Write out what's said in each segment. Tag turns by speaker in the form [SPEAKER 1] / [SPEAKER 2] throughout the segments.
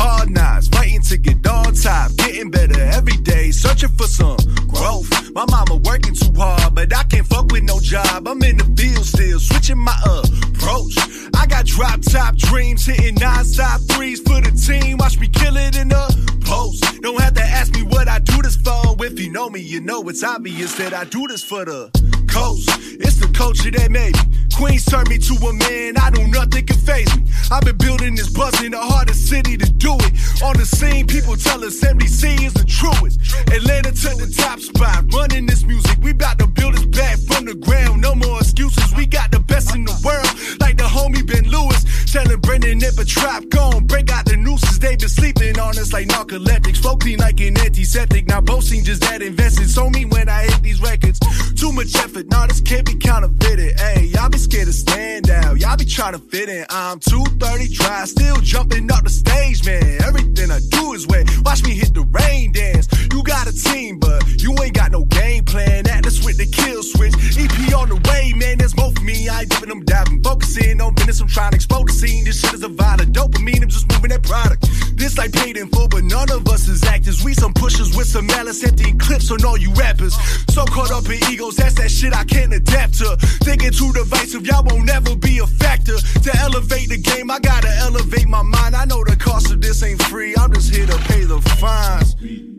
[SPEAKER 1] hard knocks, fighting to get on top, getting better every day, searching for some growth. My mama working too hard, but I can't fuck with no job. I'm in the field still, switching my approach. I got drop top dreams, hitting non-stop threes for the team. Watch me kill it in the post. Don't have to ask me what I do this for. If you know me, you know it's obvious that I do this for the coast. It's the culture that made me. Queens turned me to a man, I know nothing can phase me. I've been building this buzz in the hardest city to do it. On the scene, people tell us MDC is the truest. Atlanta to the top spot, running this music. We bout to build this back from the ground. No more excuses. We got the best in the world, like the homie Ben Lewis. Telling Brendan if a trap gone, break out the nooses. They been sleeping on us like narcoleptics. Flow clean like an antiseptic. Now boasting just that invested. So me when I hit these records. Too much effort, nah, this can't be counterfeited. Hey, y'all be scared to stand out. Y'all be trying to fit in. I'm 230 dry, still jumping up the stage, man. Everything I do is wet. Watch me hit the rain dance. You got a team, but you ain't got no game plan. Atlas with the kill switch. EP on the way, man. There's more for me. I ain't dipping them diving. Focusing on business. I'm trying to explode the scene. This shit is a violent dopamine. I'm just moving that product. This like paid in full, but none of us is actors. We some pushers with some malice, emptying clips on all you rappers. So caught up in egos, that's that shit I can't adapt to. Thinking too divisive, y'all won't never be a factor. To elevate the game, I gotta elevate my mind. I know the cost of this ain't free. I'm just here to pay the fines.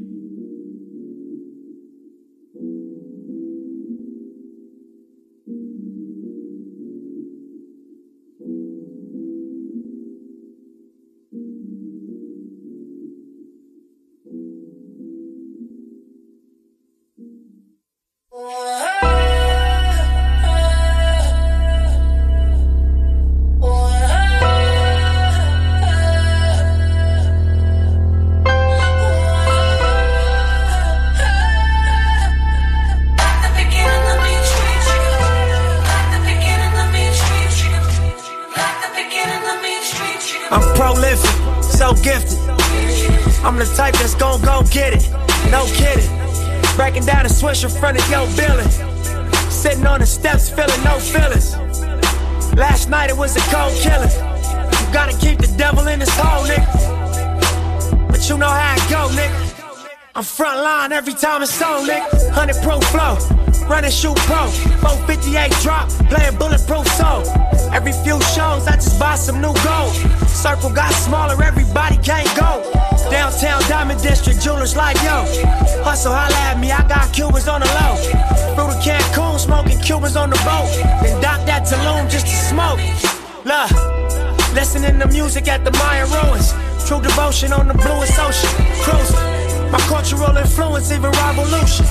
[SPEAKER 2] Every time it's on, nigga. 100 pro flow, running shoot pro. 458 drop, playing bulletproof soul. Every few shows, I just buy some new gold. Circle got smaller, everybody can't go. Downtown Diamond District, jewelers like yo. Hustle, holla at me, I got Cubans on the low. Through the Cancun, smoking Cubans on the boat. Then dock that Tulum just to smoke. Look, listening to music at the Mayan ruins. True devotion on the bluest ocean. Cruising. My cultural influence, even revolution.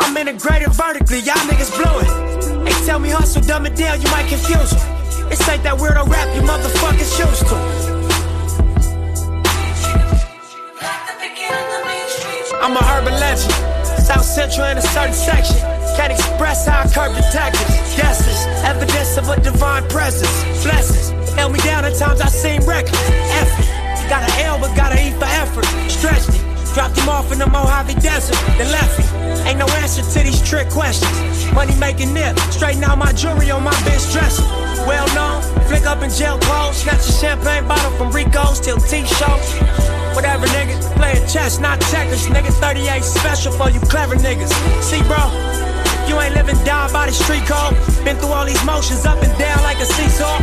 [SPEAKER 2] I'm integrated vertically, y'all niggas blew it. Hey, tell me hustle, dumb it down, you might confuse them. It's ain't that weirdo rap you motherfuckers used to. I'm a urban legend. South Central in a certain section. Can't express how I curb the detectives. Guesses, evidence of a divine presence. Blessings, held me down at times I seem reckless. Effort, got an L but got an E for effort. Stretched it. Dropped him off in the Mojave Desert, then left him. Ain't no answer to these trick questions. Money making nip, straighten out my jewelry on my bitch dresser. Well known, flick up in jail clothes, snatch a champagne bottle from Rico's till T-show. Whatever, nigga, playing chess, not checkers. Nigga, 38 special for you clever niggas. See, bro, you ain't living down by the street code. Been through all these motions up and down like a seesaw.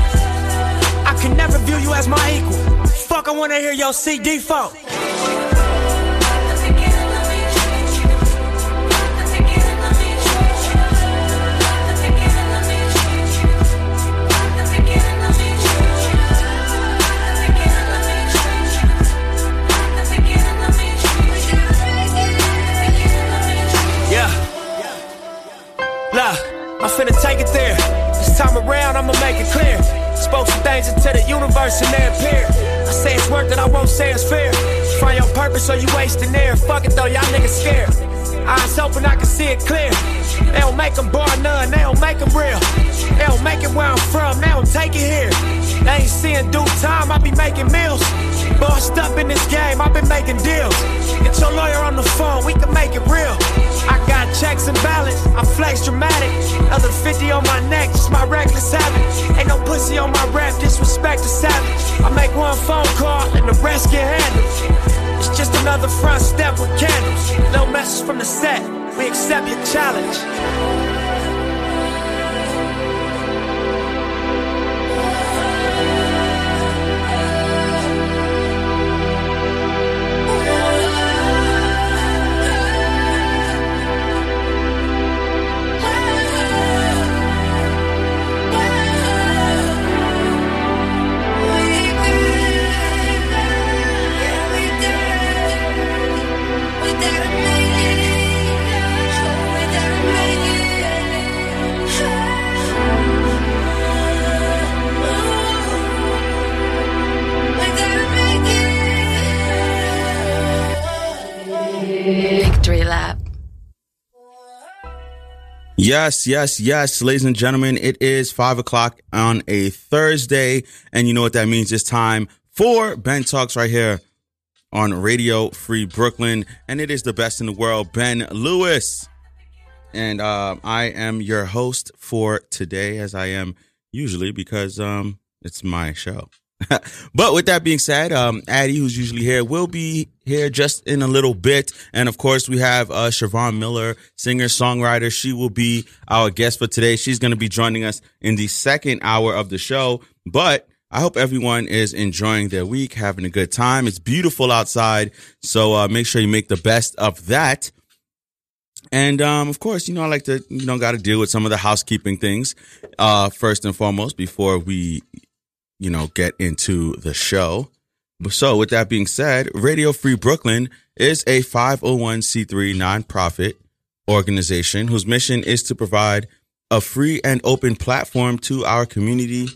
[SPEAKER 2] I can never view you as my equal. Fuck, I wanna hear your CD folk. Finna take it there. This time around, I'ma make it clear. Spoke some things into the universe and they appear. I say it's worth it, I won't say it's fair. Find your purpose or you wasting air. Fuck it though, y'all niggas scared. Eyes open, I can see it clear. They don't make them bar none, they don't make them real. They don't
[SPEAKER 3] make it where I'm from, they don't take it here. They ain't seeing due time, I be making meals. Bossed up in this game, I've been making deals. Get your lawyer on the phone, we can make it real. I got checks and balance, I flex dramatic. Other 50 on my neck, just my reckless habit. Ain't no pussy on my rap, disrespect the savage. I make one phone call and the rest get handled. It's just another front step with candles. No message from the set, we accept your challenge.
[SPEAKER 4] Yes, yes, yes, ladies and gentlemen, it is five o'clock on a Thursday. And you know what that means? It's time for Ben Talks right here on Radio Free Brooklyn. And it is the best in the world, Ben Lewis. And uh, I am your host for today, as I am usually, because um, it's my show. but with that being said, um, Addie, who's usually here, will be here just in a little bit. And of course, we have uh, Siobhan Miller, singer, songwriter. She will be our guest for today. She's going to be joining us in the second hour of the show. But I hope everyone is enjoying their week, having a good time. It's beautiful outside. So uh, make sure you make the best of that. And um, of course, you know, I like to, you know, got to deal with some of the housekeeping things uh, first and foremost before we you know, get into the show. So, with that being said, Radio Free Brooklyn is a 501c3 nonprofit organization whose mission is to provide a free and open platform to our community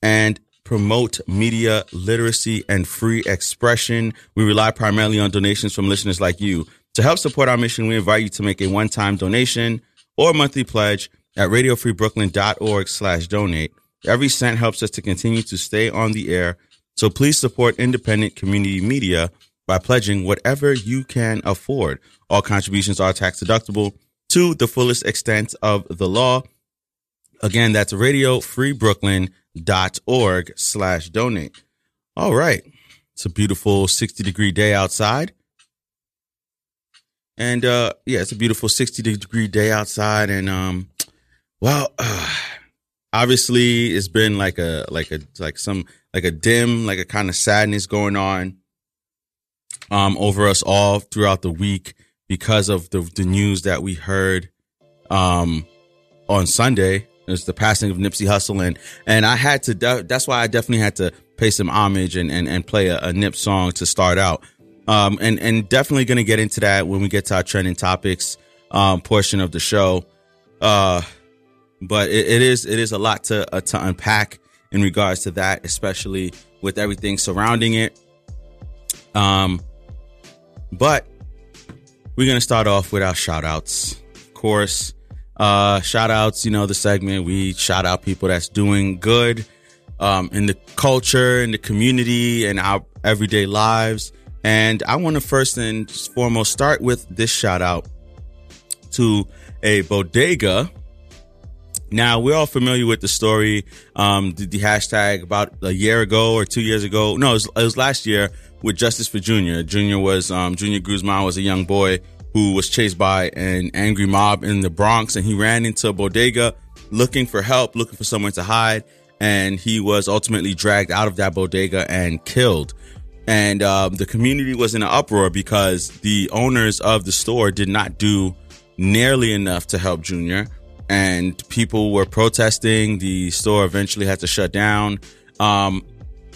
[SPEAKER 4] and promote media literacy and free expression. We rely primarily on donations from listeners like you. To help support our mission, we invite you to make a one-time donation or monthly pledge at radiofreebrooklyn.org slash donate. Every cent helps us to continue to stay on the air. So please support independent community media by pledging whatever you can afford. All contributions are tax deductible to the fullest extent of the law. Again, that's radiofreebrooklyn.org slash donate. All right. It's a beautiful 60 degree day outside. And, uh, yeah, it's a beautiful 60 degree day outside. And, um, well, uh, obviously it's been like a like a like some like a dim like a kind of sadness going on um over us all throughout the week because of the the news that we heard um on Sunday. It's the passing of Nipsey Hussle and and I had to that's why I definitely had to pay some homage and and, and play a, a Nip song to start out. Um and and definitely gonna get into that when we get to our trending topics um portion of the show. Uh but it, it is it is a lot to uh, to unpack in regards to that, especially with everything surrounding it. Um, but we're gonna start off with our shout outs. Of course, uh, shout outs, you know, the segment we shout out people that's doing good um, in the culture, in the community, and our everyday lives. And I want to first and foremost start with this shout out to a bodega now we're all familiar with the story, um, the, the, hashtag about a year ago or two years ago. No, it was, it was last year with Justice for Junior. Junior was um, Junior Guzman was a young boy who was chased by an angry mob in the Bronx, and he ran into a bodega looking for help, looking for somewhere to hide, and he was ultimately dragged out of that bodega and killed. And um, the community was in an uproar because the owners of the store did not do nearly enough to help Junior and people were protesting. The store eventually had to shut down. Um,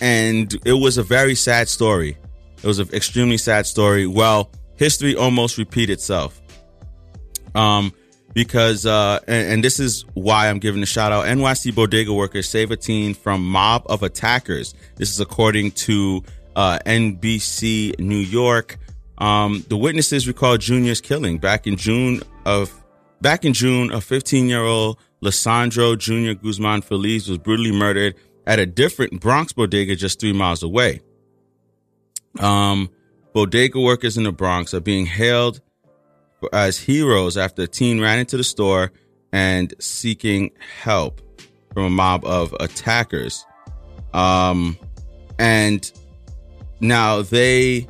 [SPEAKER 4] and it was a very sad story. It was an extremely sad story. Well, history almost repeat itself. Um, because, uh, and, and, this is why I'm giving a shout out. NYC bodega workers save a teen from mob of attackers. This is according to, uh, NBC New York. Um, the witnesses recall Junior's killing back in June of Back in June, a 15 year old Lesandro Jr. Guzman Feliz was brutally murdered at a different Bronx bodega just three miles away. Um, bodega workers in the Bronx are being hailed as heroes after a teen ran into the store and seeking help from a mob of attackers. Um, and now they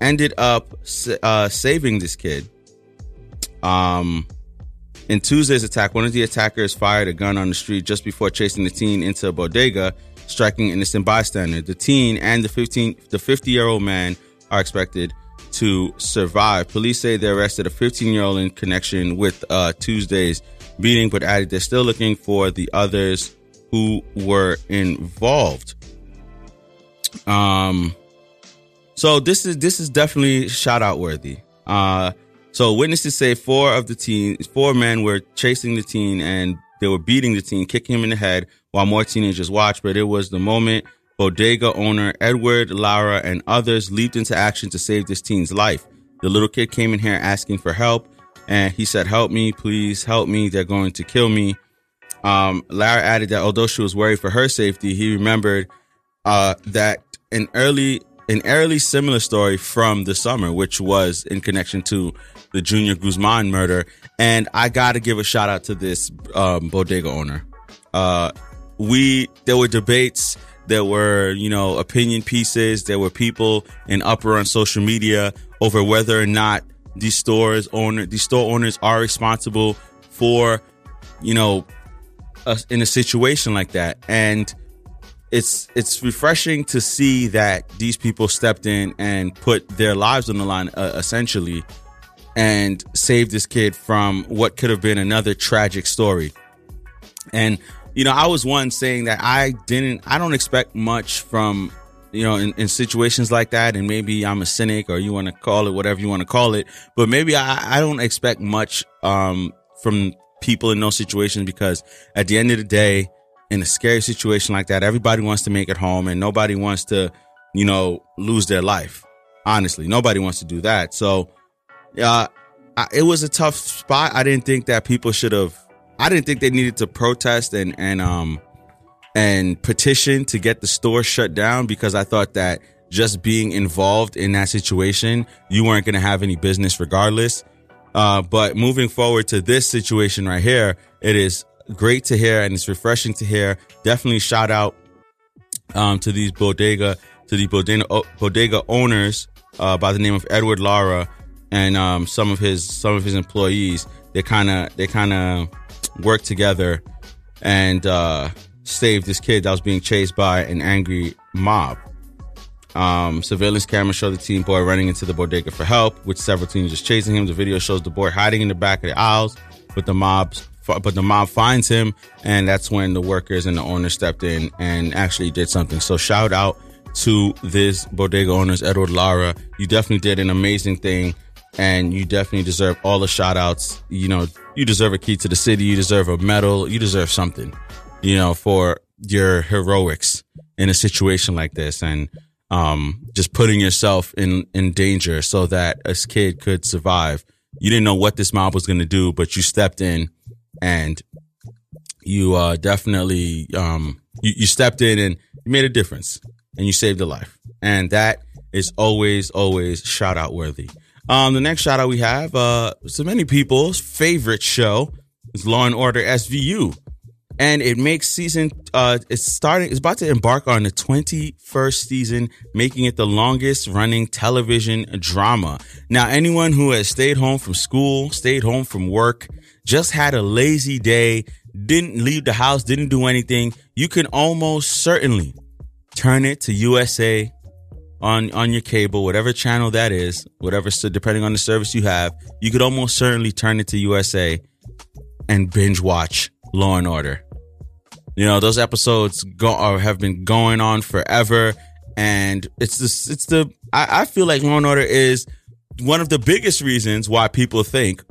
[SPEAKER 4] ended up uh, saving this kid. Um, in Tuesday's attack, one of the attackers fired a gun on the street just before chasing the teen into a bodega, striking an innocent bystander. The teen and the 15, the 50 year old man are expected to survive. Police say they arrested a 15 year old in connection with uh, Tuesday's beating, but added they're still looking for the others who were involved. Um, so this is this is definitely shout out worthy. Uh, so witnesses say four of the teen, four men were chasing the teen and they were beating the teen, kicking him in the head while more teenagers watched. But it was the moment bodega owner Edward, Lara, and others leaped into action to save this teen's life. The little kid came in here asking for help and he said, help me, please help me. They're going to kill me. Um, Lara added that although she was worried for her safety, he remembered, uh, that an early, an early similar story from the summer, which was in connection to the Junior Guzman murder. And I got to give a shout out to this um, bodega owner. Uh, we there were debates, there were you know opinion pieces, there were people in upper on social media over whether or not these stores owner these store owners are responsible for you know in a situation like that and it's it's refreshing to see that these people stepped in and put their lives on the line uh, essentially and save this kid from what could have been another tragic story. And you know, I was one saying that I didn't, I don't expect much from, you know, in, in situations like that. And maybe I'm a cynic or you want to call it whatever you want to call it. But maybe I, I don't expect much, um, from people in those situations because at the end of the day, in a scary situation like that, everybody wants to make it home and nobody wants to, you know, lose their life. Honestly, nobody wants to do that. So, uh, I, it was a tough spot. I didn't think that people should have. I didn't think they needed to protest and and um and petition to get the store shut down because I thought that just being involved in that situation, you weren't going to have any business regardless. Uh, but moving forward to this situation right here, it is great to hear and it's refreshing to hear. Definitely shout out um, to these bodega to the bodega bodega owners uh, by the name of Edward Lara and um, some of his some of his employees. They kind of they kind of worked together and uh, saved this kid that was being chased by an angry mob. Um, surveillance cameras show the teen boy running into the bodega for help, with several teenagers chasing him. The video shows the boy hiding in the back of the aisles, but the mob's but the mob finds him, and that's when the workers and the owner stepped in and actually did something. So shout out to this bodega owners, Edward Lara. You definitely did an amazing thing and you definitely deserve all the shout outs. You know, you deserve a key to the city. You deserve a medal. You deserve something, you know, for your heroics in a situation like this and, um, just putting yourself in, in danger so that a kid could survive. You didn't know what this mob was going to do, but you stepped in and you, uh, definitely, um, you, you stepped in and you made a difference and you saved a life. And that is always, always shout out worthy. Um, the next shout out we have, uh, so many people's favorite show is Law and Order SVU. And it makes season, uh, it's starting, it's about to embark on the 21st season, making it the longest running television drama. Now, anyone who has stayed home from school, stayed home from work, just had a lazy day, didn't leave the house, didn't do anything, you can almost certainly turn it to USA on on your cable, whatever channel that is, whatever so depending on the service you have, you could almost certainly turn it to USA and binge watch Law and Order. You know, those episodes go or have been going on forever and it's the it's the I, I feel like Law and Order is one of the biggest reasons why people think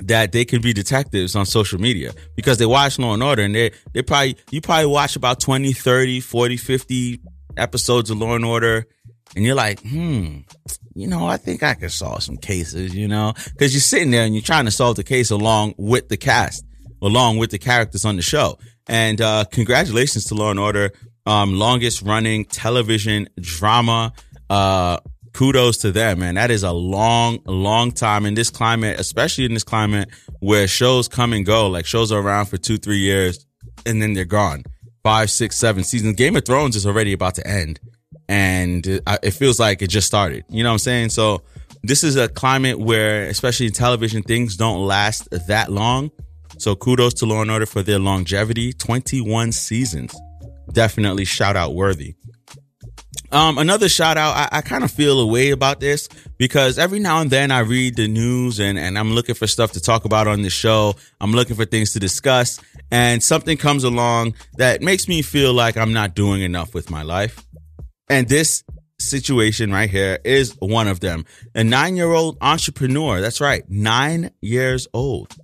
[SPEAKER 4] that they can be detectives on social media because they watch Law and Order and they they probably you probably watch about 20, 30, 40, 50 episodes of Law and Order, and you're like, hmm, you know, I think I could solve some cases, you know, because you're sitting there and you're trying to solve the case along with the cast. along with the characters on the show. And uh, congratulations to Law and Order, um, longest running television drama. Uh, kudos to them, man. That is a long, long time in this climate, especially in this climate where shows come and go. Like shows are around for two, three years and then they're gone. Five, six, seven seasons. Game of Thrones is already about to end and it, feels like it just started. You know what I'm saying? So this is a climate where, especially in television, things don't last that long. So kudos to Law and Order for their longevity. 21 seasons. Definitely shout out worthy. Um, another shout out. I, I kind of feel a way about this because every now and then I read the news and, and I'm looking for stuff to talk about on the show. I'm looking for things to discuss and something comes along that makes me feel like I'm not doing enough with my life. And this situation right here is one of them. A nine year old entrepreneur. That's right. Nine years old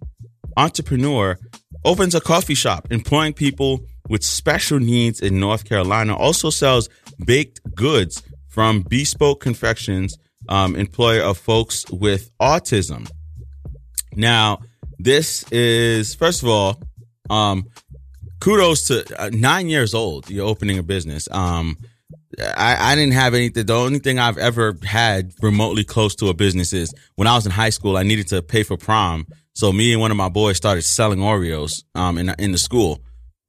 [SPEAKER 4] entrepreneur opens a coffee shop employing people with special needs in North Carolina. Also sells baked goods from Bespoke Confections, um, employer of folks with autism. Now, this is first of all, um, kudos to uh, nine years old. You're opening a business. Um, I, I didn't have anything. The only thing I've ever had remotely close to a business is when I was in high school. I needed to pay for prom, so me and one of my boys started selling Oreos um, in in the school.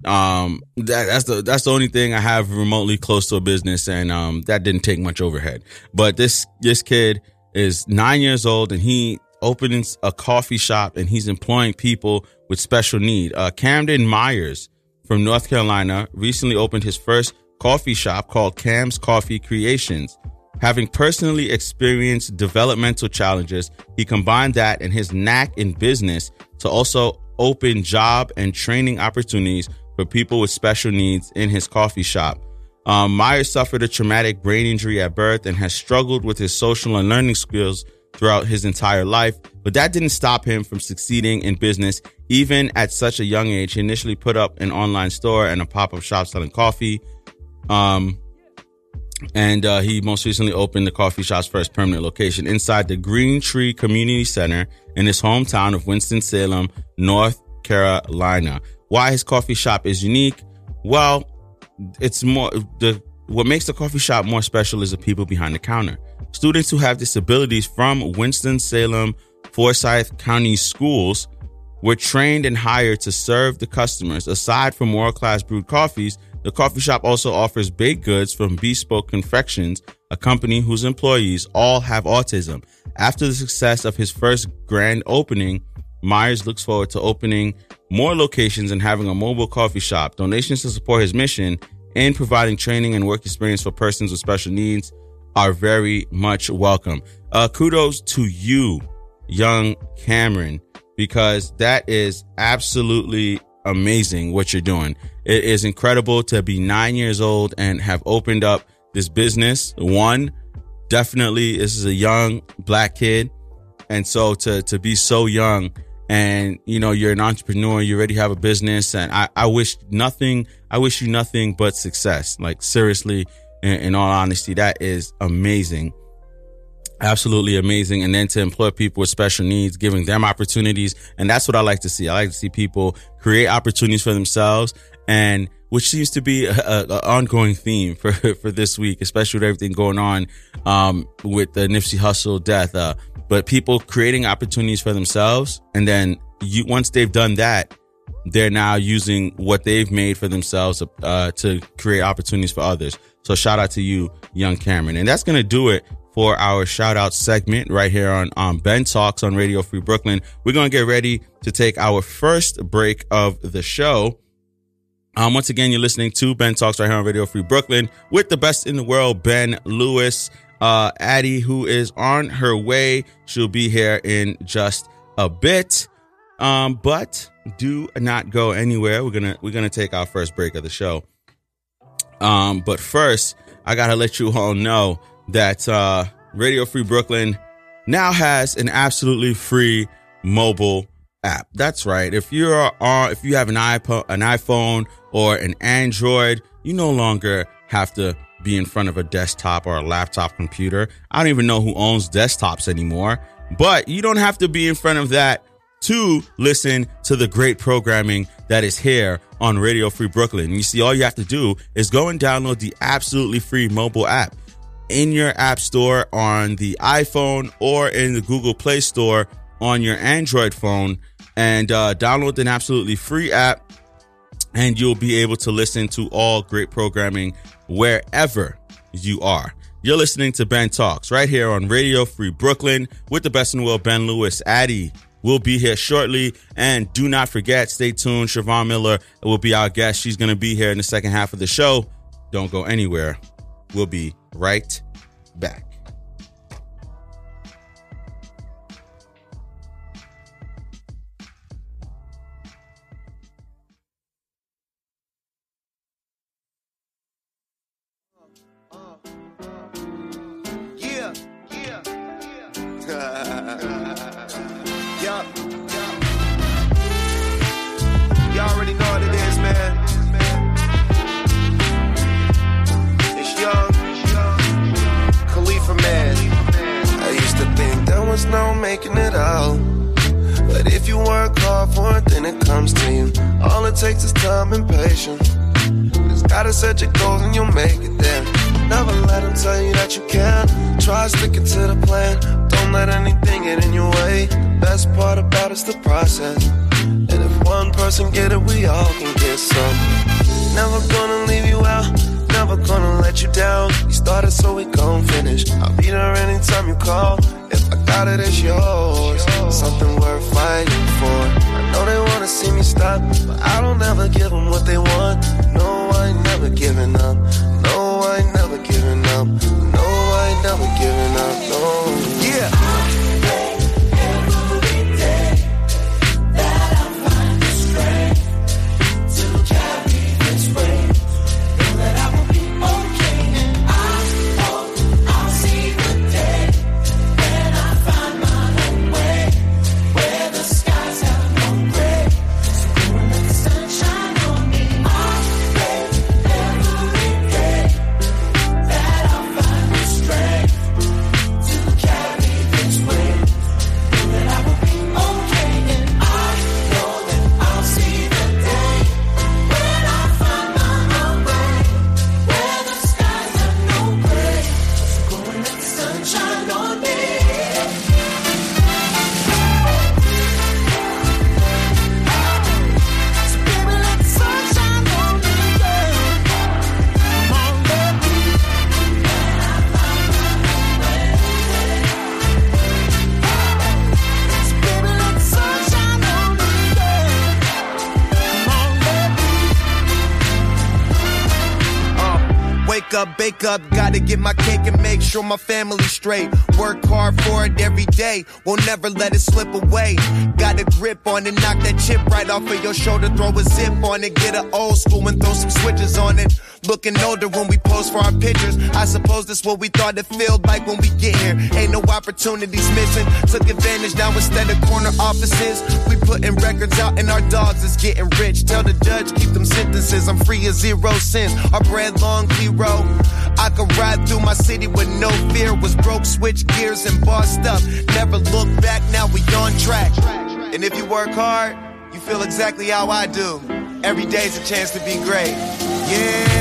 [SPEAKER 4] Um, that, that's the that's the only thing I have remotely close to a business, and um, that didn't take much overhead. But this this kid is nine years old, and he opens a coffee shop, and he's employing people with special need. Uh, Camden Myers from North Carolina recently opened his first coffee shop called Cam's Coffee Creations. Having personally experienced developmental challenges, he combined that and his knack in business to also open job and training opportunities for people with special needs in his coffee shop. Um, Myers suffered a traumatic brain injury at birth and has struggled with his social and learning skills throughout his entire life, but that didn't stop him from succeeding in business. Even at such a young age, he initially put up an online store and a pop up shop selling coffee. Um, and uh, he most recently opened the coffee shop's first permanent location inside the Green Tree Community Center in his hometown of Winston-Salem, North Carolina. Why his coffee shop is unique? Well, it's more the what makes the coffee shop more special is the people behind the counter. Students who have disabilities from Winston-Salem, Forsyth County schools were trained and hired to serve the customers. Aside from world-class brewed coffees, the coffee shop also offers baked goods from Bespoke Confections, a company whose employees all have autism. After the success of his first grand opening, Myers looks forward to opening more locations and having a mobile coffee shop. Donations to support his mission and providing training and work experience for persons with special needs are very much welcome. Uh, kudos to you, young Cameron, because that is absolutely amazing what you're doing. It is incredible to be nine years old and have opened up this business. One, definitely, this is a young black kid. And so to, to be so young and, you know, you're an entrepreneur, you already have a business. And I, I wish nothing, I wish you nothing but success. Like seriously, in, in all honesty, that is amazing absolutely amazing and then to employ people with special needs giving them opportunities and that's what i like to see i like to see people create opportunities for themselves and which seems to be a, a, a ongoing theme for for this week especially with everything going on um, with the nipsey hussle death uh, but people creating opportunities for themselves and then you once they've done that they're now using what they've made for themselves uh, to create opportunities for others so shout out to you young cameron and that's gonna do it for our shout out segment right here on um, Ben Talks on Radio Free Brooklyn. We're going to get ready to take our first break of the show. Um, once again, you're listening to Ben Talks right here on Radio Free Brooklyn with the best in the world, Ben Lewis. Uh, Addie, who is on her way, she'll be here in just a bit. Um, but do not go anywhere. We're gonna we're gonna take our first break of the show. Um, but first, I gotta let you all know that uh, Radio Free Brooklyn now has an absolutely free mobile app. That's right. If you're on, if you have an iPhone, an iPhone or an Android, you no longer have to be in front of a desktop or a laptop computer. I don't even know who owns desktops anymore, but you don't have to be in front of that to listen to the great programming that is here on Radio Free Brooklyn. You see, all you have to do is go and download the absolutely free mobile app in your app store on the iPhone or in the Google Play Store on your Android phone and uh, download an absolutely free app and you'll be able to listen to all great programming wherever you are. You're listening to Ben Talks right here on Radio Free Brooklyn with the best in the world, Ben Lewis. Addie will be here shortly. And do not forget, stay tuned. Siobhan Miller will be our guest. She's going to be here in the second half of the show. Don't go anywhere. We'll be right back.
[SPEAKER 5] Making it out. But if you work hard for it, then it comes to you. All it takes is time and patience. Just gotta set your goals and you'll make it there. Never let them tell you that you can't. Try sticking to the plan. Don't let anything get in your way. The best part about it's the process. And if one person get it, we all can get some. Never gonna leave you out. Never gonna let you down. You started, so we gon' finish. I'll be there anytime you call. If I got it, it's yours. Something worth fighting for. I know they wanna see me stop, but I don't ever give them what they want. No, I ain't never giving up. No, I ain't never giving up. No, I ain't never giving up.
[SPEAKER 6] Wake up, gotta get my cake and make sure my family's straight. Work hard for it every day, won't never let it slip away. Got a grip on it, knock that chip right off of your shoulder, throw a zip on it, get an old school and throw some switches on it. Looking older when we pose for our pictures. I suppose that's what we thought it felt like when we get here. Ain't no opportunities missing. Took advantage now instead of corner offices. We putting records out and our dogs is getting rich. Tell the judge keep them sentences. I'm free of zero cents. Our bread long zero. I could ride through my city with no fear. Was broke, switch gears and bossed up. Never look back. Now we on track. And if you work hard, you feel exactly how I do. Every day's a chance to be great. Yeah, yeah.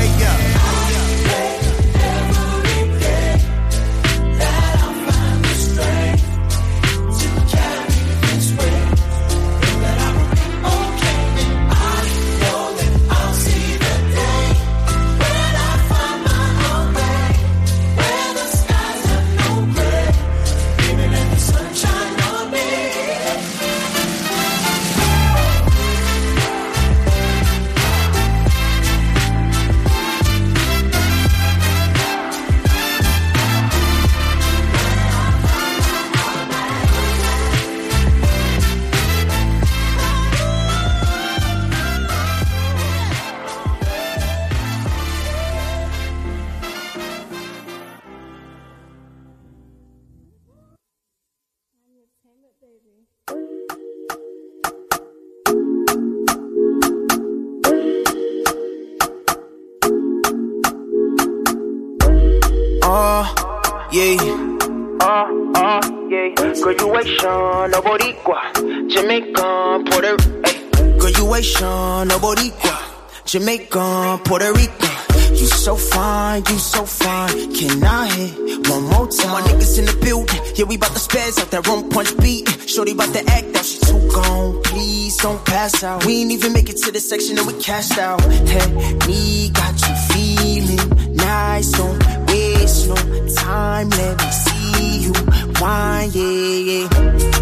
[SPEAKER 3] No Boricua, Jamaican, Puerto Rico. Graduation, no Boricua, Jamaican, Puerto Rico. You so fine, you so fine. Can I hit one more time? My niggas in the building. Yeah, we bout to spaz out that rum punch beat. Shorty bout to act out. She too gone. Please don't pass out. We ain't even make it to the section and we cashed out. Hey, me got you feeling nice. Don't waste no time. Let me see you wine, yeah, yeah.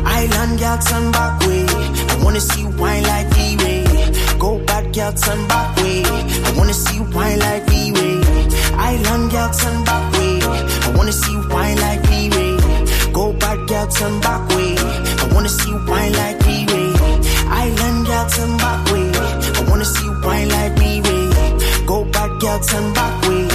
[SPEAKER 3] Island girl, turn back way. I wanna see wine like V-Ray. Go back, girl, turn back way. I wanna see wine like V-Ray. Island girl, turn back way. I wanna see wine like V-Ray. Go back, girl, turn back way. I wanna see wine like V-Ray. Island girl, turn back way. I wanna see wine like V-Ray. Go back, girl, turn back way.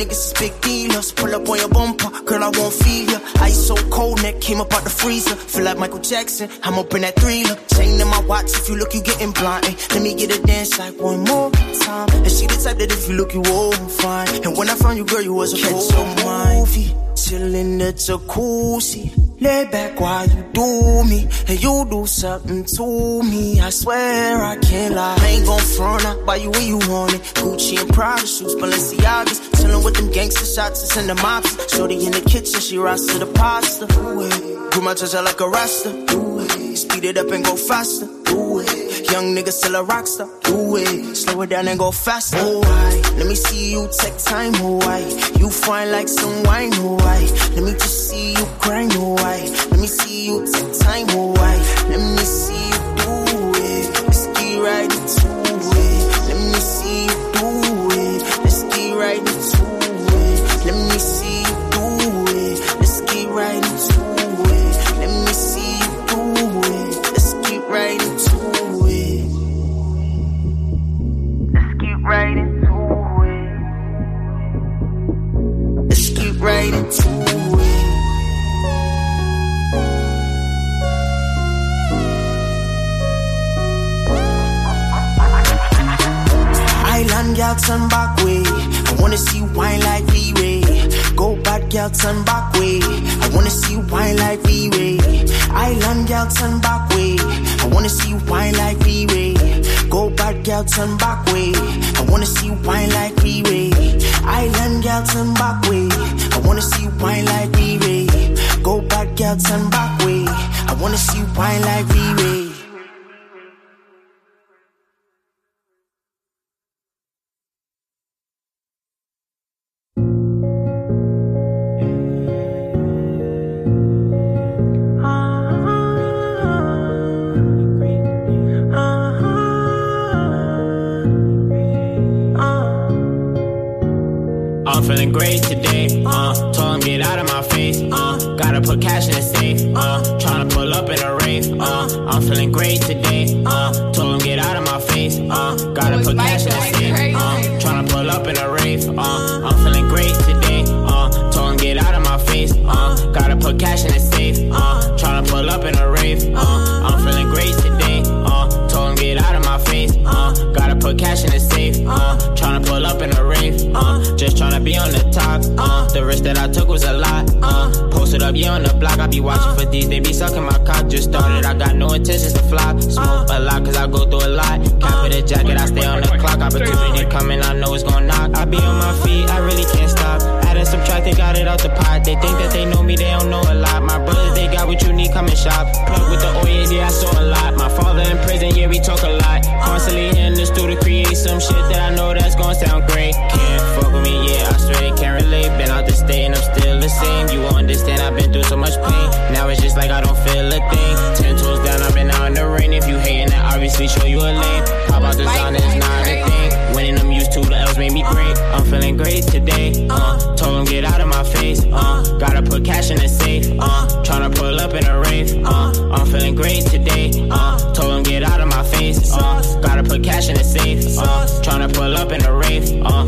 [SPEAKER 3] Niggas is big dealers. Pull up on your bumper, girl, I won't feel ya. Ice so cold, neck came up out the freezer. Feel like Michael Jackson, I'm up in that thriller. Chain in my watch, if you look, you getting blind. Ay, let me get a dance like one more time. And she the type that if you look, you won't find. And when I found you, girl, you was a Catch movie, chill in the jacuzzi. Lay back while you do me, and you do something to me. I swear I can't lie. I ain't gon' front, I buy you when you want it. Gucci and Prada shoes, Balenciagas. Chillin' with them gangster shots and send the mops. Shorty in the kitchen, she rocks to the pasta. Do it. Grew my treasure like a rasta. Do it. Speed it up and go faster. Do it. Young nigga still a rockstar. Do it. Eh. Slow it down and go faster. Oh, I. Let me see you take time. Oh, I. You fine like some wine. Oh, I. Let me just see you grind. Oh, I. Let me see you take time. Oh, I. Let me see you do it. Let's get right into it. Let me see you do it. Let's get right into it. Let me see you do it. Let's get right right into it. Island girl, turn back way. I wanna see wine like V-Ray. Go bad girl, turn back way. I wanna see wine like V-Ray. Island girl, turn back way. I wanna see wine like V-Ray. Go bad girl, turn back way. I wanna see wine like V-Ray. Island girl, turn back way. I wanna see wine like V-Ray. Go bad girl, turn back way. I wanna see wine like V-Ray.
[SPEAKER 7] I'm cash in the safe. Uh, tryna pull up in a rave. Uh,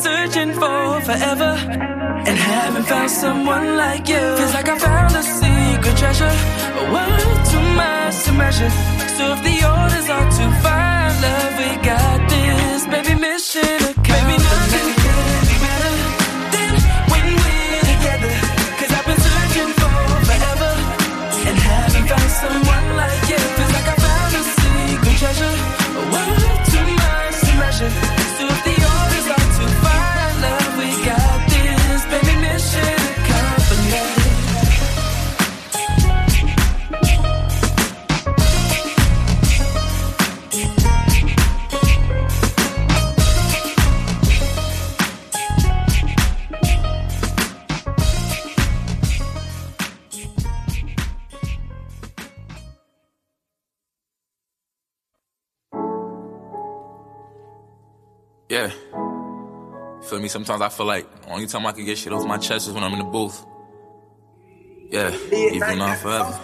[SPEAKER 8] searching for forever and haven't found someone like you. Feels like I found a secret treasure, a world too much to measure. So if the orders are too fine, love, we got this, baby, mission
[SPEAKER 9] sometimes I feel like only time I can get shit off my chest is when I'm in the booth. Yeah, even on forever.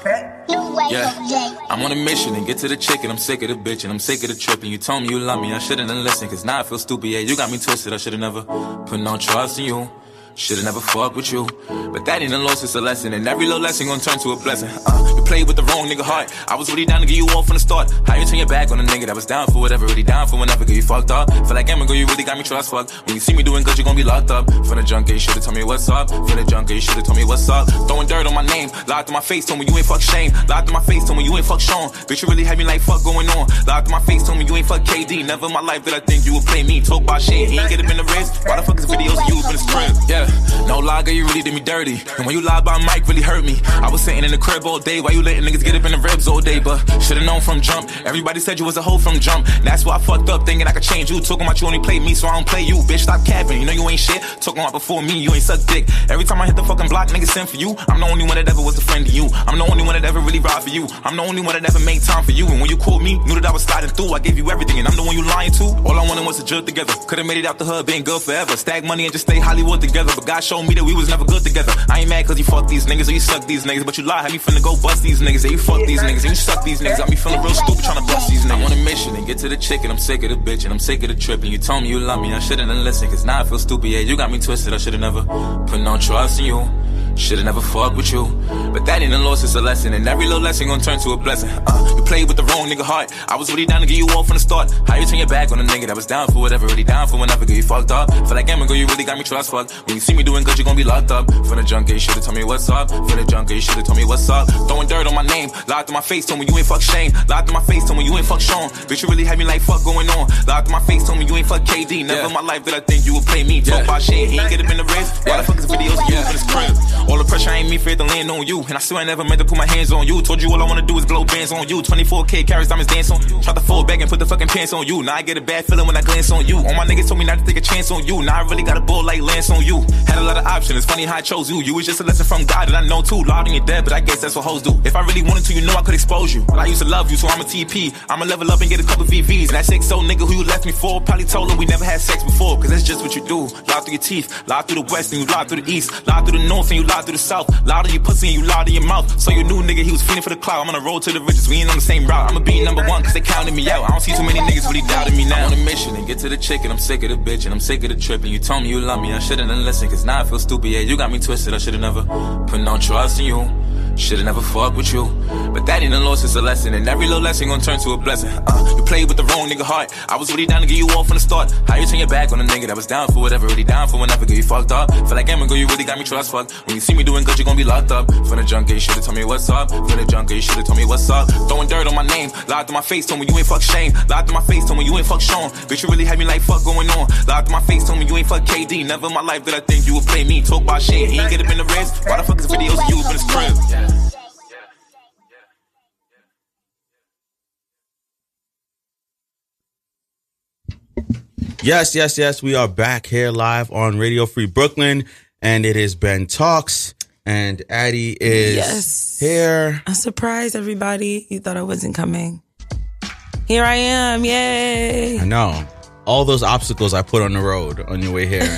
[SPEAKER 9] Yeah, I'm on a mission and get to the chicken. I'm sick of the bitch and I'm sick of the trip. And you told me you love me, I shouldn't have listened. Cause now I feel stupid. Yeah, you got me twisted. I should've never put no trust in you. Should've never fucked with you. But that ain't a loss, it's a lesson. And every little lesson gonna turn to a blessing. Uh, you played with the wrong nigga heart. I was really down to get you off from the start. How you turn your back on a nigga that was down for whatever, really down for whenever, get you fucked up. Feel like Emma, girl, you really got me trust fucked. When you see me doing good, you gonna be locked up. From the junkie, you should've told me what's up. From the junkie, you should've told me what's up. Throwing dirt on my name. Lied to my face, told me you ain't fuck shame. Lied to my face, told me you ain't fuck Sean. Bitch, you really had me like fuck going on. Lied to my face, told me you ain't fuck KD. Never in my life did I think you would play me. Talk about shit, he ain't get up in the wrist. Why the fuck is videos you in his crib? Yeah, no lie, girl, you really did me dirty. And when you lied by Mike, really hurt me. I was sitting in the crib all day while you letting niggas get up in the ribs all day. But should've known from jump. Everybody said you was a hoe from jump. That's why I fucked up thinking I could change you. Talking about you only played me, so I don't play you. Bitch, stop capping. You know you ain't shit. Talking about before me, you ain't suck dick. Every time I hit the fucking block, niggas send for you. I'm the only one that ever was a friend to you. I'm the only one that ever really ride for you. I'm the only one that ever made time for you. And when you called me, knew that I was sliding through. I gave you everything, and I'm the one you lying to. All I wanted was to jerk together. Could've made it out the hood, been good forever. Stack money and just stay Hollywood together. But God showed me that we was never good together. I ain't mad cause you fuck these niggas or you suck these niggas. But you lie, had me finna go bust these niggas. Yeah, you fuck these niggas and you suck these niggas. Got me feeling real stupid trying to bust these niggas. I'm on a mission and get to the chicken. I'm sick of the bitch and I'm sick of the trip. And you told me you love me. I shouldn't have listened cause now I feel stupid. Yeah, you got me twisted. I should've never put no trust in you. Should've never fucked with you. But that ain't a loss, it's a lesson. And every little lesson gonna turn to a blessing. Uh, you played with the wrong nigga heart. I was really down to get you all from the start. How you turn your back on a nigga that was down for whatever, really down for whenever, get you fucked up. Feel like Emma, girl, you really got me trust fucked. When you see me doing good, you gonna be locked up. From the junkie, you should've told me what's up. From the junkie, you should've told me what's up. Throwing dirt on my name. Lied to my face, told me you ain't fuck Shane. Lied to my face, told me you ain't fuck Sean. Bitch, you really had me like fuck going on. Lied to my face, told me you ain't fuck KD. Never
[SPEAKER 10] Yeah.
[SPEAKER 9] in my life did I think you would play me. Talk
[SPEAKER 10] Yeah.
[SPEAKER 9] about shit, he ain't get up in the wrist. Why the fuck is videos
[SPEAKER 10] Yeah.
[SPEAKER 9] in his crib? All the pressure I ain't me afraid to land on you. And I still ain't never meant to put my hands on you. Told you all I wanna do is blow bands on you. 24K carries diamonds dance on you. Try to fall back and put the fucking pants on you. Now I get a bad feeling when I glance on you. All my niggas told me not to take a chance on you. Now I really got a bull like Lance on you. Had a lot of options. It's funny how I chose you. You was just a lesson from God that I know too. Loud and you're dead, but I guess that's what hoes do. If I really wanted to, you know I could expose you. But I used to love you, so I'm a TP. I'ma level up and get a couple VVs. And that six old nigga who you left me for, probably told her we never had sex before. Cause that's just what you do. Lie through your teeth, lie through the west, and you lie through the east. Lie through the north, and you lie through the south. Lie to your pussy, and you lie to your mouth. So you knew nigga, he was feeling for the cloud. I'm on the road to the riches, we ain't on the same route. I'ma be number one, cause they counted me out. I don't see too many niggas really doubting me now. I'm on a mission and get to the chicken. I'm sick of the bitch, and I'm sick of the trip. And you told me you love me, I shouldn't have listened, cause now I feel stupid. Yeah, you got me twisted, I should've never put no trust in you. Should've never fucked with you. But that ain't a loss, it's a lesson. And every little lesson gonna turn to a blessing. Uh, you played with the wrong nigga heart. I was really down to get you off from the start. How you turn your back on a nigga that was down for whatever, really down for whenever, get you fucked up. Feel like Emma, girl, you really got me trust fucked. When you see me doing good, you gonna be locked up. From the junkie, you should've told me what's up. From the junkie, you should've told me what's up. Throwing dirt on my name. Lied to my face, told me you ain't fuck shame. Lied to my face, told me you ain't fuck Sean. Bitch, you really had me like fuck going on. Lied to my face, told me you ain't fuck KD. Never in my life did I think you would play me. Talk about shit, he ain't get up in the wrist. Why the fuck is videos of you up in his crib?
[SPEAKER 4] Yes, yes, yes. We are back here live on Radio Free Brooklyn, and it is Ben Talks, and Addie is
[SPEAKER 11] Yes.
[SPEAKER 4] here.
[SPEAKER 11] A surprise, everybody. You thought I wasn't coming. Here I am. Yay.
[SPEAKER 4] I know all those obstacles I put on the road on your way here.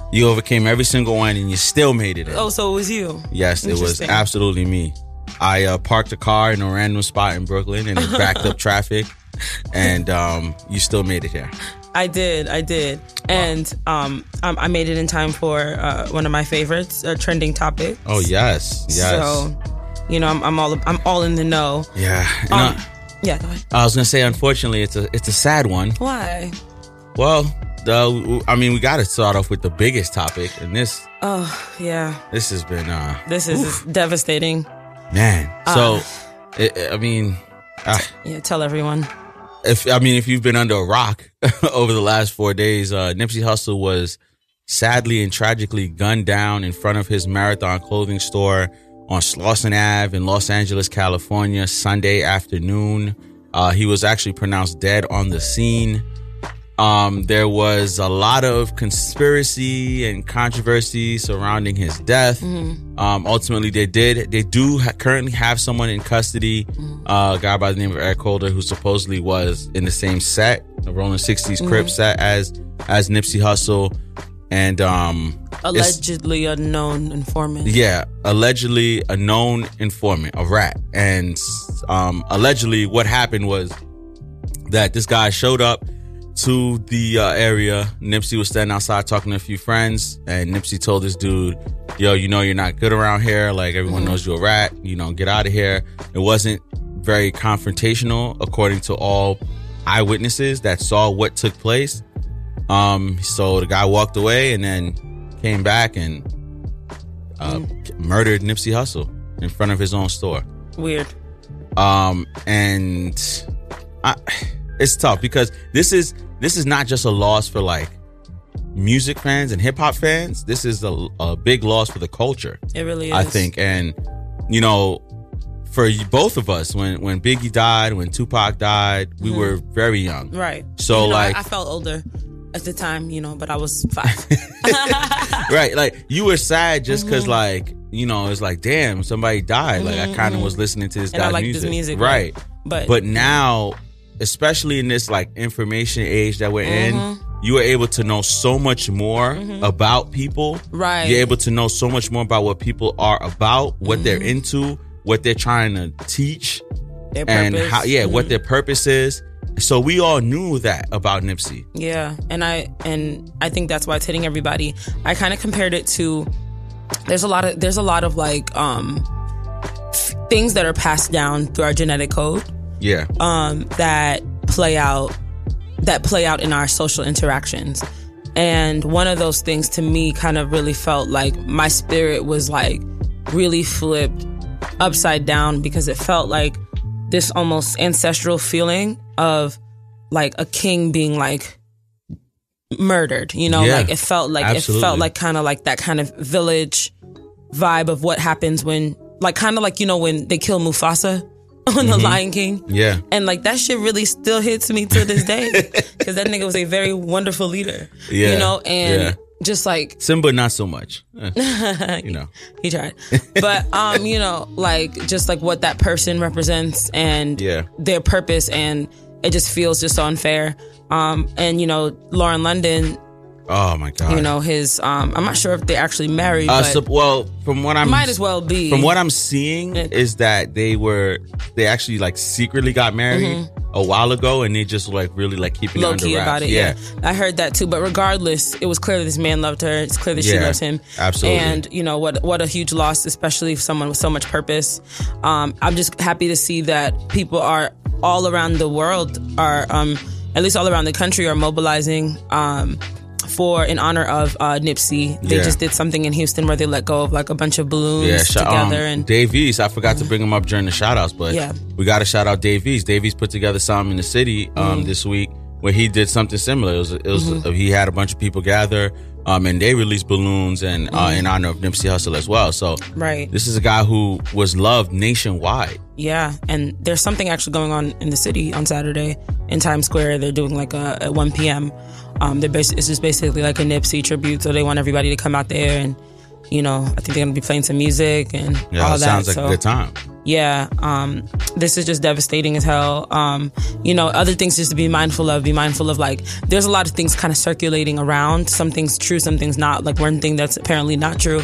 [SPEAKER 4] you overcame every single one, and you still made it. In.
[SPEAKER 11] Oh, so it was you.
[SPEAKER 4] yes, it was absolutely me. I uh, parked a car in a random spot in Brooklyn, and it backed up traffic, and um, you still made it here.
[SPEAKER 11] I did. I did. And um, um, I made it in time for uh, one of my favorites, a trending topic.
[SPEAKER 4] Oh yes, yes,
[SPEAKER 11] So, you know, I'm, I'm all I'm all in the know.
[SPEAKER 4] yeah.
[SPEAKER 11] Um,
[SPEAKER 4] uh,
[SPEAKER 11] yeah, go ahead.
[SPEAKER 4] I was gonna say, unfortunately, it's a it's a sad one.
[SPEAKER 11] Why?
[SPEAKER 4] Well, the I mean, we got to start off with the biggest topic, and this
[SPEAKER 11] Oh, yeah.
[SPEAKER 4] this has been uh
[SPEAKER 11] This is devastating.
[SPEAKER 4] man. So, it, I mean, uh,
[SPEAKER 11] Yeah, tell everyone.
[SPEAKER 4] if I mean, if you've been under a rock over the last four days, uh, Nipsey Hussle was sadly and tragically gunned down in front of his Marathon clothing store on Slauson Ave in Los Angeles, California, Sunday afternoon. Uh, he was actually pronounced dead on the scene. Um, there was a lot of conspiracy and controversy surrounding his death. Um, ultimately, they did. They do ha- currently have someone in custody, uh, a guy by the name of Eric Holder, who supposedly was in the same set, the Rolling 60s Crip set as as Nipsey Hussle, and um,
[SPEAKER 11] Allegedly unknown informant.
[SPEAKER 4] yeah, allegedly a known informant, a rat. And um, allegedly, what happened was that this guy showed up to the uh, area. Nipsey was standing outside talking to a few friends, and Nipsey told this dude, "Yo, you know you're not good around here. Like everyone knows you're a rat. You know, get out of here." It wasn't very confrontational, according to all eyewitnesses that saw what took place. Um, so the guy walked away and then came back and uh, murdered Nipsey Hussle in front of his own store.
[SPEAKER 11] Weird.
[SPEAKER 4] Um, and I, it's tough because this is this is not just a loss for like music fans and hip hop fans. This is a, a big loss for the culture.
[SPEAKER 11] It really is.
[SPEAKER 4] I think, and you know, for both of us, when when Biggie died, when Tupac died, we
[SPEAKER 11] Mhm.
[SPEAKER 4] were very young.
[SPEAKER 11] Right.
[SPEAKER 4] So
[SPEAKER 11] You know,
[SPEAKER 4] like,
[SPEAKER 11] I, felt older at the time, you know, but I was five.
[SPEAKER 4] right, like you were sad just because
[SPEAKER 11] Mhm.
[SPEAKER 4] like you know it's like damn somebody died. Like I
[SPEAKER 11] Mhm,
[SPEAKER 4] kind of was listening to this
[SPEAKER 11] And I
[SPEAKER 4] guy's music,
[SPEAKER 11] music,
[SPEAKER 4] right?
[SPEAKER 11] right. But-
[SPEAKER 4] but now, especially in this like information age that we're in,
[SPEAKER 11] Mhm.
[SPEAKER 4] you are able to know so much more about people.
[SPEAKER 11] Right.
[SPEAKER 4] You're able to know so much more about what people are about, what they're
[SPEAKER 11] Mhm.
[SPEAKER 4] into, what they're trying to teach,
[SPEAKER 11] Their
[SPEAKER 4] and how yeah, what
[SPEAKER 11] Mhm.
[SPEAKER 4] their purpose is. So we all knew that about Nipsey.
[SPEAKER 11] Yeah, and I and I think that's why it's hitting everybody. I kind of compared it to there's a lot of there's a lot of like um f- things that are passed down through our genetic code
[SPEAKER 4] Yeah.
[SPEAKER 11] um that play out that play out in our social interactions. And one of those things to me kind of really felt like my spirit was like really flipped upside down because it felt like this almost ancestral feeling of like a king being like murdered, you know,
[SPEAKER 4] Yeah,
[SPEAKER 11] like it felt like it felt like kind of like that kind of village vibe of what happens when like kind of like you know when they kill Mufasa on the
[SPEAKER 4] Mhm.
[SPEAKER 11] Lion King.
[SPEAKER 4] Yeah.
[SPEAKER 11] And like that shit really still hits me to this day because that nigga was a very wonderful leader.
[SPEAKER 4] Yeah,
[SPEAKER 11] You know, and
[SPEAKER 4] yeah.
[SPEAKER 11] just like
[SPEAKER 4] Simba, not so much. Eh, you know.
[SPEAKER 11] he tried. But um, you know, like just like what that person represents and
[SPEAKER 4] Yeah.
[SPEAKER 11] their purpose and it just feels just so unfair. Um and you know, Lauren London,
[SPEAKER 4] Oh my god.
[SPEAKER 11] you know, his um I'm not sure if they actually married,
[SPEAKER 4] Uh,
[SPEAKER 11] but
[SPEAKER 4] so, well, from what I'm
[SPEAKER 11] might as well be.
[SPEAKER 4] From what I'm seeing is that they were they actually like secretly got married a while ago, and they just like really like keeping it
[SPEAKER 11] Mm-hmm. low
[SPEAKER 4] under
[SPEAKER 11] key
[SPEAKER 4] wraps.
[SPEAKER 11] about it. Yeah. I heard that too. But regardless, it was clear that this man loved her. It's clear that she loves him.
[SPEAKER 4] absolutely.
[SPEAKER 11] And you know what? What a huge loss, especially for someone with so much purpose. Um, I'm just happy to see that people are all around the world are, um, at least all around the country, are mobilizing. Um, for in honor of uh, Nipsey, they
[SPEAKER 4] Yeah.
[SPEAKER 11] just did something in Houston where they let go of like a bunch of balloons
[SPEAKER 4] Yeah, shout,
[SPEAKER 11] together
[SPEAKER 4] um,
[SPEAKER 11] and
[SPEAKER 4] Dave East. I forgot to bring him up during the shout outs, but
[SPEAKER 11] Yeah.
[SPEAKER 4] we got to shout out Dave East. Dave East put together something in the city um,
[SPEAKER 11] Mhm.
[SPEAKER 4] this week where he did something similar. It was, it was
[SPEAKER 11] Mhm.
[SPEAKER 4] he had a bunch of people gather um, and they released balloons and uh,
[SPEAKER 11] Mhm.
[SPEAKER 4] in honor of Nipsey Hussle as well. So
[SPEAKER 11] Right.
[SPEAKER 4] this is a guy who was loved nationwide.
[SPEAKER 11] Yeah, and there's something actually going on in the city on Saturday in Times Square. They're doing like a at 1 p.m. Um, they're bas- it's just basically like a Nipsey tribute, so they want everybody to come out there and, you know, I think they're gonna be playing some music and
[SPEAKER 4] Yeah,
[SPEAKER 11] all that.
[SPEAKER 4] sounds like
[SPEAKER 11] so,
[SPEAKER 4] a good time.
[SPEAKER 11] Yeah, um, this is just devastating as hell. Um, you know, other things just to be mindful of. Be mindful of like, there's a lot of things kind of circulating around. Some things true, some things not. Like one thing that's apparently not true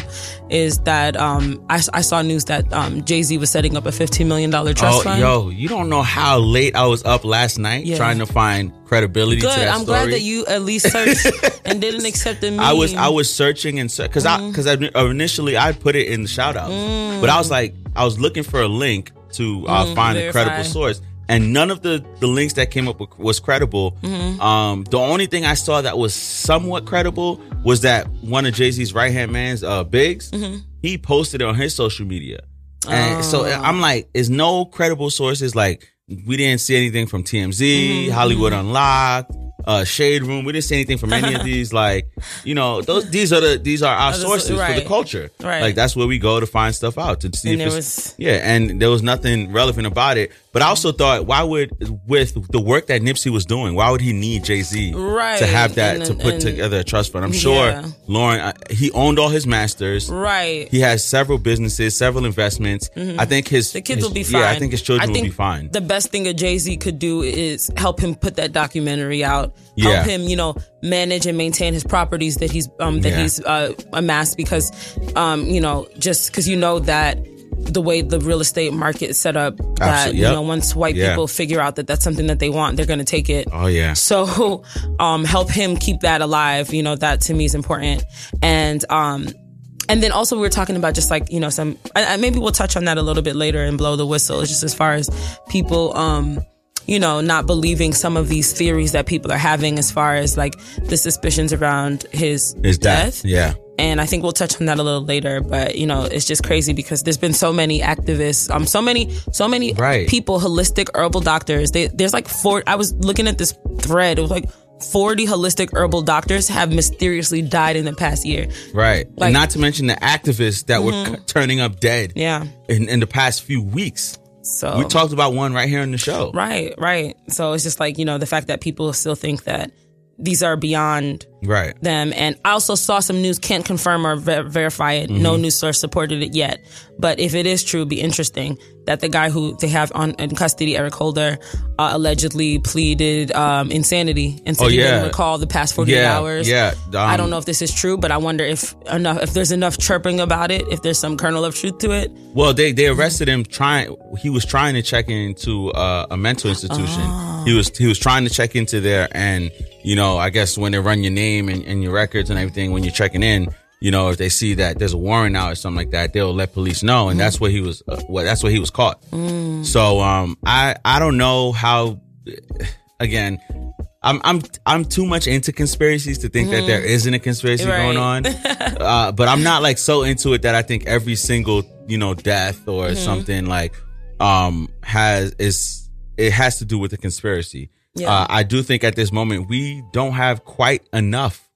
[SPEAKER 11] is that um, I, I saw news that um, Jay Z was setting up a 15 million dollar trust
[SPEAKER 4] oh,
[SPEAKER 11] fund.
[SPEAKER 4] yo, you don't know how late I was up last night
[SPEAKER 11] Yeah.
[SPEAKER 4] trying to find credibility
[SPEAKER 11] Good.
[SPEAKER 4] to that
[SPEAKER 11] I'm
[SPEAKER 4] story.
[SPEAKER 11] glad that you at least searched and didn't accept the meme.
[SPEAKER 4] I was I was searching and because I
[SPEAKER 11] Mm-hmm.
[SPEAKER 4] because initially I put it in the shout out, but I was like I was looking for a link to uh,
[SPEAKER 11] Mm,
[SPEAKER 4] find a credible source, and none of the the links that came up with was credible.
[SPEAKER 11] Mhm.
[SPEAKER 4] Um, the only thing I saw that was somewhat credible was that one of Jay Z's right hand man's uh, Biggs.
[SPEAKER 11] Mhm.
[SPEAKER 4] He posted it on his social media, and so
[SPEAKER 11] Oh.
[SPEAKER 4] I'm like, is no credible sources like. We didn't see anything from TMZ,
[SPEAKER 11] Mm-hmm,
[SPEAKER 4] Hollywood Unlocked, uh, Shade Room. We didn't see anything from any of these. Like, you know, those these are the these are our sources for the culture.
[SPEAKER 11] Right.
[SPEAKER 4] Like that's where we go to find stuff out to see
[SPEAKER 11] And
[SPEAKER 4] if it's
[SPEAKER 11] was-
[SPEAKER 4] yeah. And there was nothing relevant about it. But I also thought, why would with the work that Nipsey was doing, why would he need Jay Z
[SPEAKER 11] Right.
[SPEAKER 4] to have that
[SPEAKER 11] And-
[SPEAKER 4] to put
[SPEAKER 11] and-
[SPEAKER 4] together a trust fund? I'm sure
[SPEAKER 11] Yeah.
[SPEAKER 4] Lauren uh, he owned all his masters.
[SPEAKER 11] Right.
[SPEAKER 4] He has several businesses, several investments.
[SPEAKER 11] Mhm.
[SPEAKER 4] I think his
[SPEAKER 11] The kids
[SPEAKER 4] his-
[SPEAKER 11] will be fine.
[SPEAKER 4] Yeah, I think his children
[SPEAKER 11] I
[SPEAKER 4] will
[SPEAKER 11] think
[SPEAKER 4] be fine.
[SPEAKER 11] The best thing a Jay Z could do is help him put that documentary out.
[SPEAKER 4] Yeah.
[SPEAKER 11] Help him, you know, manage and maintain his properties that he's um that
[SPEAKER 4] Yeah.
[SPEAKER 11] he's uh amassed because um you know just because you know that the way the real estate market is set up. That
[SPEAKER 4] Absolutely,
[SPEAKER 11] you know, once white
[SPEAKER 4] Yeah.
[SPEAKER 11] people figure out that that's something that they want, they're going to take it.
[SPEAKER 4] Oh yeah.
[SPEAKER 11] So, um, help him keep that alive. You know, that to me is important. And, um, and then also we were talking about just like, you know, some, I, I- maybe we'll touch on that a little bit later and blow the whistle. It's just as far as people, um, you know, not believing some of these theories that people are having as far as like the suspicions around his,
[SPEAKER 4] His death. Yeah.
[SPEAKER 11] and I think we'll touch on that a little later. But you know, it's just crazy because there's been so many activists, um, so many, so many
[SPEAKER 4] Right.
[SPEAKER 11] people, holistic herbal doctors. They, there's like four. I was looking at this thread. It was like 40 holistic herbal doctors have mysteriously died in the past year.
[SPEAKER 4] Right.
[SPEAKER 11] Like-
[SPEAKER 4] and not to mention the activists that were c- turning up dead.
[SPEAKER 11] Yeah.
[SPEAKER 4] In, in the past few weeks.
[SPEAKER 11] So
[SPEAKER 4] We talked about one right here on the show.
[SPEAKER 11] right, right. So it's just like you know the fact that people still think that these are beyond
[SPEAKER 4] Right.
[SPEAKER 11] them. And I also saw some news, can't confirm or ver- verify it. No news source supported it yet. But if it is true, be interesting that the guy who they have on in custody, Eric Holder, uh, allegedly pleaded um, insanity and said
[SPEAKER 4] Oh,
[SPEAKER 11] he
[SPEAKER 4] yeah.
[SPEAKER 11] didn't recall the past 48
[SPEAKER 4] Yeah,
[SPEAKER 11] hours.
[SPEAKER 4] yeah,
[SPEAKER 11] I
[SPEAKER 4] um,
[SPEAKER 11] don't know if this is true, but I wonder if enough, if there's enough chirping about it, if there's some kernel of truth to it.
[SPEAKER 4] Well, they they arrested him trying. He was trying to check into uh, a mental institution.
[SPEAKER 11] Oh.
[SPEAKER 4] He was he was trying to check into there, and you know, I guess when they run your name and, and your records and everything, when you're checking in, you know, if they see that there's a warrant out or something like that, they'll let police know, and that's where he was. Uh, well, that's where he was caught. So, um, I I don't know how. Again, I'm I'm I'm too much into conspiracies to think that there isn't a conspiracy
[SPEAKER 11] Right.
[SPEAKER 4] going on. uh, but I'm not like so into it that I think every single you know death or
[SPEAKER 11] Mm-hmm.
[SPEAKER 4] something like um has is it has to do with the conspiracy.
[SPEAKER 11] Yeah.
[SPEAKER 4] Uh, I do think at this moment we don't have quite enough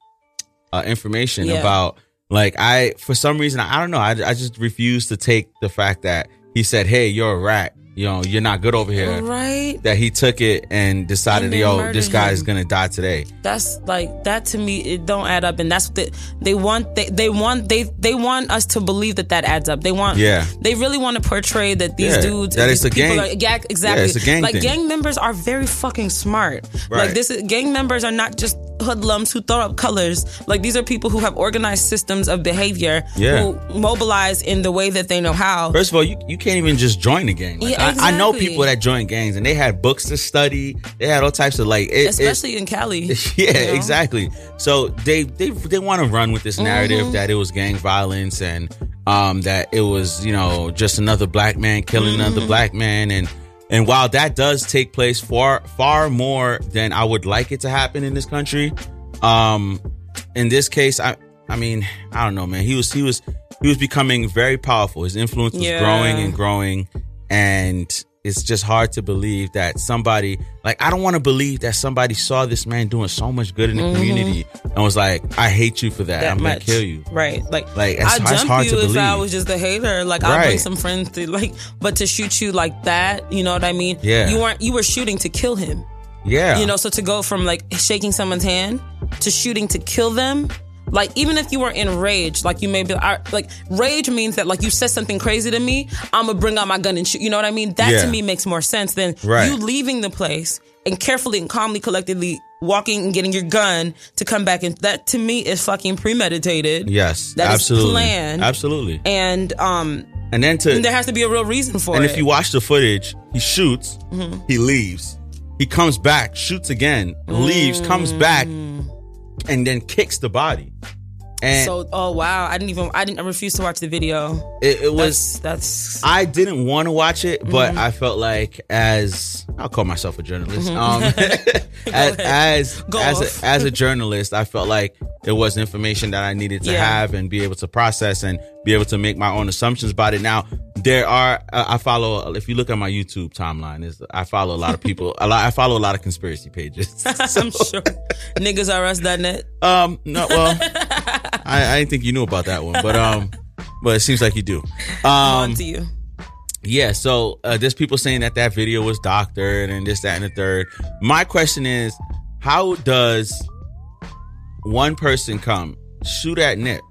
[SPEAKER 4] uh, information
[SPEAKER 11] Yeah.
[SPEAKER 4] about like I for some reason I don't know I I just refuse to take the fact that he said hey you're a rat you know you're not good over here
[SPEAKER 11] Right.
[SPEAKER 4] that he took it and decided
[SPEAKER 11] And
[SPEAKER 4] yo this guy is gonna die today.
[SPEAKER 11] That's like that to me. It don't add up, and that's what they, they want. They, they want they they want us to believe that that adds up. They want
[SPEAKER 4] Yeah.
[SPEAKER 11] They really want to portray that these
[SPEAKER 4] Yeah,
[SPEAKER 11] dudes
[SPEAKER 4] that it's a gang-
[SPEAKER 11] Are, yeah, exactly.
[SPEAKER 4] Yeah, it's a gang
[SPEAKER 11] like
[SPEAKER 4] thing.
[SPEAKER 11] gang members are very fucking smart.
[SPEAKER 4] Right.
[SPEAKER 11] Like this is, gang members are not just hoodlums who throw up colors. Like these are people who have organized systems of behavior.
[SPEAKER 4] Yeah.
[SPEAKER 11] Who mobilize in the way that they know how.
[SPEAKER 4] First of all, you, you can't even just join a gang. Like,
[SPEAKER 11] Yeah,
[SPEAKER 4] I, I know people that join gangs and they had books to study. They had all types of like, it,
[SPEAKER 11] Especially in Cali.
[SPEAKER 4] yeah,
[SPEAKER 11] you know?
[SPEAKER 4] exactly. So they they they want to run with this narrative
[SPEAKER 11] Mm-hmm.
[SPEAKER 4] that it was gang violence and um that it was you know just another black man killing another
[SPEAKER 11] Mm-hmm.
[SPEAKER 4] black man and and while that does take place far far more than I would like it to happen in this country, um, in this case, I I mean I don't know, man. He was he was he was becoming very powerful. His influence was
[SPEAKER 11] Yeah.
[SPEAKER 4] growing and growing, and it's just hard to believe that somebody like I don't want to believe that somebody saw this man doing so much good in the community and was like, I hate you for that.
[SPEAKER 11] Mm-hmm. that
[SPEAKER 4] I'm
[SPEAKER 11] much.
[SPEAKER 4] gonna kill you.
[SPEAKER 11] Right. Like,
[SPEAKER 4] Like, it's
[SPEAKER 11] jump
[SPEAKER 4] hard
[SPEAKER 11] you
[SPEAKER 4] to
[SPEAKER 11] if I was just a hater. Like I'll bring some friends to like but to shoot you like that, you know what I mean?
[SPEAKER 4] Yeah.
[SPEAKER 11] You weren't you were shooting to kill him.
[SPEAKER 4] Yeah.
[SPEAKER 11] You know, so to go from like shaking someone's hand to shooting to kill them, like even if you were enraged, like you may be I- like rage means that like you said something crazy to me, I'm gonna bring out my gun and shoot. You know what I mean? That
[SPEAKER 4] Yeah.
[SPEAKER 11] to me makes more sense than
[SPEAKER 4] Right.
[SPEAKER 11] you leaving the place and carefully and calmly, collectively walking and getting your gun to come back. And that to me is fucking premeditated.
[SPEAKER 4] yes.
[SPEAKER 11] That is
[SPEAKER 4] absolutely.
[SPEAKER 11] planned.
[SPEAKER 4] Absolutely.
[SPEAKER 11] And um,
[SPEAKER 4] And then to and
[SPEAKER 11] there has to be a real reason for
[SPEAKER 4] And
[SPEAKER 11] it.
[SPEAKER 4] And if you watch the footage, he shoots,
[SPEAKER 11] Mm-hmm.
[SPEAKER 4] he leaves, he comes back, shoots again, leaves, comes back, and then kicks the body. And
[SPEAKER 11] so, oh wow, I didn't even, I didn't, I refuse to watch the video.
[SPEAKER 4] it, it was.
[SPEAKER 11] That's, that's
[SPEAKER 4] I didn't want to watch it, but
[SPEAKER 11] Mm-hmm.
[SPEAKER 4] I felt like as I'll call myself a journalist. Um, as as
[SPEAKER 11] Go
[SPEAKER 4] as a, as a journalist, I felt like it was information that I needed to
[SPEAKER 11] Yeah.
[SPEAKER 4] have and be able to process and be able to make my own assumptions about it. Now, there are uh, I follow. If you look at my YouTube timeline, is I follow a lot of people. a lot. I follow a lot of conspiracy pages.
[SPEAKER 11] I'm sure. NiggasRS.net.
[SPEAKER 4] Um, no, well, I, I didn't think you knew about that one, but um, but it seems like you do. Um,
[SPEAKER 11] to you.
[SPEAKER 4] yeah. So uh, there's people saying that that video was doctored and this, that, and the third. My question is, how does one person come shoot at Nip?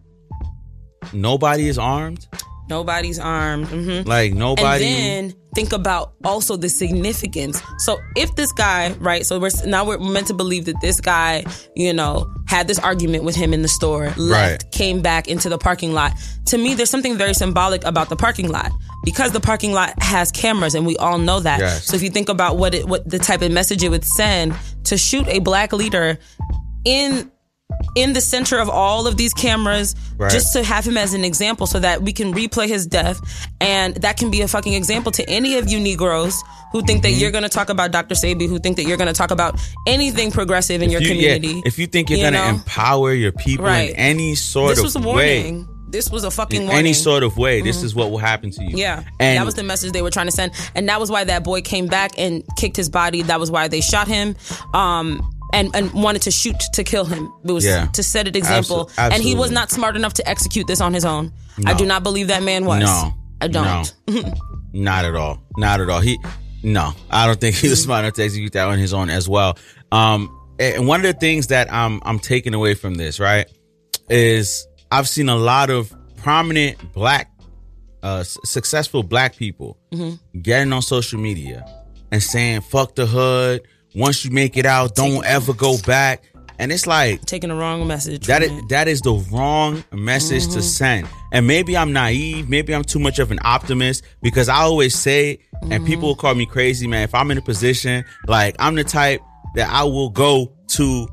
[SPEAKER 4] Nobody is armed.
[SPEAKER 11] Nobody's armed. hmm
[SPEAKER 4] Like nobody.
[SPEAKER 11] And then think about also the significance. So if this guy, right? So we're now we're meant to believe that this guy, you know, had this argument with him in the store, left,
[SPEAKER 4] Right.
[SPEAKER 11] came back into the parking lot. To me, there's something very symbolic about the parking lot because the parking lot has cameras, and we all know that.
[SPEAKER 4] Yes.
[SPEAKER 11] So if you think about what it, what the type of message it would send to shoot a black leader in in the center of all of these cameras
[SPEAKER 4] Right.
[SPEAKER 11] just to have him as an example so that we can replay his death and that can be a fucking example to any of you negroes who think
[SPEAKER 4] Mm-hmm.
[SPEAKER 11] that you're going to talk about Dr. Sebi who think that you're going to talk about anything progressive in your
[SPEAKER 4] If you- yeah,
[SPEAKER 11] community
[SPEAKER 4] if you think you're
[SPEAKER 11] you
[SPEAKER 4] gonna empower your people
[SPEAKER 11] Right.
[SPEAKER 4] in any sort
[SPEAKER 11] this
[SPEAKER 4] of
[SPEAKER 11] was a
[SPEAKER 4] way,
[SPEAKER 11] warning this was a fucking
[SPEAKER 4] in
[SPEAKER 11] warning
[SPEAKER 4] any sort of way, this is what will happen to you.
[SPEAKER 11] yeah,
[SPEAKER 4] and
[SPEAKER 11] that was the message they were trying to send, and that was why that boy came back and kicked his body. That was why they shot him, um, and and wanted to shoot to kill him. It was
[SPEAKER 4] Yeah.
[SPEAKER 11] to set an example,
[SPEAKER 4] Abso-
[SPEAKER 11] and he was not smart enough to execute this on his own. I do not believe that man was.
[SPEAKER 4] No,
[SPEAKER 11] I don't.
[SPEAKER 4] No, not at all. Not at all. He, no, I don't think he was smart enough to execute that on his own as well. Um, and one of the things that I'm I'm taking away from this, right, is I've seen a lot of prominent black, uh, successful black people getting on social media and saying "fuck the hood." Once you make it out, don't ever go back. And it's like
[SPEAKER 11] Taking the wrong message.
[SPEAKER 4] that is that is the wrong message
[SPEAKER 11] Mm-hmm.
[SPEAKER 4] to send. And maybe I'm naive, maybe I'm too much of an optimist because I always say, and
[SPEAKER 11] Mm-hmm.
[SPEAKER 4] people will call me crazy, man. If I'm in a position, like I'm the type that I will go to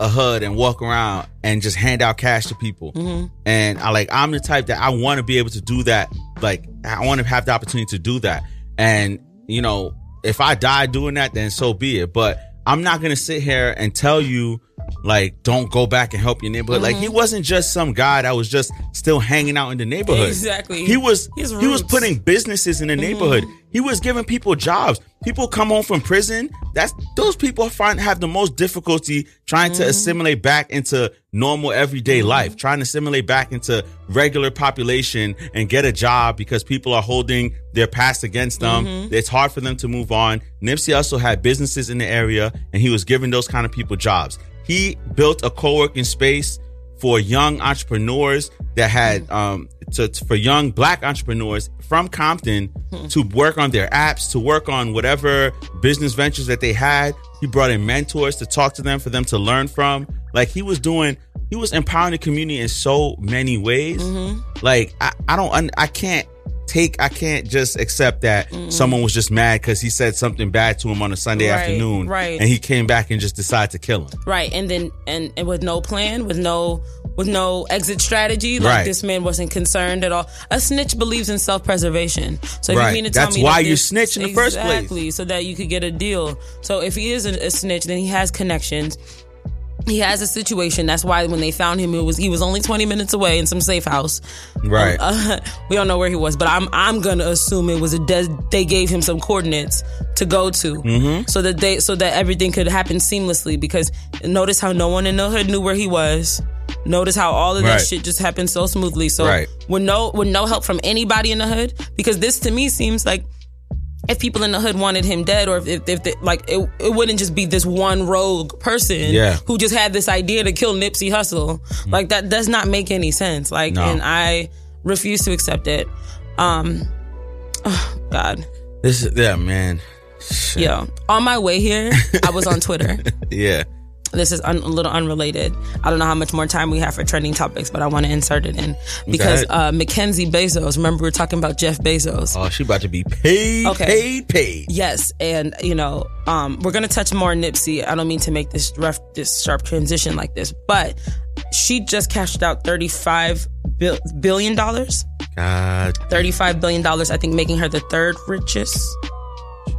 [SPEAKER 4] a hood and walk around and just hand out cash to people.
[SPEAKER 11] Mm-hmm.
[SPEAKER 4] And I like I'm the type that I want to be able to do that. Like I want to have the opportunity to do that. And you know, if I die doing that, then so be it. But I'm not gonna sit here and tell you like don't go back and help your neighborhood. Like
[SPEAKER 11] Mm-hmm.
[SPEAKER 4] he wasn't just some guy that was just still hanging out in the neighborhood.
[SPEAKER 11] Exactly.
[SPEAKER 4] He was he was putting businesses in the mm-hmm. neighborhood. He was giving people jobs. People come home from prison. That's those people find have the most difficulty trying to mm-hmm. assimilate back into normal everyday mm-hmm. life, trying to assimilate back into regular population and get a job because people are holding their past against them. It's hard for them to move on. Nipsey also had businesses in the area and he was giving those kind of people jobs. He built a co-working space for young entrepreneurs that had hmm. um to, for young black entrepreneurs from Compton hmm. to work on their apps, to work on whatever business ventures that they had. He brought in mentors to talk to them for them to learn from. Like he was doing, he was empowering the community in so many ways. Mm-hmm. Like I, I don't, I can't take, I can't just accept that someone was just mad because he said something bad to him on a Sunday
[SPEAKER 11] Right,
[SPEAKER 4] afternoon,
[SPEAKER 11] right.
[SPEAKER 4] And he came back and just decided to kill him.
[SPEAKER 11] right, and then and, and with no plan, with no with no exit strategy, like
[SPEAKER 4] Right.
[SPEAKER 11] this man wasn't concerned at all. A snitch believes in self preservation. So if
[SPEAKER 4] Right.
[SPEAKER 11] you mean to tell
[SPEAKER 4] That's
[SPEAKER 11] me
[SPEAKER 4] why
[SPEAKER 11] that
[SPEAKER 4] you snitch in the first place.
[SPEAKER 11] exactly, so that you could get a deal. So if he is a, a snitch, then he has connections. He has a situation. That's why when they found him, it was he was only twenty minutes away in some safe house.
[SPEAKER 4] Right.
[SPEAKER 11] Uh, we don't know where he was, but I'm I'm gonna assume it was a des- they gave him some coordinates to go to,
[SPEAKER 4] Mm-hmm.
[SPEAKER 11] so that they so that everything could happen seamlessly. Because notice how no one in the hood knew where he was. Notice how all of that shit just happened so smoothly. So
[SPEAKER 4] Right.
[SPEAKER 11] with no with no help from anybody in the hood, because this to me seems like if people in the hood wanted him dead, or if, if, if they, like it, it wouldn't just be this one rogue person
[SPEAKER 4] Yeah.
[SPEAKER 11] who just had this idea to kill Nipsey Hussle. Like that does not make any sense. Like,
[SPEAKER 4] No.
[SPEAKER 11] and I refuse to accept it. Um, oh, God,
[SPEAKER 4] This is yeah, man.
[SPEAKER 11] yo, on my way here, I was on Twitter.
[SPEAKER 4] Yeah.
[SPEAKER 11] This is un- a little unrelated. I don't know how much more time we have for trending topics, but I want to insert it in because uh, Mackenzie Bezos. Remember, we were talking about Jeff Bezos.
[SPEAKER 4] Oh, she about to be paid,
[SPEAKER 11] Okay.
[SPEAKER 4] paid, paid.
[SPEAKER 11] Yes, and you know, um, we're gonna touch more on Nipsey. I don't mean to make this rough, this sharp transition like this, but she just cashed out thirty five bil- billion dollars.
[SPEAKER 4] God,
[SPEAKER 11] Thirty five billion dollars. I think making her the third richest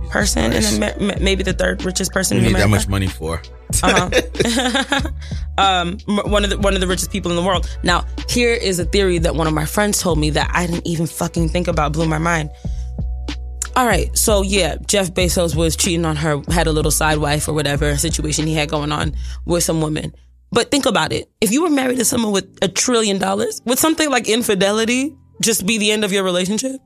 [SPEAKER 11] person in
[SPEAKER 4] Christ.
[SPEAKER 11] Maybe the third richest person
[SPEAKER 4] you
[SPEAKER 11] in
[SPEAKER 4] need that much money for?
[SPEAKER 11] Uh-huh. um, one of the one of the richest people in the world. Now, here is a theory that one of my friends told me that I didn't even fucking think about. Blew my mind. All right, so yeah, Jeff Bezos was cheating on her, had a little side wife or whatever situation he had going on with some woman. But think about it: if you were married to someone with a trillion dollars, would something like infidelity just be the end of your relationship?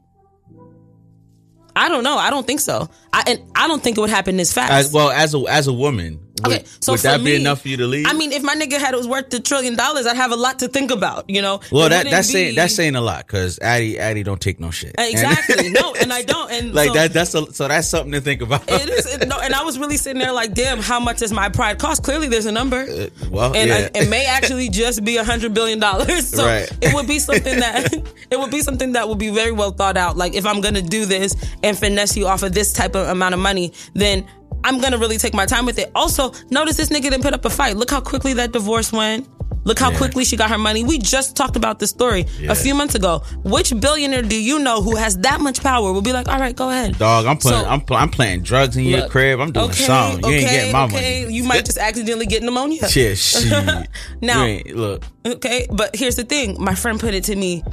[SPEAKER 11] I don't know. I don't think so. I and I don't think it would happen this fast.
[SPEAKER 4] As well as a as a woman, would,
[SPEAKER 11] Okay, so
[SPEAKER 4] would that
[SPEAKER 11] me,
[SPEAKER 4] be enough for you to leave?
[SPEAKER 11] I mean, if my nigga had it was worth a trillion dollars, I'd have a lot to think about. You know.
[SPEAKER 4] well,
[SPEAKER 11] It
[SPEAKER 4] that that's
[SPEAKER 11] be-
[SPEAKER 4] saying that's saying a lot because Addie Addie don't take no shit. And-
[SPEAKER 11] Exactly. no, and I don't. And
[SPEAKER 4] like
[SPEAKER 11] so,
[SPEAKER 4] that. That's a, so that's something to think about.
[SPEAKER 11] It is it, no, and I was really sitting there like, damn, how much does my pride cost? Clearly, there's a number, uh,
[SPEAKER 4] well,
[SPEAKER 11] and
[SPEAKER 4] yeah.
[SPEAKER 11] I, it may actually just be a hundred billion dollars. So
[SPEAKER 4] Right.
[SPEAKER 11] it would be something that it would be something that would be very well thought out. Like if I'm gonna do this and finesse you off of this type of amount of money, then I'm gonna really take my time with it. Also, notice this nigga didn't put up a fight. Look how quickly that divorce went. Look how
[SPEAKER 4] Yeah.
[SPEAKER 11] quickly she got her money. We just talked about this story
[SPEAKER 4] Yeah.
[SPEAKER 11] a few months ago. Which billionaire do you know who has that much power? Will be like, all right, go ahead.
[SPEAKER 4] Dog, I'm putting,
[SPEAKER 11] So-
[SPEAKER 4] I'm, pl- I'm drugs in your
[SPEAKER 11] Look,
[SPEAKER 4] crib. I'm doing
[SPEAKER 11] okay,
[SPEAKER 4] something. You ain't
[SPEAKER 11] okay,
[SPEAKER 4] getting my
[SPEAKER 11] okay.
[SPEAKER 4] money.
[SPEAKER 11] You might just accidentally get pneumonia.
[SPEAKER 4] Shit, shit.
[SPEAKER 11] Now-
[SPEAKER 4] look,
[SPEAKER 11] Okay, but here's the thing. My friend put it to me.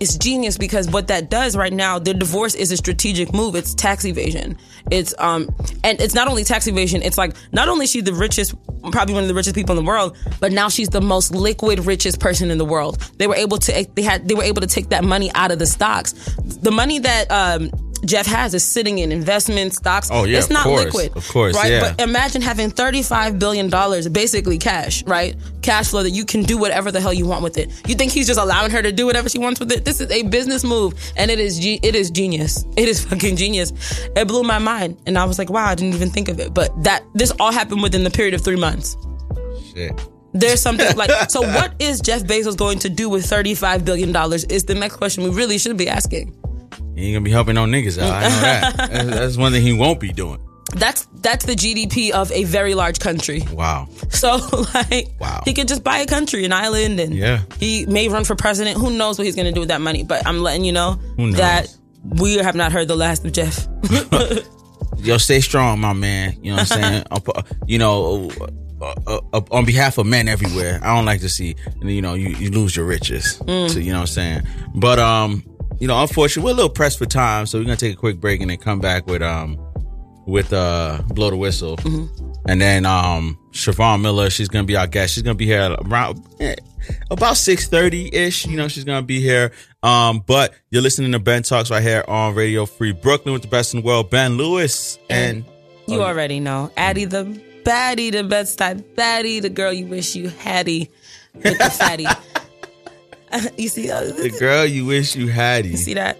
[SPEAKER 11] It's genius because what that does right now, the divorce is a strategic move. It's tax evasion. It's um, and it's not only tax evasion. It's like not only she the richest, probably one of the richest people in the world, but now she's the most liquid richest person in the world. They were able to they had they were able to take that money out of the stocks. The money that um. Jeff has is sitting in investment stocks.
[SPEAKER 4] Oh, yeah,
[SPEAKER 11] it's
[SPEAKER 4] of
[SPEAKER 11] not
[SPEAKER 4] course,
[SPEAKER 11] liquid,
[SPEAKER 4] of course,
[SPEAKER 11] right?
[SPEAKER 4] yeah.
[SPEAKER 11] But imagine having $35 billion, basically cash, right? Cash flow that you can do whatever the hell you want with it. You think he's just allowing her to do whatever she wants with it? This is a business move and it is ge- it is genius. It is fucking genius. It blew my mind and I was like, wow, I didn't even think of it. But that this all happened within the period of 3 months.
[SPEAKER 4] shit.
[SPEAKER 11] There's something like so what is Jeff Bezos going to do with 35 billion dollars is the next question we really should be asking.
[SPEAKER 4] He ain't gonna be helping no niggas out. I know that. That's, that's one thing he won't be doing.
[SPEAKER 11] That's that's the GDP of a very large country.
[SPEAKER 4] Wow.
[SPEAKER 11] So like,
[SPEAKER 4] Wow.
[SPEAKER 11] he could just buy a country, an island, and
[SPEAKER 4] Yeah.
[SPEAKER 11] he may run for president. Who knows what he's to do with that money? But I'm letting you know that we have not heard the last of Jeff.
[SPEAKER 4] Yo, stay strong, my man. You know what I'm saying? You know, uh, uh, uh, on behalf of men everywhere, I don't like to see you know you, you lose your riches.
[SPEAKER 11] Mm.
[SPEAKER 4] So, you know what I'm saying? But um, you know, unfortunately, we're a little pressed for time, so we're gonna take a quick break and then come back with um with uh blow the whistle, and then um Siobhan Miller, she's gonna be our guest. She's gonna be here around eh, about six thirty ish. You know, she's gonna be here. Um, but you're listening to Ben Talks right here on Radio Free Brooklyn with the best in the world, Ben Lewis, and
[SPEAKER 11] you already know. Addie the baddie, the best type baddie, the girl you wish you haddy with the fatty. you see,
[SPEAKER 4] the girl you wish you had.
[SPEAKER 11] you see that?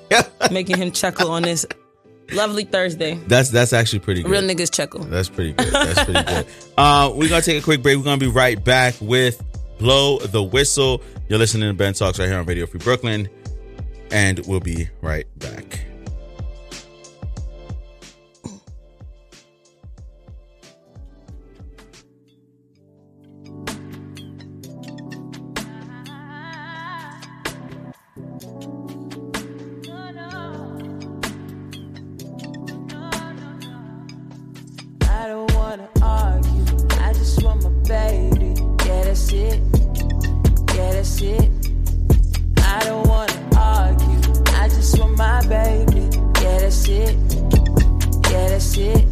[SPEAKER 11] Making him chuckle on this lovely Thursday.
[SPEAKER 4] That's that's actually pretty good.
[SPEAKER 11] Real niggas chuckle.
[SPEAKER 4] That's pretty good. That's pretty good. Uh, we're gonna take a quick break. We're gonna be right back with Blow the Whistle. You're listening to Ben Talks right here on Radio Free Brooklyn, and we'll be right back.
[SPEAKER 10] I don't wanna argue. I just want my baby. Yeah, that's it. Yeah, that's it.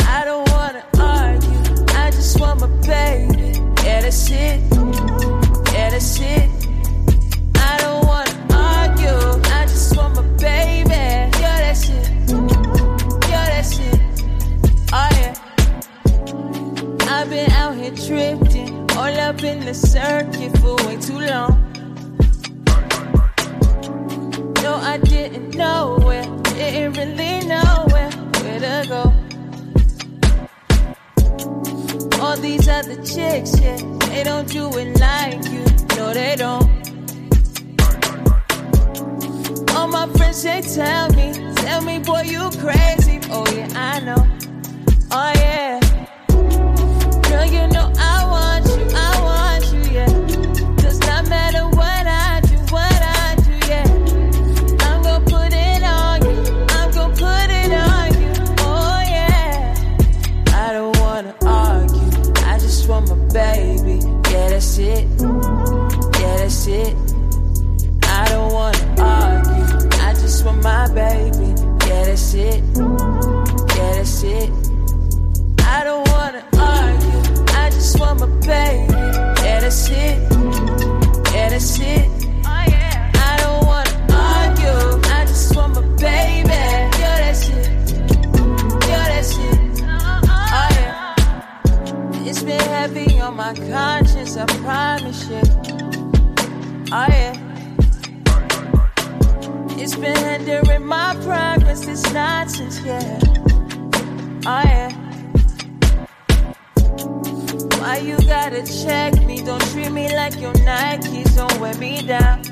[SPEAKER 10] I don't wanna argue. I just want my baby. Yeah, that's it. Yeah, that's it. I don't wanna argue. I just want my baby. Yeah, that's it. Yeah, that's it. Oh yeah. I've been out here drifting, all up in the circuit for way too long. No, I didn't know where, didn't really know where, where to go. All these other chicks, yeah, they don't do it like you, no, they don't. All my friends, they tell me, tell me, boy, you crazy. Oh yeah, I know. Oh yeah. Girl, you know I want you, it, yeah, that's it. I don't wanna argue, I just want my baby, yeah, that's it, yeah, that's it. I don't wanna argue, I just want my baby. Yeah, that's it. Yeah, that's it. heavy on my conscience, I promise you. Oh yeah. It's been hindering my progress, this since yeah. Oh yeah. Why you gotta check me? Don't treat me like your Nikes, don't wear me down.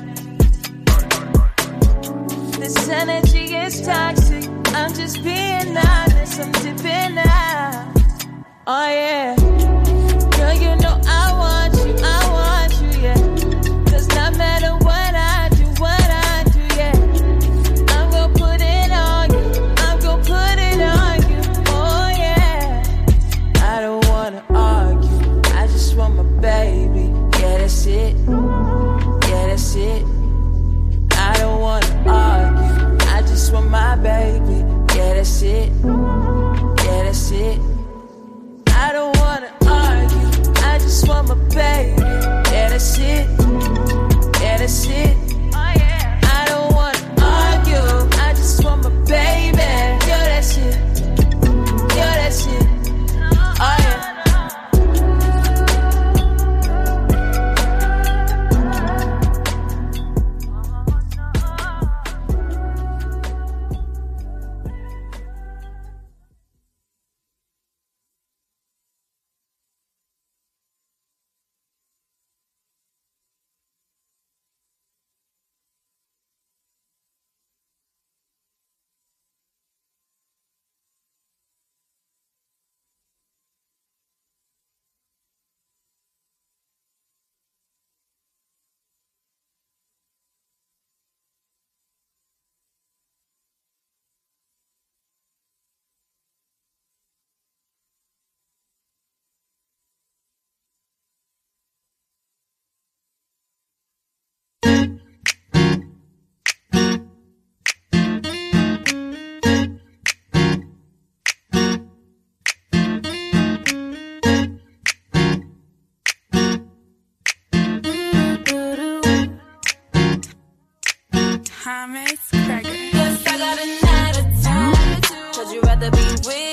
[SPEAKER 10] This energy is toxic. I'm just being honest, I'm dipping out. Oh yeah. rather be with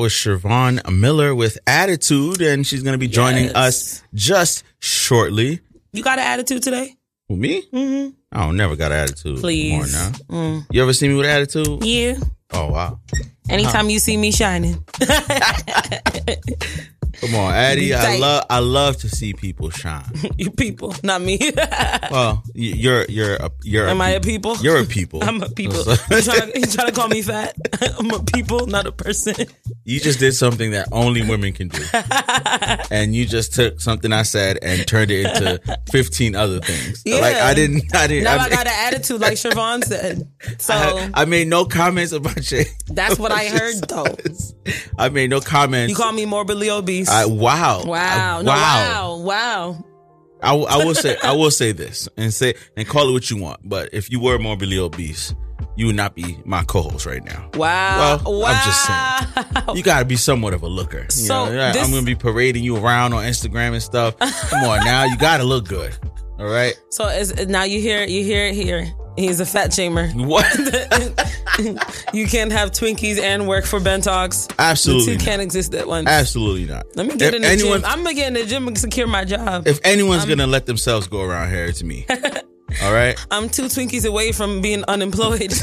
[SPEAKER 4] was Siobhan Miller with Attitude, and she's going to be joining
[SPEAKER 11] Yes.
[SPEAKER 4] us just shortly.
[SPEAKER 11] You got an attitude today?
[SPEAKER 4] Who, me?
[SPEAKER 11] Mm-hmm.
[SPEAKER 4] I don't never got attitude.
[SPEAKER 11] Please.
[SPEAKER 4] More now.
[SPEAKER 11] Mm.
[SPEAKER 4] You ever see me with attitude?
[SPEAKER 11] Yeah.
[SPEAKER 4] Oh, wow.
[SPEAKER 11] Anytime you see me shining.
[SPEAKER 4] Come on, Addie. I love I love to see people shine.
[SPEAKER 11] you people, not me.
[SPEAKER 4] well, you're you're a you're
[SPEAKER 11] Am
[SPEAKER 4] a
[SPEAKER 11] I a
[SPEAKER 4] people. You're a people.
[SPEAKER 11] I'm a people. you trying, to, trying to call me fat? I'm a people, not a person.
[SPEAKER 4] You just did something that only women can do. and you just took something I said and turned it into 15 other things.
[SPEAKER 11] Yeah.
[SPEAKER 4] Like I didn't I didn't
[SPEAKER 11] Now
[SPEAKER 4] I,
[SPEAKER 11] I got an attitude like Siobhan said. So
[SPEAKER 4] I, I made no comments about you.
[SPEAKER 11] that's what I heard though.
[SPEAKER 4] I made no comments.
[SPEAKER 11] You call me morbidly obese.
[SPEAKER 4] I, wow.
[SPEAKER 11] wow.
[SPEAKER 4] I-
[SPEAKER 11] no, wow. Wow.
[SPEAKER 4] I, will- I will say I will say this and say and call it what you want. But if you were morbidly obese, you would not be my co-host right now.
[SPEAKER 11] Wow.
[SPEAKER 4] Well,
[SPEAKER 11] wow.
[SPEAKER 4] I'm just saying. You got to be somewhat of a looker. You
[SPEAKER 11] So,
[SPEAKER 4] know,
[SPEAKER 11] this-
[SPEAKER 4] I'm going to be parading you around on Instagram and stuff. Come on now, you got to look good. All right.
[SPEAKER 11] So is, now you hear you hear it here. He's a fat shamer.
[SPEAKER 4] What?
[SPEAKER 11] you can't have Twinkies and work for Ben Talks.
[SPEAKER 4] Absolutely
[SPEAKER 11] The two
[SPEAKER 4] not.
[SPEAKER 11] can't exist at once.
[SPEAKER 4] Absolutely not.
[SPEAKER 11] Let me get
[SPEAKER 4] If
[SPEAKER 11] in the
[SPEAKER 4] anyone-
[SPEAKER 11] gym. I'm gonna get in the gym and secure my job.
[SPEAKER 4] If anyone's
[SPEAKER 11] I'm-
[SPEAKER 4] to let themselves go around here, it's me. All right.
[SPEAKER 11] I'm two Twinkies away from being unemployed.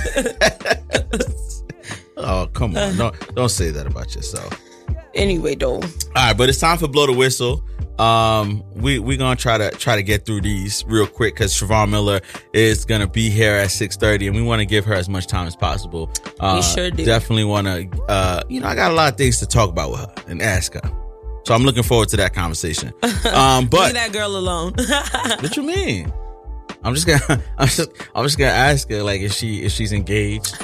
[SPEAKER 4] Oh, come on. Don't, don't say that about yourself.
[SPEAKER 11] anyway, though.
[SPEAKER 4] All right, but it's time for blow the whistle. Um, we we gonna try to try to get through these real quick because Siobhan Miller is gonna be here at six thirty, and we want to give her as much time as possible. Uh,
[SPEAKER 11] sure do.
[SPEAKER 4] Definitely want to. Uh, you know, I got a lot of things to talk about with her and ask her, so I'm looking forward to that conversation. Um, but Leave
[SPEAKER 11] that girl alone.
[SPEAKER 4] what you mean? I'm just gonna, I'm just, I'm just gonna ask her like if she if she's engaged.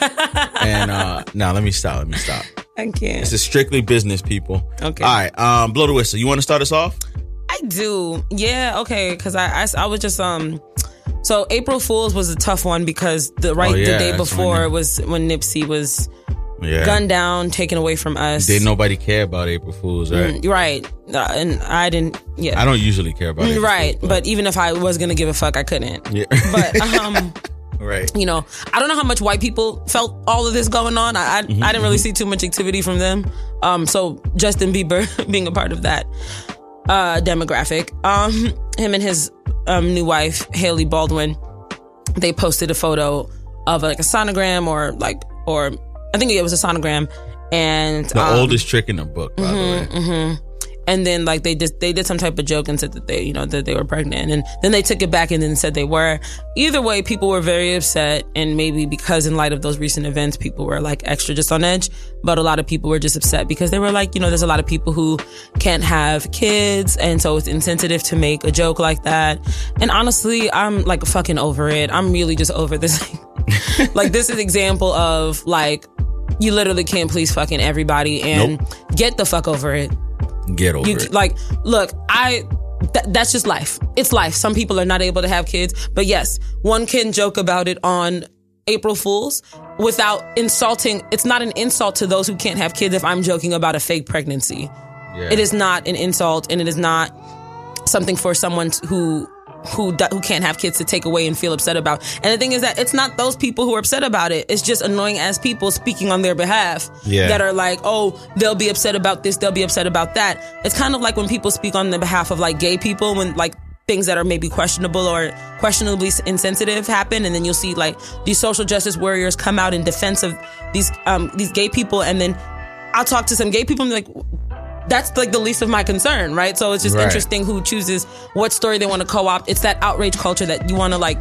[SPEAKER 4] and uh, no, let me stop. Let me stop.
[SPEAKER 11] I can't.
[SPEAKER 4] This is strictly business, people.
[SPEAKER 11] Okay.
[SPEAKER 4] All right. Um, blow the whistle. You want to start us off?
[SPEAKER 11] I do. Yeah, okay. Because I, I, I was just um. So April Fools was a tough one because the right
[SPEAKER 4] Oh, yeah,
[SPEAKER 11] the day
[SPEAKER 4] that's when
[SPEAKER 11] before was when Nipsey was
[SPEAKER 4] Yeah.
[SPEAKER 11] gunned down, taken away from us.
[SPEAKER 4] Did nobody care about April Fools, right?
[SPEAKER 11] Mm, right, uh, and I didn't. Yeah,
[SPEAKER 4] I don't usually care about it.
[SPEAKER 11] right. But even if I was gonna give a fuck, I couldn't.
[SPEAKER 4] Yeah.
[SPEAKER 11] But um.
[SPEAKER 4] right.
[SPEAKER 11] you know, I don't know how much white people felt all of this going on. I I,
[SPEAKER 4] Mm-hmm,
[SPEAKER 11] I didn't really see too much activity from them. Um, so Justin Bieber being a part of that uh demographic, um, him and his um new wife Hailey Baldwin, they posted a photo of like a sonogram or like or I think it was a sonogram, and
[SPEAKER 4] The
[SPEAKER 11] um,
[SPEAKER 4] oldest trick in the book, by the way.
[SPEAKER 11] hmm And then like they just they did some type of joke and said that they you know that they were pregnant and then they took it back and then said they were. Either way, people were very upset and maybe because in light of those recent events, people were like extra just on edge. But a lot of people were just upset because they were like you know there's a lot of people who can't have kids and so it's insensitive to make a joke like that. And honestly, I'm like fucking over it. I'm really just over this. like this is example of like you literally can't please fucking everybody and get the fuck over it.
[SPEAKER 4] Get over
[SPEAKER 11] You
[SPEAKER 4] it.
[SPEAKER 11] like, look, I. Th- that's just life. It's life. Some people are not able to have kids, but yes, one can joke about it on April Fools without insulting. It's not an insult to those who can't have kids if I'm joking about a fake pregnancy.
[SPEAKER 4] Yeah.
[SPEAKER 11] It is not an insult, and it is not something for someone t- who who who can't have kids to take away and feel upset about. And the thing is that it's not those people who are upset about it. It's just annoying as people speaking on their behalf
[SPEAKER 4] Yeah.
[SPEAKER 11] that are like, oh, they'll be upset about this, they'll be upset about that. It's kind of like when people speak on the behalf of like gay people when like things that are maybe questionable or questionably insensitive happen and then you'll see like these social justice warriors come out in defense of these um these gay people and then I'll talk to some gay people and be like that's like the least of my concern, right? So it's just
[SPEAKER 4] Right.
[SPEAKER 11] interesting who chooses what story they want to co-opt. It's that outrage culture that you want to like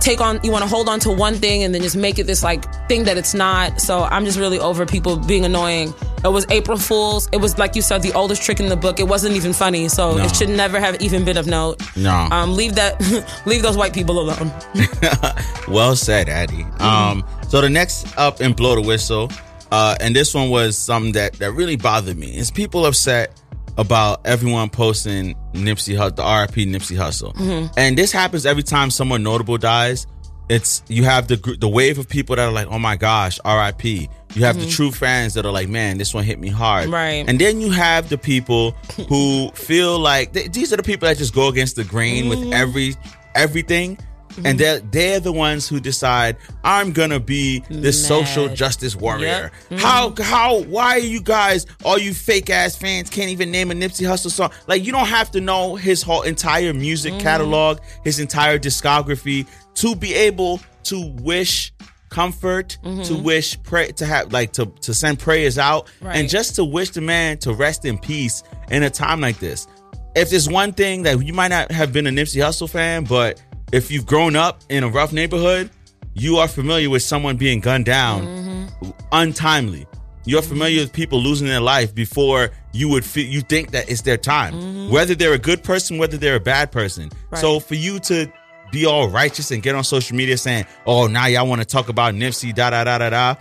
[SPEAKER 11] take on, you want to hold on to one thing and then just make it this like thing that it's not. So I'm just really over people being annoying. It was April Fools. It was like you said, the oldest trick in the book. It wasn't even funny, so
[SPEAKER 4] No.
[SPEAKER 11] it should never have even been of note.
[SPEAKER 4] No.
[SPEAKER 11] Um, leave that, leave those white people alone.
[SPEAKER 4] well said, Addie. Um, so the next up in blow the whistle, uh, and this one was something that that really bothered me. Is people upset about everyone posting Nipsey Hussle, the RIP Nipsey Hussle,
[SPEAKER 11] Mhm.
[SPEAKER 4] and this happens every time someone notable dies. It's you have the the wave of people that are like, oh my gosh, RIP. You have the
[SPEAKER 11] Mhm.
[SPEAKER 4] true fans that are like, man, this one hit me hard.
[SPEAKER 11] Right.
[SPEAKER 4] And then you have the people who feel like th- these are the people that just go against the grain with
[SPEAKER 11] Mhm.
[SPEAKER 4] every everything.
[SPEAKER 11] Mm-hmm.
[SPEAKER 4] And they're they're the ones who decide I'm gonna be this social justice warrior.
[SPEAKER 11] Yep.
[SPEAKER 4] How how why are you guys all you fake ass fans can't even name a Nipsey Hussle song? Like you don't have to know his whole entire music
[SPEAKER 11] Mm-hmm.
[SPEAKER 4] catalog, his entire discography to be able to wish comfort, to wish pray to have like to to send prayers out and just to wish the man to rest in peace in a time like this. If there's one thing that you might not have been a Nipsey Hussle fan, but if you've grown up in a rough neighborhood, you are familiar with someone being gunned down mm-hmm. untimely. You're mm-hmm. familiar with people losing their life before you would feel you think that it's their time. Mm-hmm. Whether they're a good person, whether they're a bad person.
[SPEAKER 11] Right.
[SPEAKER 4] So for you to be all righteous and get on social media saying, "Oh, now y'all want to talk about Nipsey," da da da da da,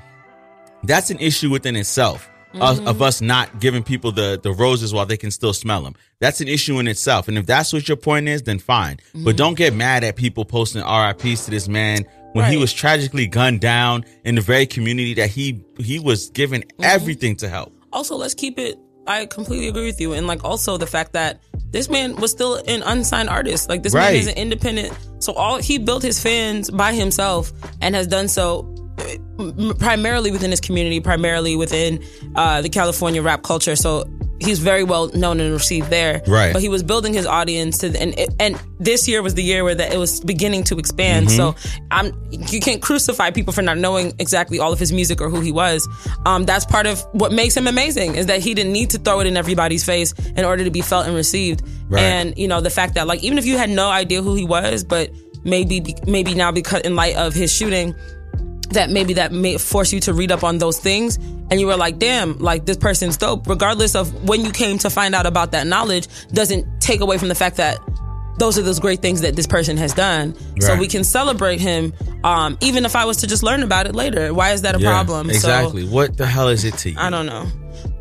[SPEAKER 4] that's an issue within itself. Of, of us not giving people the the roses while they can still smell them. That's an issue in itself. And if that's what your point is, then fine. But mm-hmm. don't get mad at people posting RIPs to this man when he was tragically gunned down in the very community that he he was given mm-hmm. everything to help.
[SPEAKER 11] also let's keep it i completely agree with you and like also the fact that this man was still an unsigned artist like this man is an independent so all he built his fans by himself and has done so primarily within his community primarily within uh, the california rap culture. So he's very well known and received there.
[SPEAKER 4] Right.
[SPEAKER 11] but he was building his audience to and and this year was the year where that it was beginning to expand. So i'm you can't crucify people for not knowing exactly all of his music or who he was. Um that's part of what makes him amazing is that he didn't need to throw it in everybody's face in order to be felt and received.
[SPEAKER 4] Right.
[SPEAKER 11] and you know the fact that like even if you had no idea who he was but maybe maybe now because in light of his shooting that maybe that may force you to read up on those things. And you were like damn like this person's dope. Regardless of when you came to find out about that knowledge doesn't take away from the fact that those are those great things that this person has done. So we can celebrate him um, even if i was to just learn about it later. Why is that a
[SPEAKER 4] Yeah,
[SPEAKER 11] problem?
[SPEAKER 4] Exactly.
[SPEAKER 11] so
[SPEAKER 4] what the hell is it to you?
[SPEAKER 11] i don't know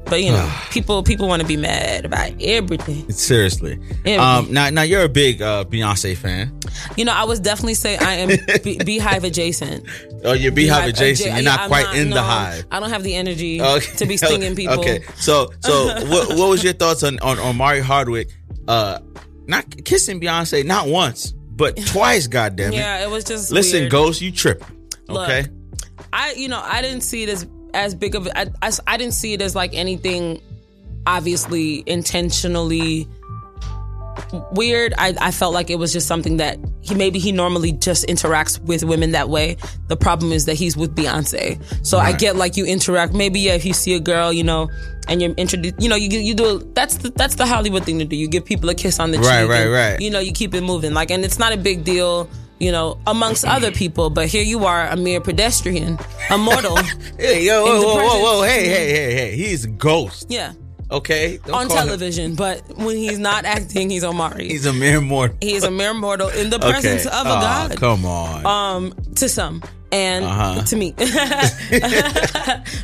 [SPEAKER 11] but you know people people want to be mad about everything
[SPEAKER 4] Seriously.
[SPEAKER 11] Everything.
[SPEAKER 4] Um, now, now you're a big uh, Beyonce fan.
[SPEAKER 11] you know i was definitely say i am Be- BeyHive adjacent
[SPEAKER 4] Oh, you're BeyHive adjacent.
[SPEAKER 11] adja-
[SPEAKER 4] You're not quite in the hive.
[SPEAKER 11] I don't have the energy
[SPEAKER 4] Okay.
[SPEAKER 11] to be stinging people.
[SPEAKER 4] Okay, so so what what was your thoughts on on, on Mari Hardwick? Uh, not kissing Beyonce not once but twice. Goddamn it!
[SPEAKER 11] Yeah, it was just
[SPEAKER 4] Listen,
[SPEAKER 11] weird.
[SPEAKER 4] Ghost, you tripping?
[SPEAKER 11] Look,
[SPEAKER 4] Okay.
[SPEAKER 11] I you know I didn't see it as big of I, I I didn't see it as like anything obviously intentionally weird. I, I felt like it was just something that he maybe he normally just interacts with women that way. The problem is that he's with Beyonce, so I get like you interact. Maybe yeah, if you see a girl, you know, and you're introduced, you know, you you do that's the, that's the Hollywood thing to do. You give people a kiss on the
[SPEAKER 4] Right,
[SPEAKER 11] cheek,
[SPEAKER 4] right,
[SPEAKER 11] and,
[SPEAKER 4] right.
[SPEAKER 11] You know, you keep it moving. Like, and it's not a big deal. You know, amongst other people, but here you are, a mere pedestrian, a mortal.
[SPEAKER 4] Hey, yo, whoa, whoa, whoa, whoa, hey, hey, hey, hey! He's a ghost.
[SPEAKER 11] yeah,
[SPEAKER 4] Okay,
[SPEAKER 11] on
[SPEAKER 4] call him-
[SPEAKER 11] television, but when he's not acting, he's Omari.
[SPEAKER 4] He's a mere mortal.
[SPEAKER 11] he is a mere mortal in the presence
[SPEAKER 4] okay.
[SPEAKER 11] of a
[SPEAKER 4] Aw,
[SPEAKER 11] god.
[SPEAKER 4] Come on.
[SPEAKER 11] um to some and
[SPEAKER 4] Uh-huh.
[SPEAKER 11] to me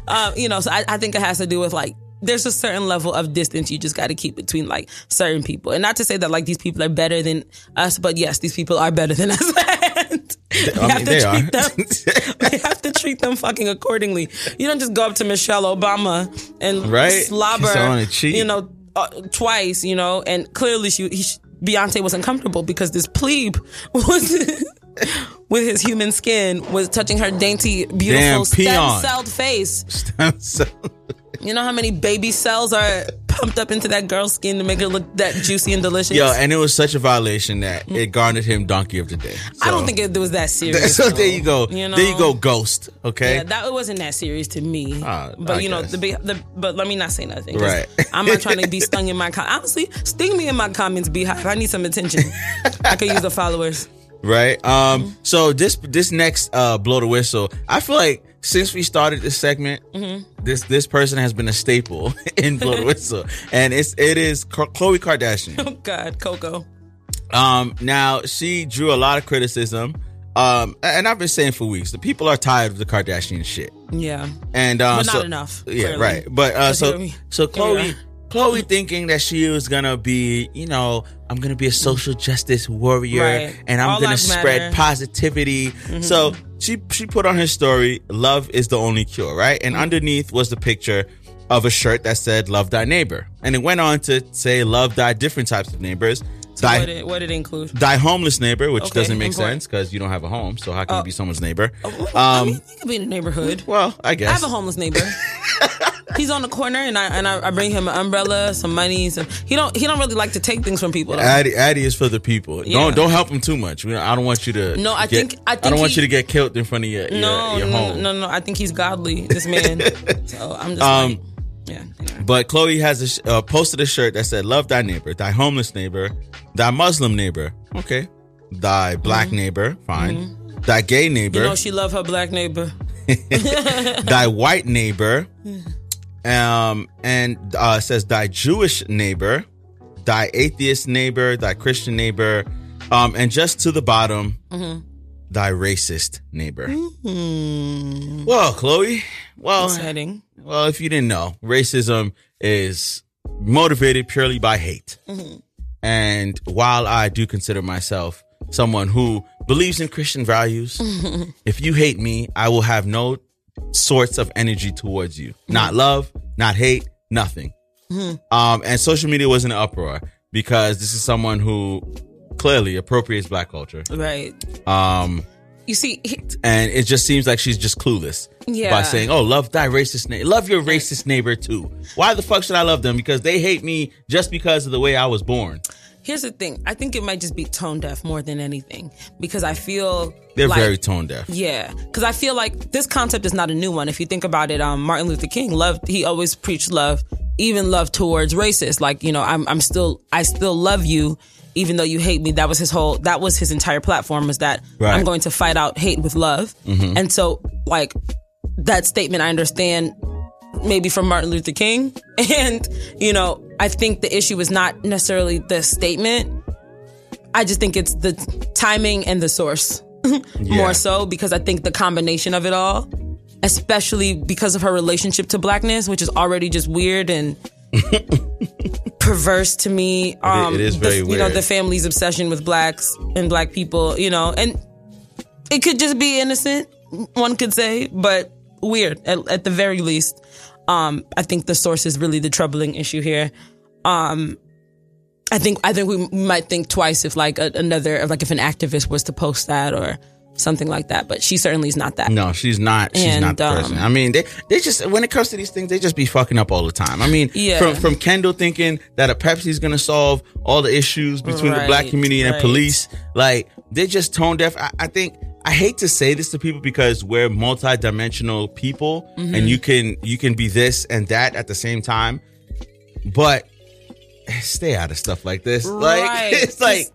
[SPEAKER 11] um, you know so I, I think it has to do with like there's a certain level of distance you just got to keep between like certain people. And not to say that like these people are better than us but yes these people are better than us. We
[SPEAKER 4] I
[SPEAKER 11] have
[SPEAKER 4] mean,
[SPEAKER 11] to
[SPEAKER 4] they
[SPEAKER 11] treat
[SPEAKER 4] are.
[SPEAKER 11] them. We have to treat them fucking accordingly. You don't just go up to michelle obama and
[SPEAKER 4] Right.
[SPEAKER 11] slobber you know uh, twice you know and clearly she, he, Beyonce wasn't comfortable because this plebe was with his human skin was touching her dainty, beautiful
[SPEAKER 4] Damn peon.
[SPEAKER 11] stem-celled face. You know how many baby cells are pumped up into that girl's skin to make her look that juicy and delicious?
[SPEAKER 4] Yo, and it was such a violation that it garnered him Donkey of the Day.
[SPEAKER 11] I don't think it was that serious.
[SPEAKER 4] So
[SPEAKER 11] though.
[SPEAKER 4] there you go.
[SPEAKER 11] You know?
[SPEAKER 4] There you go, Ghost. Okay.
[SPEAKER 11] Yeah, that wasn't that serious to me.
[SPEAKER 4] Ah,
[SPEAKER 11] but
[SPEAKER 4] I
[SPEAKER 11] you know, the, the but let me not say nothing.
[SPEAKER 4] Right.
[SPEAKER 11] I'm not trying to be stung in my com- honestly. Sting me in my comments, BeyHive. I need some attention. I could use the followers.
[SPEAKER 4] Right? Um,
[SPEAKER 11] Mm-hmm.
[SPEAKER 4] so this this next uh blow the whistle, I feel like since we started this segment,
[SPEAKER 11] Mm-hmm.
[SPEAKER 4] this this person has been a staple in blow the whistle, and it's it is Khloe Kardashian.
[SPEAKER 11] Oh God, Koko.
[SPEAKER 4] Um, now she drew a lot of criticism. Um, and I've been saying for weeks, the people are tired of the Kardashian shit.
[SPEAKER 11] Yeah.
[SPEAKER 4] And um,
[SPEAKER 11] But not
[SPEAKER 4] so-
[SPEAKER 11] enough,
[SPEAKER 4] Yeah,
[SPEAKER 11] clearly.
[SPEAKER 4] right. But uh, so so
[SPEAKER 11] Khloe.
[SPEAKER 4] Khloe thinking that she was gonna be, you know, I'm gonna be a social justice warrior
[SPEAKER 11] Right.
[SPEAKER 4] and I'm
[SPEAKER 11] All
[SPEAKER 4] gonna spread
[SPEAKER 11] matter.
[SPEAKER 4] positivity.
[SPEAKER 11] Mhm.
[SPEAKER 4] So she she put on her story, "Love is the only cure," right?
[SPEAKER 11] Mm-hmm.
[SPEAKER 4] And underneath was the picture of a shirt that said "Love thy neighbor," and it went on to say "Love thy different types of neighbors."
[SPEAKER 11] So
[SPEAKER 4] Thy-
[SPEAKER 11] what did, what did it include?
[SPEAKER 4] Thy homeless neighbor, which
[SPEAKER 11] Okay,
[SPEAKER 4] doesn't make
[SPEAKER 11] important.
[SPEAKER 4] sense because you don't have a home. So how can you be someone's neighbor?
[SPEAKER 11] I
[SPEAKER 4] Um,
[SPEAKER 11] mean, he could be in the neighborhood.
[SPEAKER 4] well, I guess I
[SPEAKER 11] have a homeless neighbor. He's on the corner, and I and I, I bring him an umbrella, some money. Some he don't he don't really like to take things from people. Though.
[SPEAKER 4] Addie, Addie is for the people.
[SPEAKER 11] Yeah.
[SPEAKER 4] Don't don't help him too much. I don't want you to.
[SPEAKER 11] No, I
[SPEAKER 4] get-
[SPEAKER 11] think- I
[SPEAKER 4] don't
[SPEAKER 11] think
[SPEAKER 4] want you to get killed in front of your your,
[SPEAKER 11] no,
[SPEAKER 4] your
[SPEAKER 11] no,
[SPEAKER 4] home.
[SPEAKER 11] no, no. I think he's godly. This man. so I'm just
[SPEAKER 4] Um,
[SPEAKER 11] like, yeah. anyway.
[SPEAKER 4] But Khloe has a sh- uh, posted a shirt that said, "Love thy neighbor, thy homeless neighbor, thy Muslim neighbor, okay, thy black neighbor, fine, thy gay neighbor,
[SPEAKER 11] Mm-hmm. You know she love her black neighbor.
[SPEAKER 4] thy white neighbor, um, and uh, says thy Jewish neighbor, thy atheist neighbor, thy Christian neighbor, um, and just to the bottom,
[SPEAKER 11] Mm-hmm.
[SPEAKER 4] Thy racist neighbor. Mm-hmm. Well, Khloe, well,
[SPEAKER 11] Exciting.
[SPEAKER 4] well, if you didn't know, racism is motivated purely by hate. Mm-hmm. And while I do consider myself someone who believes in Christian values, mm-hmm. if you hate me, I will have no sorts of energy towards you. Not love, not hate, nothing. Um, and social media was in an uproar because this is someone who clearly appropriates black culture.
[SPEAKER 11] Right.
[SPEAKER 4] Um,
[SPEAKER 11] You see, he-
[SPEAKER 4] and it just seems like she's just clueless
[SPEAKER 11] Yeah.
[SPEAKER 4] by saying, "Oh, love thy racist neighbor, love your racist neighbor too." Why the fuck should I love them? Because they hate me just because of the way I was born.
[SPEAKER 11] here's the thing. I think it might just be tone deaf more than anything because I feel
[SPEAKER 4] They're
[SPEAKER 11] like,
[SPEAKER 4] very tone deaf.
[SPEAKER 11] Yeah, because I feel like this concept is not a new one. If you think about it, um, Martin Luther King loved. He always preached love, even love towards racists. Like you know, I'm I'm still I still love you, even though you hate me. That was his whole. That was his entire platform. Was that
[SPEAKER 4] Right.
[SPEAKER 11] I'm going to fight out hate with love. Mm-hmm. And so like that statement, I understand maybe from Martin Luther King. And, you know, I think the issue is not necessarily the statement. I just think it's the timing and the source more so because I think the combination of it all, especially because of her relationship to blackness, which is already just weird and perverse to me. Um,
[SPEAKER 4] it is
[SPEAKER 11] the-
[SPEAKER 4] very
[SPEAKER 11] You know, the family's obsession with blacks and black people, you know, and it could just be innocent, one could say, but weird at, at the very least. Um, I think the source is really the troubling issue here. Um, I think I think we might think twice if like a, another like if an activist was to post that or something like that. But she certainly is not that.
[SPEAKER 4] No, she's not. She's
[SPEAKER 11] And,
[SPEAKER 4] not the
[SPEAKER 11] um,
[SPEAKER 4] person. I mean, they they just when it comes to these things, they just be fucking up all the time. I mean,
[SPEAKER 11] Yeah.
[SPEAKER 4] from from Kendall thinking that a Pepsi's gonna solve all the issues between the black community and
[SPEAKER 11] right.
[SPEAKER 4] police, like they're just tone deaf. I, I think I hate to say this to people because we're multi-dimensional people,
[SPEAKER 11] Mm-hmm.
[SPEAKER 4] and you can you can be this and that at the same time, but stay out of stuff like this. Like it's like.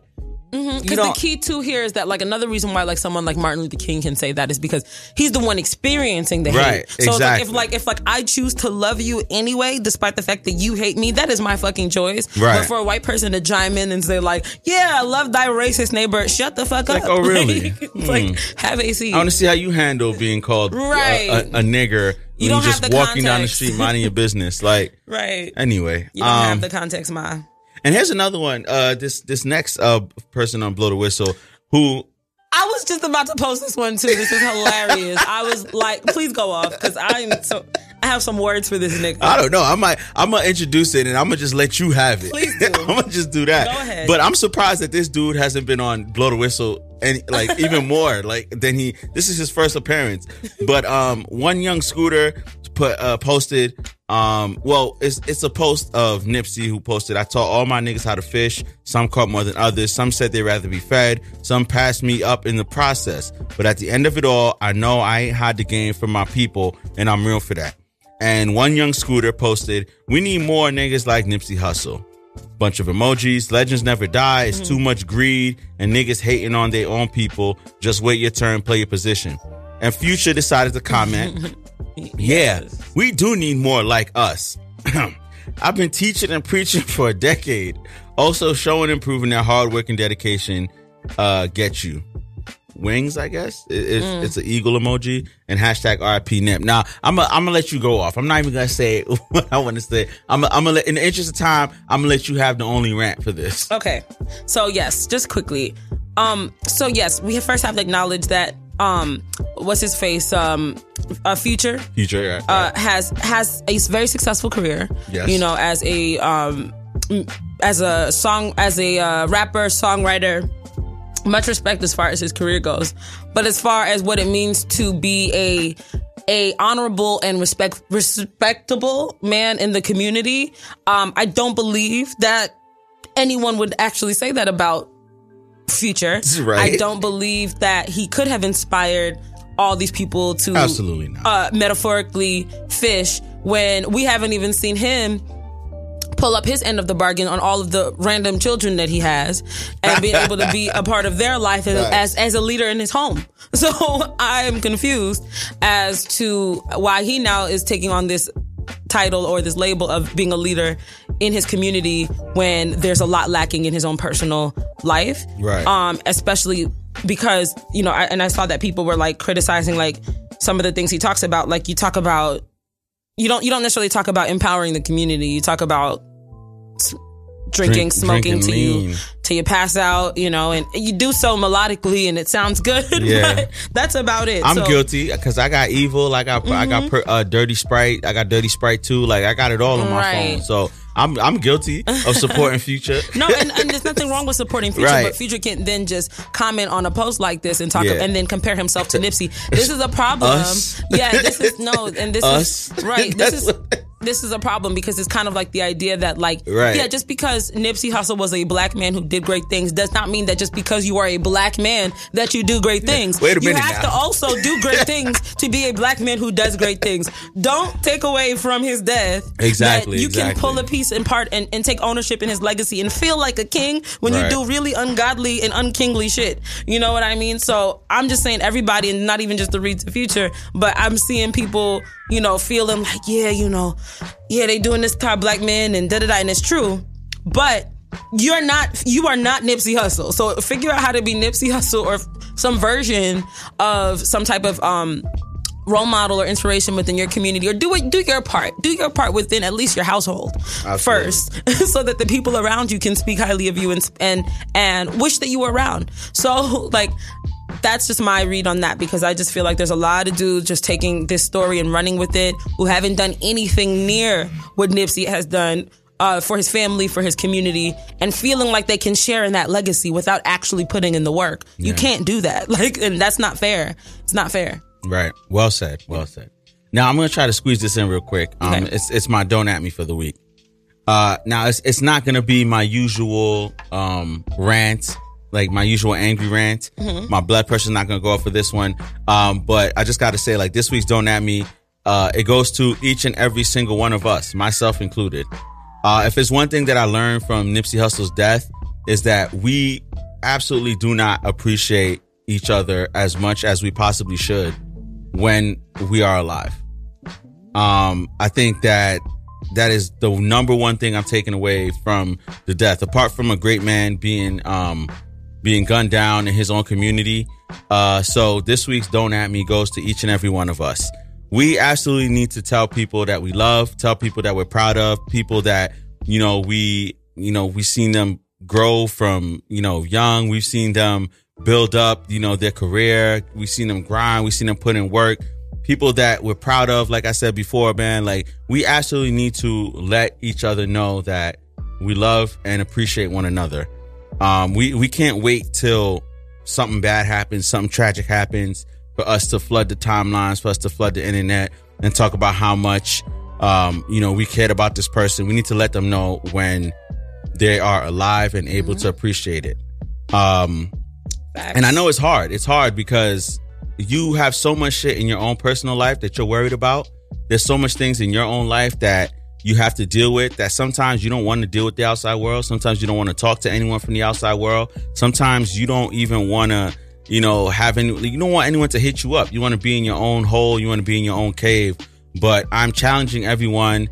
[SPEAKER 11] Because
[SPEAKER 4] You
[SPEAKER 11] the key too here is that like another reason why like someone like Martin Luther King can say that is because he's the one experiencing the
[SPEAKER 4] Right,
[SPEAKER 11] hate. So it's like, if like if like I choose to love you anyway, despite the fact that you hate me, that is my fucking choice.
[SPEAKER 4] Right.
[SPEAKER 11] But for a white person to chime in and say like, "Yeah, I love thy racist neighbor," shut the fuck up.
[SPEAKER 4] Like,
[SPEAKER 11] up.
[SPEAKER 4] oh, really?
[SPEAKER 11] Like, like have a seat.
[SPEAKER 4] I want to see how you handle being called a-
[SPEAKER 11] Right.
[SPEAKER 4] a, a, nigger
[SPEAKER 11] You
[SPEAKER 4] when
[SPEAKER 11] don't
[SPEAKER 4] you
[SPEAKER 11] have
[SPEAKER 4] just
[SPEAKER 11] the
[SPEAKER 4] walking down the
[SPEAKER 11] context.
[SPEAKER 4] street minding your business. Like,
[SPEAKER 11] right.
[SPEAKER 4] anyway.
[SPEAKER 11] You don't
[SPEAKER 4] um,
[SPEAKER 11] have the context, ma.
[SPEAKER 4] And here's another one. Uh, this this next uh person on Blow the Whistle who
[SPEAKER 11] I was just about to post this one too. This is hilarious. I was like, please go off because I'm so. I have some words for this nigga.
[SPEAKER 4] I don't know. I might I'm gonna introduce it and I'm gonna just let you have it.
[SPEAKER 11] Please do.
[SPEAKER 4] I'm gonna just do that.
[SPEAKER 11] Go ahead.
[SPEAKER 4] But I'm surprised that this dude hasn't been on Blow the Whistle and like even more like than he. This is his first appearance. But um, one young scooter put uh, posted. Um, well, it's it's a post of Nipsey who posted. I taught all my niggas how to fish. Some caught more than others. Some said they'd rather be fed. Some passed me up in the process. But at the end of it all, I know I ain't hide the game from my people, and I'm real for that. And one young scooter posted, "We need more niggas like Nipsey Hussle." Bunch of emojis. Legends never die. It's too much greed and niggas hating on their own people. Just wait your turn, play your position. And Future decided to comment, "Yeah, we do need more like us." I've been teaching and preaching for a decade. Also showing and proving that hard work and dedication uh, get you wings. I guess It- it's,
[SPEAKER 11] Mm.
[SPEAKER 4] it's an eagle emoji and hashtag RIP Nip. Now I'm gonna I'm gonna let you go off. I'm not even gonna say what I want to say. I'm I'm gonna let, in the interest of time. I'm gonna let you have the only rant for this.
[SPEAKER 11] Okay. So yes, just quickly. Um. So yes, we first have to acknowledge that. Um. What's his face? Um. A future.
[SPEAKER 4] Future, right?
[SPEAKER 11] uh, has has a very successful career.
[SPEAKER 4] Yes.
[SPEAKER 11] You know, as a um, as a song, as a uh, rapper, songwriter, much respect as far as his career goes. But as far as what it means to be a a honorable and respect respectable man in the community, um, I don't believe that anyone would actually say that about Future.
[SPEAKER 4] Right.
[SPEAKER 11] I don't believe that he could have inspired all these people to
[SPEAKER 4] Absolutely not.
[SPEAKER 11] uh, metaphorically fish when we haven't even seen him pull up his end of the bargain on all of the random children that he has and being able to be a part of their life as,
[SPEAKER 4] Right.
[SPEAKER 11] as as a leader in his home. So I am confused as to why he now is taking on this title or this label of being a leader in his community when there's a lot lacking in his own personal life.
[SPEAKER 4] Right.
[SPEAKER 11] Um, especially because, you know, I, and I saw that people were like criticizing like some of the things he talks about. Like you talk about, you don't, you don't necessarily talk about empowering the community. You talk about drinking,
[SPEAKER 4] Drink-
[SPEAKER 11] smoking till you, till you pass out, you know, and you do so melodically and it sounds good.
[SPEAKER 4] Yeah.
[SPEAKER 11] but that's about it.
[SPEAKER 4] I'm
[SPEAKER 11] So-
[SPEAKER 4] guilty because I got evil. I got I got per, uh, dirty sprite. I got dirty sprite too. Like I got it all on my
[SPEAKER 11] Right.
[SPEAKER 4] phone. So I'm I'm guilty of supporting Future.
[SPEAKER 11] No, and, and there's nothing wrong with supporting Future,
[SPEAKER 4] Right.
[SPEAKER 11] but Future can't then just comment on a post like this and talk
[SPEAKER 4] Yeah.
[SPEAKER 11] and then compare himself to Nipsey. This is a problem.
[SPEAKER 4] Us.
[SPEAKER 11] Yeah, this is no, and this
[SPEAKER 4] Us.
[SPEAKER 11] is right. This is this is a problem because it's kind of like the idea that like
[SPEAKER 4] Right.
[SPEAKER 11] yeah, just because Nipsey Hussle was a black man who did great things does not mean that just because you are a black man that you do great things.
[SPEAKER 4] Wait a
[SPEAKER 11] You
[SPEAKER 4] minute
[SPEAKER 11] have
[SPEAKER 4] now.
[SPEAKER 11] to also do great things to be a black man who does great things. Don't take away from his death.
[SPEAKER 4] Exactly,
[SPEAKER 11] you can pull a piece in part and, and take ownership in his legacy and feel like a king when
[SPEAKER 4] Right.
[SPEAKER 11] you do really ungodly and unkingly shit. You know what I mean? So I'm just saying everybody, and not even just the reads the Future, but I'm seeing people, you know, feeling like, yeah, you know, yeah, they doing this to our black men and da da da, and it's true. But you're not, you are not Nipsey Hussle. So figure out how to be Nipsey Hussle or some version of some type of um role model or inspiration within your community or do it do your part do your part within at least your household first so that the people around you can speak highly of you and and and wish that you were around so like that's just my read on that because I just feel like there's a lot of dudes just taking this story and running with it who haven't done anything near what Nipsey has done uh, for his family, for his community, and feeling like they can share in that legacy without actually putting in the work. You can't do that. Like, and that's not fair. It's not fair.
[SPEAKER 4] Right. Well said. Well said. Now I'm gonna try to squeeze this in real quick. Um,
[SPEAKER 11] Okay.
[SPEAKER 4] it's it's my don't at me for the week. Uh, now it's it's not gonna be my usual um rant, like my usual angry rant.
[SPEAKER 11] Mhm.
[SPEAKER 4] My blood pressure's not gonna go up for this one. Um, but I just got to say, like this week's don't at me. Uh, it goes to each and every single one of us, myself included. Uh, if it's one thing that I learned from Nipsey Hussle's death is that we absolutely do not appreciate each other as much as we possibly should when we are alive. Um, I think that that is the number one thing I'm taking away from the death, apart from a great man being, um, being gunned down in his own community. Uh, so this week's Don't At Me goes to each and every one of us. We absolutely need to tell people that we love, tell people that we're proud of, people that, you know, we, you know, we've seen them grow from, you know, young. We've seen them build up, you know, their career. We've seen them grind. We've seen them put in work. People that we're proud of, like I said before, man, like we absolutely need to let each other know that we love and appreciate one another. Um, we, we can't wait till something bad happens, something tragic happens for us to flood the timelines, for us to flood the internet and talk about how much, um, you know, we cared about this person. We need to let them know when they are alive and able to appreciate it. Um, and I know it's hard. It's hard because you have so much shit in your own personal life that you're worried about. There's so much things in your own life that you have to deal with that sometimes you don't want to deal with the outside world. Sometimes you don't want to talk to anyone from the outside world. Sometimes you don't even want to, you know, have any, you don't want anyone to hit you up. You want to be in your own hole. You want to be in your own cave. But I'm challenging everyone,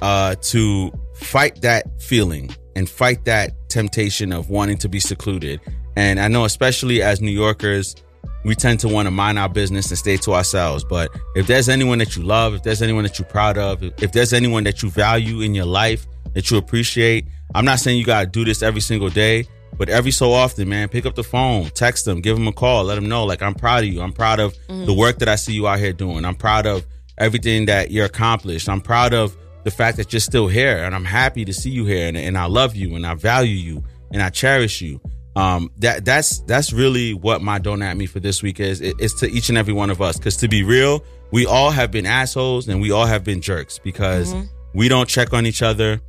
[SPEAKER 4] uh, to fight that feeling and fight that temptation of wanting to be secluded. And I know, especially as New Yorkers, we tend to want to mind our business and stay to ourselves. But if there's anyone that you love, if there's anyone that you're proud of, if there's anyone that you value in your life that you appreciate, I'm not saying you got to do this every single day, but every so often, man, pick up the phone, text them, give them a call, let them know, like, I'm proud of you. I'm proud of
[SPEAKER 11] Mm.
[SPEAKER 4] the work that I see you out here doing. I'm proud of everything that you're accomplished. I'm proud of the fact that you're still here, and I'm happy to see you here, and, and I love you, and I value you, and I cherish you. Um, that that's that's really what my don't at me for this week is. It- It's to each and every one of us. Because to be real, we all have been assholes and we all have been jerks because we don't check on each other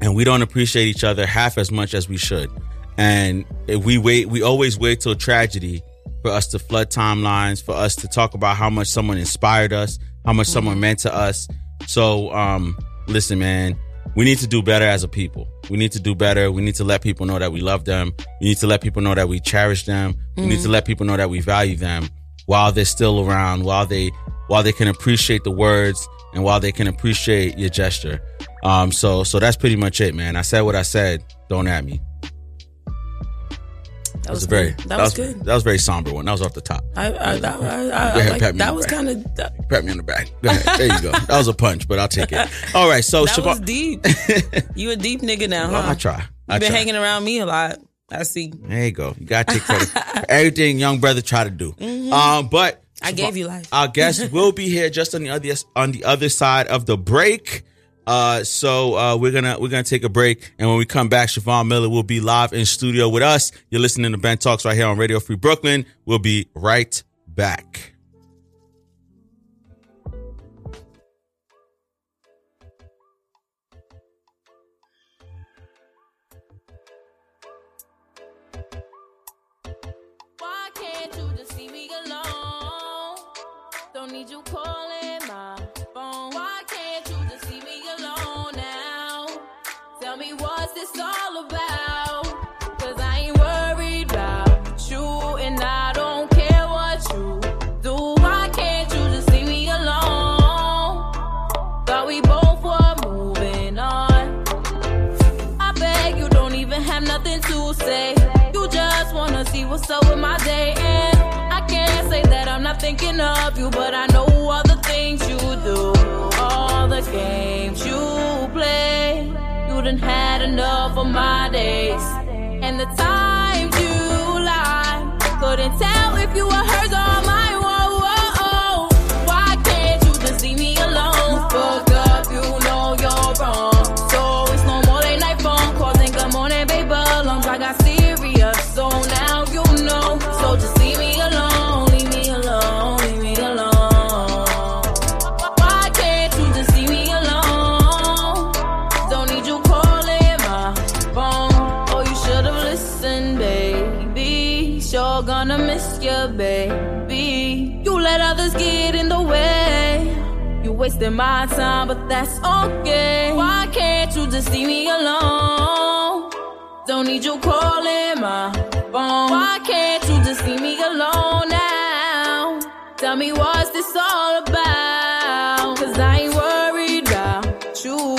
[SPEAKER 4] and we don't appreciate each other half as much as we should. And if we wait, we always wait till tragedy for us to flood timelines, for us to talk about how much someone inspired us, how much someone meant to us. So, um, listen, man, we need to do better as a people. We need to do better. We need to let people know that we love them. We need to let people know that we cherish them. We need to let people know that we value them while they're still around, while they while they can appreciate the words and while they can appreciate your gesture. Um, so so that's pretty much it, man. I said what I said. Don't at me.
[SPEAKER 11] That
[SPEAKER 4] That was
[SPEAKER 11] was
[SPEAKER 4] very
[SPEAKER 11] good. That was good.
[SPEAKER 4] That was very somber one. That was off the top.
[SPEAKER 11] I, I, that, I, I, I
[SPEAKER 4] ahead,
[SPEAKER 11] like,
[SPEAKER 4] pat me
[SPEAKER 11] that
[SPEAKER 4] on the
[SPEAKER 11] was kind of
[SPEAKER 4] Pat me on the back. Go ahead. There you go. That was a punch, but I'll take it. All right. So
[SPEAKER 11] that was deep. you a deep nigga now,
[SPEAKER 4] Well,
[SPEAKER 11] huh?
[SPEAKER 4] I try. I
[SPEAKER 11] You been
[SPEAKER 4] try.
[SPEAKER 11] hanging around me a lot. I see.
[SPEAKER 4] There you go. You gotta take credit for everything young brother try to do. Um, but
[SPEAKER 11] Mm-hmm. I gave you life.
[SPEAKER 4] Our guest will be here just on the other on the other side of the break. Uh, so uh, we're gonna we're gonna take a break, and when we come back, Siobhan Miller will be live in studio with us. You're listening to Ben Talks right here on Radio Free Brooklyn. We'll be right back.
[SPEAKER 10] You, but I know all the things you do. All the games you play. You done had enough of my days. And the times wasting my time, but that's okay. Why can't you just leave me alone? Don't need you calling my phone. Why can't you just leave me alone now? Tell me what's this all about? Cause I ain't worried about you,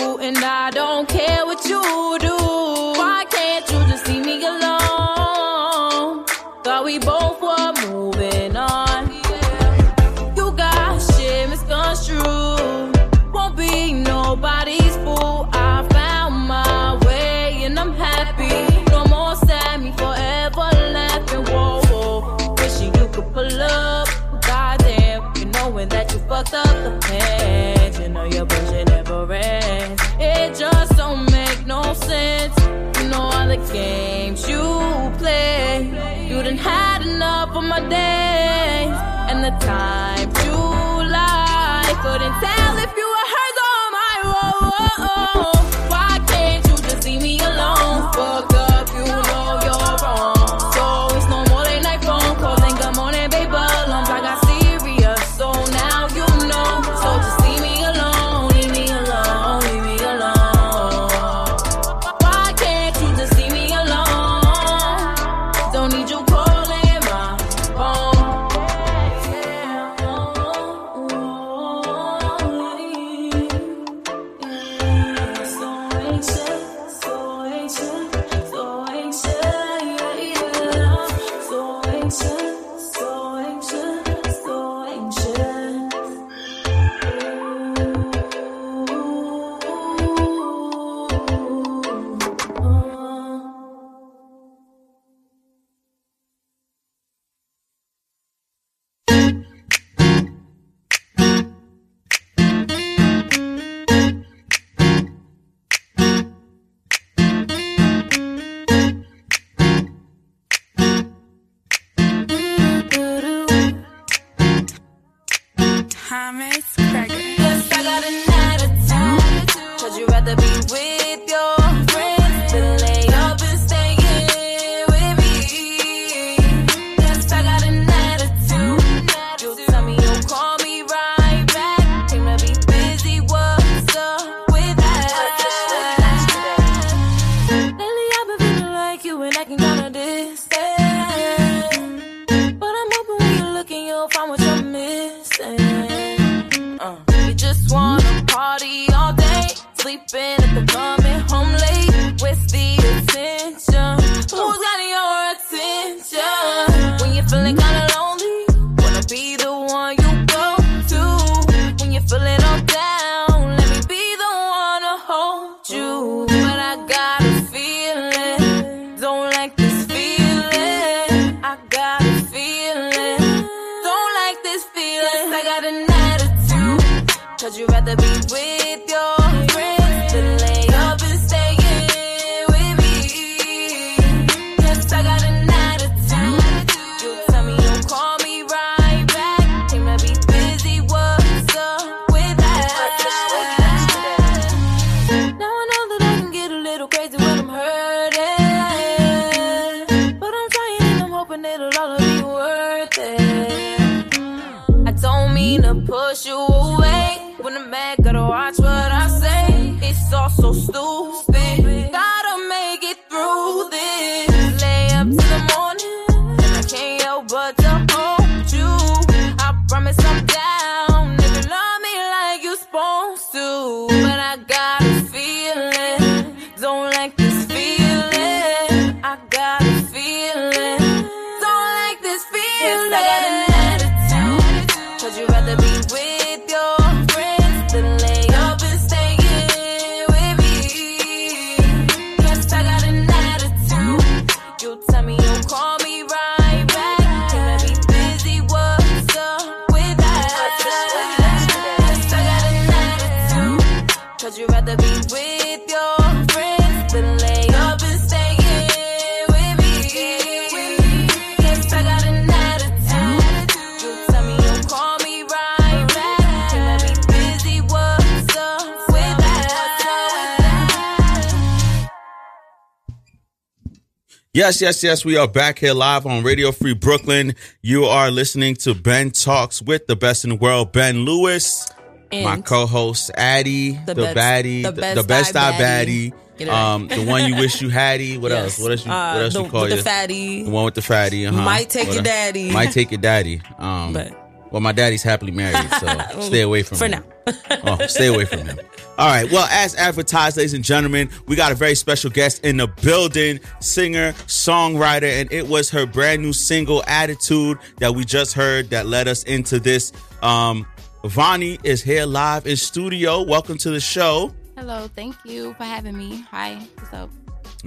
[SPEAKER 10] Yes, yes, yes.
[SPEAKER 4] We are back here live on Radio Free Brooklyn. You are listening to Ben Talks with the best in the world, Ben Lewis. my co-host Addie, the,
[SPEAKER 11] The best-
[SPEAKER 4] baddie,
[SPEAKER 11] the
[SPEAKER 4] the,
[SPEAKER 11] best
[SPEAKER 4] the best
[SPEAKER 11] eye baddie.
[SPEAKER 4] baddie,
[SPEAKER 11] right.
[SPEAKER 4] um, the one you wish you haddy. What
[SPEAKER 11] Yes.
[SPEAKER 4] else? What else? You,
[SPEAKER 11] Uh,
[SPEAKER 4] what else
[SPEAKER 11] the-
[SPEAKER 4] you call
[SPEAKER 11] with the
[SPEAKER 4] you?
[SPEAKER 11] fatty.
[SPEAKER 4] The one with the fatty. Uh-huh.
[SPEAKER 11] Might take
[SPEAKER 4] What
[SPEAKER 11] your daddy.
[SPEAKER 4] Might take your daddy. Um,
[SPEAKER 11] But-
[SPEAKER 4] well, my daddy's happily married, so stay away from
[SPEAKER 11] For
[SPEAKER 4] him.
[SPEAKER 11] For now.
[SPEAKER 4] oh, stay away from him. All right. Well, as advertised, ladies and gentlemen, we got a very special guest in the building, singer, songwriter, and it was her brand new single "Attitude" that we just heard that led us into this. Um, Vonnie is here live in studio. Welcome to the show.
[SPEAKER 12] Hello, thank you for having me. Hi, what's up?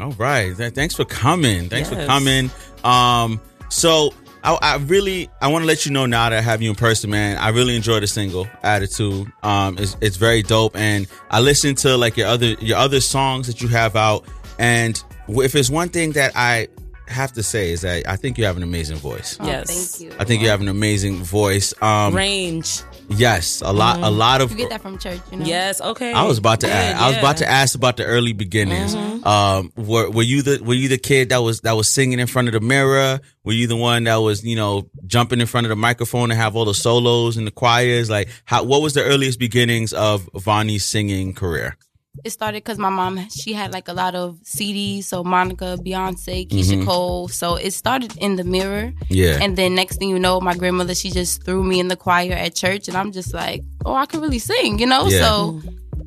[SPEAKER 4] All right. Thanks for coming. Thanks for coming. Um, so I, I really I want to let you know now that I have you in person, man. I really enjoy the single Attitude. Um, it's, it's very dope, and I listened to like your other your other songs that you have out, and if it's one thing that I have to say is that I think you have an amazing voice.
[SPEAKER 12] Oh,
[SPEAKER 11] Yes.
[SPEAKER 12] thank you.
[SPEAKER 4] I think you have an amazing voice. Um,
[SPEAKER 11] Range.
[SPEAKER 4] Yes, a lot, a lot of
[SPEAKER 12] You get that from church, you know?
[SPEAKER 11] Yes. Okay.
[SPEAKER 4] I was about to
[SPEAKER 11] Good,
[SPEAKER 4] ask. I was about to.
[SPEAKER 11] Mm-hmm.
[SPEAKER 4] ask about the early beginnings. Um, were were you the were you the kid that was that was singing in front of the mirror? Were you the one that was you know jumping in front of the microphone and have all the solos and the choirs? Like, how what was the earliest beginnings of Vonnie's singing career?
[SPEAKER 12] It started because my mom, she had like a lot of CDs. So Monica, Beyonce, Keyshia
[SPEAKER 4] Mhm.
[SPEAKER 12] Cole. So it started in the mirror.
[SPEAKER 4] Yeah.
[SPEAKER 12] And then next thing you know, my grandmother, she just threw me in the choir at church. And I'm just like, oh, I can really sing, you know?
[SPEAKER 4] Yeah.
[SPEAKER 12] So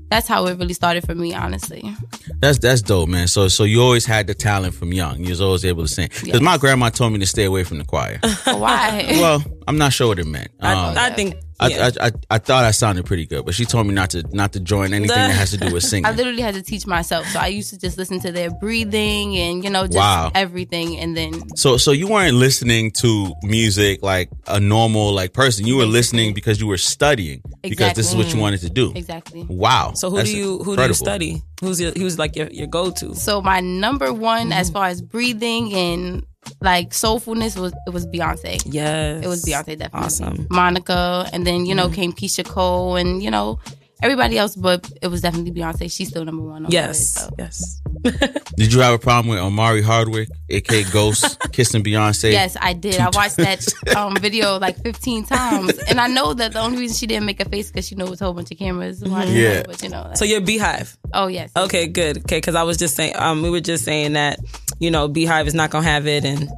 [SPEAKER 12] that's how it really started for me, honestly.
[SPEAKER 4] That's that's dope, man. So so you always had the talent from young. You was always able to sing. Because
[SPEAKER 12] Yes.
[SPEAKER 4] my grandma told me to stay away from the choir.
[SPEAKER 12] Why?
[SPEAKER 4] well, I'm not sure what it meant. Um,
[SPEAKER 11] I, I think.
[SPEAKER 4] I,
[SPEAKER 11] yeah.
[SPEAKER 4] I, I, I thought I sounded pretty good, but she told me not to not to join anything that has to do with singing.
[SPEAKER 12] I literally had to teach myself. So I used to just listen to their breathing and, you know, just
[SPEAKER 4] Wow.
[SPEAKER 12] everything. And then
[SPEAKER 4] So so you weren't listening to music like a normal like person. You were listening because you were studying because this is what you wanted to do.
[SPEAKER 12] Exactly.
[SPEAKER 4] Wow.
[SPEAKER 11] so who
[SPEAKER 4] That's
[SPEAKER 11] do you who do you study? Who's your who's like your, your go to?
[SPEAKER 12] So my number one as far as breathing and like soulfulness was it was Beyonce.
[SPEAKER 11] Yes.
[SPEAKER 12] It was Beyonce definitely.
[SPEAKER 11] Awesome.
[SPEAKER 12] Monica and then, you know, mm-hmm. came Keyshia Cole and, you know, everybody else, but it was definitely Beyonce. She's still number one. over
[SPEAKER 11] Yes,
[SPEAKER 12] it, so.
[SPEAKER 11] yes.
[SPEAKER 4] Did you have a problem with Omari Hardwick, aka Ghost, kissing Beyonce?
[SPEAKER 12] Yes, I did. I watched that um, video like 15 times, and I know that the only reason she didn't make a face because she knew it was a whole bunch of cameras. watching
[SPEAKER 4] Yeah.
[SPEAKER 12] her, but you know.
[SPEAKER 11] So you're BeyHive.
[SPEAKER 12] oh yes.
[SPEAKER 11] Okay, good. Okay, because I was just saying, um, we were just saying that you know BeyHive is not gonna have it, and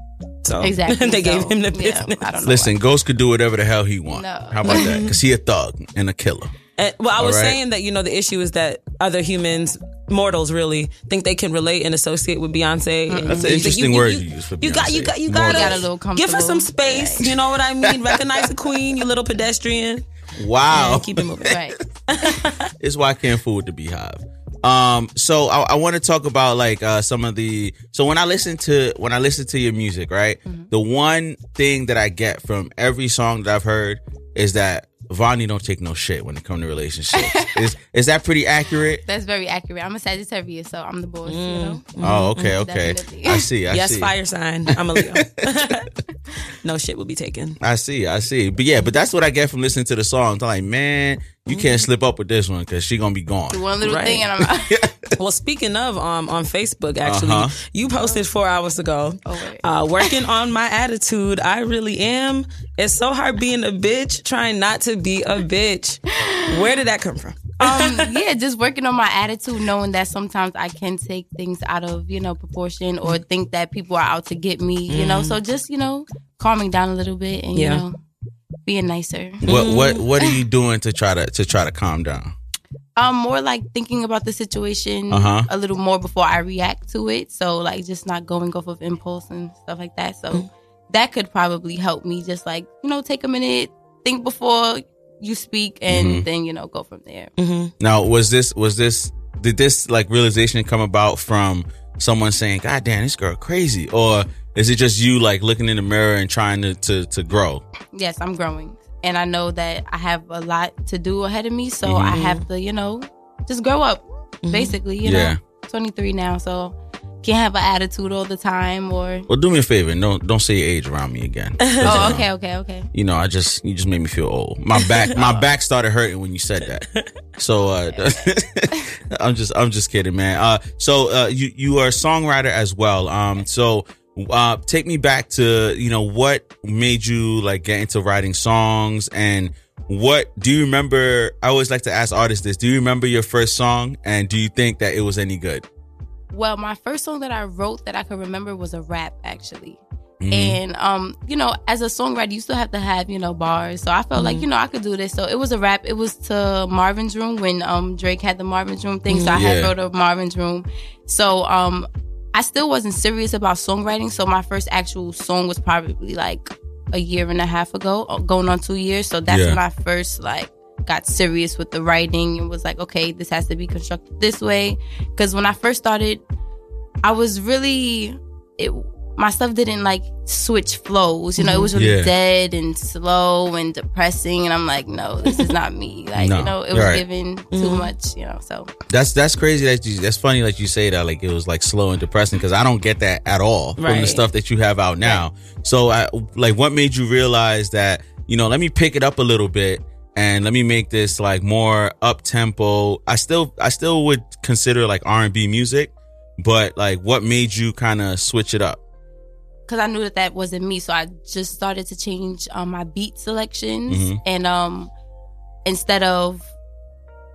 [SPEAKER 11] so
[SPEAKER 12] Exactly.
[SPEAKER 11] they gave
[SPEAKER 12] So,
[SPEAKER 11] him the
[SPEAKER 12] yeah,
[SPEAKER 11] business.
[SPEAKER 12] I don't know.
[SPEAKER 4] Listen, Ghost could do whatever the hell he want.
[SPEAKER 12] No.
[SPEAKER 4] How about that? Because he a thug and a killer.
[SPEAKER 11] And, well, I was
[SPEAKER 4] All right.
[SPEAKER 11] saying that you know the issue is that other humans, mortals, really think they can relate and associate with Beyonce. And
[SPEAKER 4] That's an interesting
[SPEAKER 11] you-
[SPEAKER 4] word
[SPEAKER 11] you-
[SPEAKER 4] you use for
[SPEAKER 11] You got, you got, you
[SPEAKER 4] Mortal.
[SPEAKER 11] got,
[SPEAKER 12] Got a little
[SPEAKER 11] Give her some
[SPEAKER 12] comfortable.
[SPEAKER 11] space. You know what I mean? Recognize the queen, you little pedestrian.
[SPEAKER 4] Wow.
[SPEAKER 11] Keep it moving.
[SPEAKER 12] Right.
[SPEAKER 4] It's why I can't fool with the BeyHive. Um, so I, I want to talk about like uh, some of the. So when I listen to when I listen to your music, right, the one thing that I get from every song that I've heard is that Vonnie don't take no shit when it comes to relationships. is is that pretty accurate?
[SPEAKER 12] That's very accurate. I'm a Sagittarius, so I'm the boss. You mm. know. Mm-hmm.
[SPEAKER 4] Oh, okay, mm-hmm. okay.
[SPEAKER 12] Definitely.
[SPEAKER 4] I see. I see.
[SPEAKER 11] yes,
[SPEAKER 4] see.
[SPEAKER 11] fire sign. I'm a Leo. no shit will be taken.
[SPEAKER 4] I see, I see. But yeah, but that's what I get from listening to the songs. I'm like, man, you can't slip up with this one because she gonna be gone.
[SPEAKER 12] One little
[SPEAKER 11] Right.
[SPEAKER 12] thing, and I'm out.
[SPEAKER 11] Well, speaking of, um, on Facebook, actually,
[SPEAKER 4] Uh-huh.
[SPEAKER 11] you posted four hours ago.
[SPEAKER 12] Oh, wait.
[SPEAKER 11] Uh, working on my attitude. I really am. It's so hard being a bitch, trying not to be a bitch. Where did that come from?
[SPEAKER 12] um, yeah, just working on my attitude, knowing that sometimes I can take things out of you know proportion or think that people are out to get me. You know, so just you know calming down a little bit and
[SPEAKER 11] Yeah.
[SPEAKER 12] you know being nicer.
[SPEAKER 4] What what what are you doing to try to to try to calm down?
[SPEAKER 12] Um, more like thinking about the situation
[SPEAKER 4] Uh-huh.
[SPEAKER 12] a little more before I react to it. So like just not going off of impulse and stuff like that. So
[SPEAKER 4] Mm.
[SPEAKER 12] that could probably help me just like, you know, take a minute, think before you speak and
[SPEAKER 4] Mm-hmm.
[SPEAKER 12] then, you know, go from there.
[SPEAKER 4] Now, was this was this did this like realization come about from someone saying, "God damn, this girl crazy," or is it just you like looking in the mirror and trying to to, to grow?
[SPEAKER 12] Yes, I'm growing. And I know that I have a lot to do ahead of me. So
[SPEAKER 4] Mm-hmm.
[SPEAKER 12] I have to, you know, just grow up, basically, you
[SPEAKER 4] Yeah.
[SPEAKER 12] know. 23 now, so can't have an attitude all the time or
[SPEAKER 4] Well, do me a favor and don't don't say your age around me again.
[SPEAKER 12] Oh, okay, okay, okay.
[SPEAKER 4] You know, I just you just made me feel old. My back my back started hurting when you said that. So uh I'm just I'm just kidding, man. Uh so uh you you are a songwriter as well. Um so uh take me back to, you know, what made you like get into writing songs and what do you remember I always like to ask artists this. Do you remember your first song and do you think that it was any good?
[SPEAKER 12] Well, my first song that I wrote that I could remember was a rap actually.
[SPEAKER 4] Mm-hmm.
[SPEAKER 12] And um, you know, as a songwriter, you still have to have, you know, bars. So I felt like, you know, I could do this. So it was a rap. It was to Marvin's Room when um Drake had the Marvin's Room thing. So I had wrote a Marvin's Room. So um I still wasn't serious about songwriting. So my first actual song was probably like a year and a half ago, uh, going on two years. So that's
[SPEAKER 4] Yeah.
[SPEAKER 12] when I first like got serious with the writing and was like, okay, this has to be constructed this way. Because when I first started, I was really it. My stuff didn't like switch flows. You know, it was really
[SPEAKER 4] Yeah.
[SPEAKER 12] dead and slow and depressing. And I'm like, no, this is not me. Like,
[SPEAKER 4] No,
[SPEAKER 12] you know, it was
[SPEAKER 4] right.
[SPEAKER 12] given too mm-hmm. much. You know, so
[SPEAKER 4] That's that's crazy that you that's funny like you say that like it was like slow and depressing because I don't get that at all from the stuff that you have out now. So I like what made you realize that you know let me pick it up a little bit and let me make this like more up tempo. I still I still would consider like R and B music, but like what made you kind of switch it up?
[SPEAKER 12] Because I knew that that wasn't me. So I just started to change um, my beat selections,
[SPEAKER 4] Mhm.
[SPEAKER 12] and um, instead of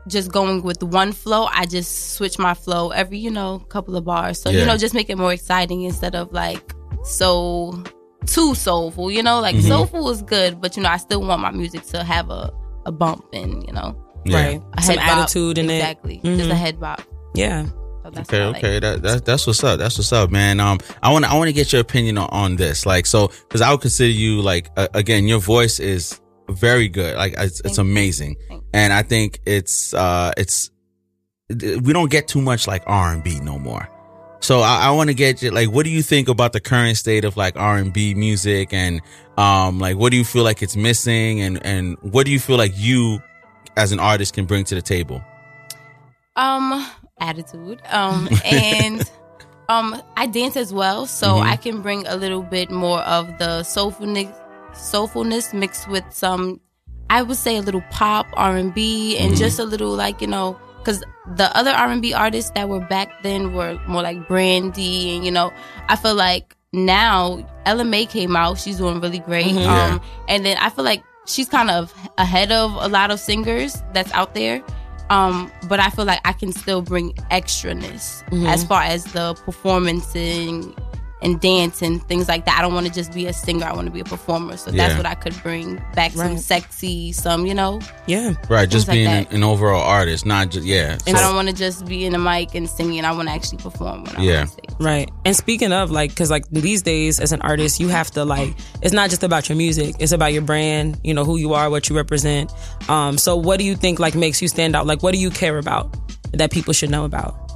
[SPEAKER 12] just going with one flow, I just switch my flow every you know couple of bars. So
[SPEAKER 4] Yeah.
[SPEAKER 12] you know, just make it more exciting instead of like so too soulful. You know, like
[SPEAKER 4] Mhm.
[SPEAKER 12] soulful is good, but you know, I still want my music to have a a bump and you know
[SPEAKER 4] Yeah.
[SPEAKER 11] Right.
[SPEAKER 12] a
[SPEAKER 11] Some
[SPEAKER 12] head bop.
[SPEAKER 11] attitude in
[SPEAKER 12] exactly.
[SPEAKER 11] it.
[SPEAKER 12] just a
[SPEAKER 11] Mhm.
[SPEAKER 12] head bop.
[SPEAKER 11] Yeah.
[SPEAKER 12] So that's
[SPEAKER 4] Okay,
[SPEAKER 12] like.
[SPEAKER 4] okay, that, that that's what's up. That's what's up, man. Um, I want I want to get your opinion on, on this, like, so because I would consider you like uh, again, your voice is very good, like it's, it's amazing, and I think it's uh it's we don't get too much like R and B no more. So I, I want to get you like, what do you think about the current state of like R and B music, and um, like what do you feel like it's missing, and and what do you feel like you as an artist can bring to the table?
[SPEAKER 12] um attitude um and um i dance as well so
[SPEAKER 4] Mhm.
[SPEAKER 12] i can bring a little bit more of the soulfulness soulfulness mixed with some I would say a little pop R and B and just a little like you know because the other R and B artists that were back then were more like Brandy and you know I feel like now Ella Mai came out she's doing really great
[SPEAKER 11] Mhm.
[SPEAKER 4] Yeah.
[SPEAKER 12] um and then I feel like she's kind of ahead of a lot of singers that's out there um but I feel like I can still bring extraness
[SPEAKER 11] Mhm.
[SPEAKER 12] as far as the performancing and dance and things like that. I don't want to just be a singer. I want to be a performer. So that's what I could bring back. Some sexy, some you know.
[SPEAKER 11] Yeah.
[SPEAKER 4] Right, just
[SPEAKER 12] Things like
[SPEAKER 4] being an,
[SPEAKER 12] that.
[SPEAKER 4] an overall artist, not just yeah.
[SPEAKER 12] And I don't want to just be in the mic and singing. I want to actually perform when I'm
[SPEAKER 4] Yeah.
[SPEAKER 12] on stage.
[SPEAKER 11] Right. And speaking of like, cause like these days as an artist, you have to like, it's not just about your music. It's about your brand, you know, who you are, what you represent. Um, so what do you think like makes you stand out? Like, what do you care about that people should know about?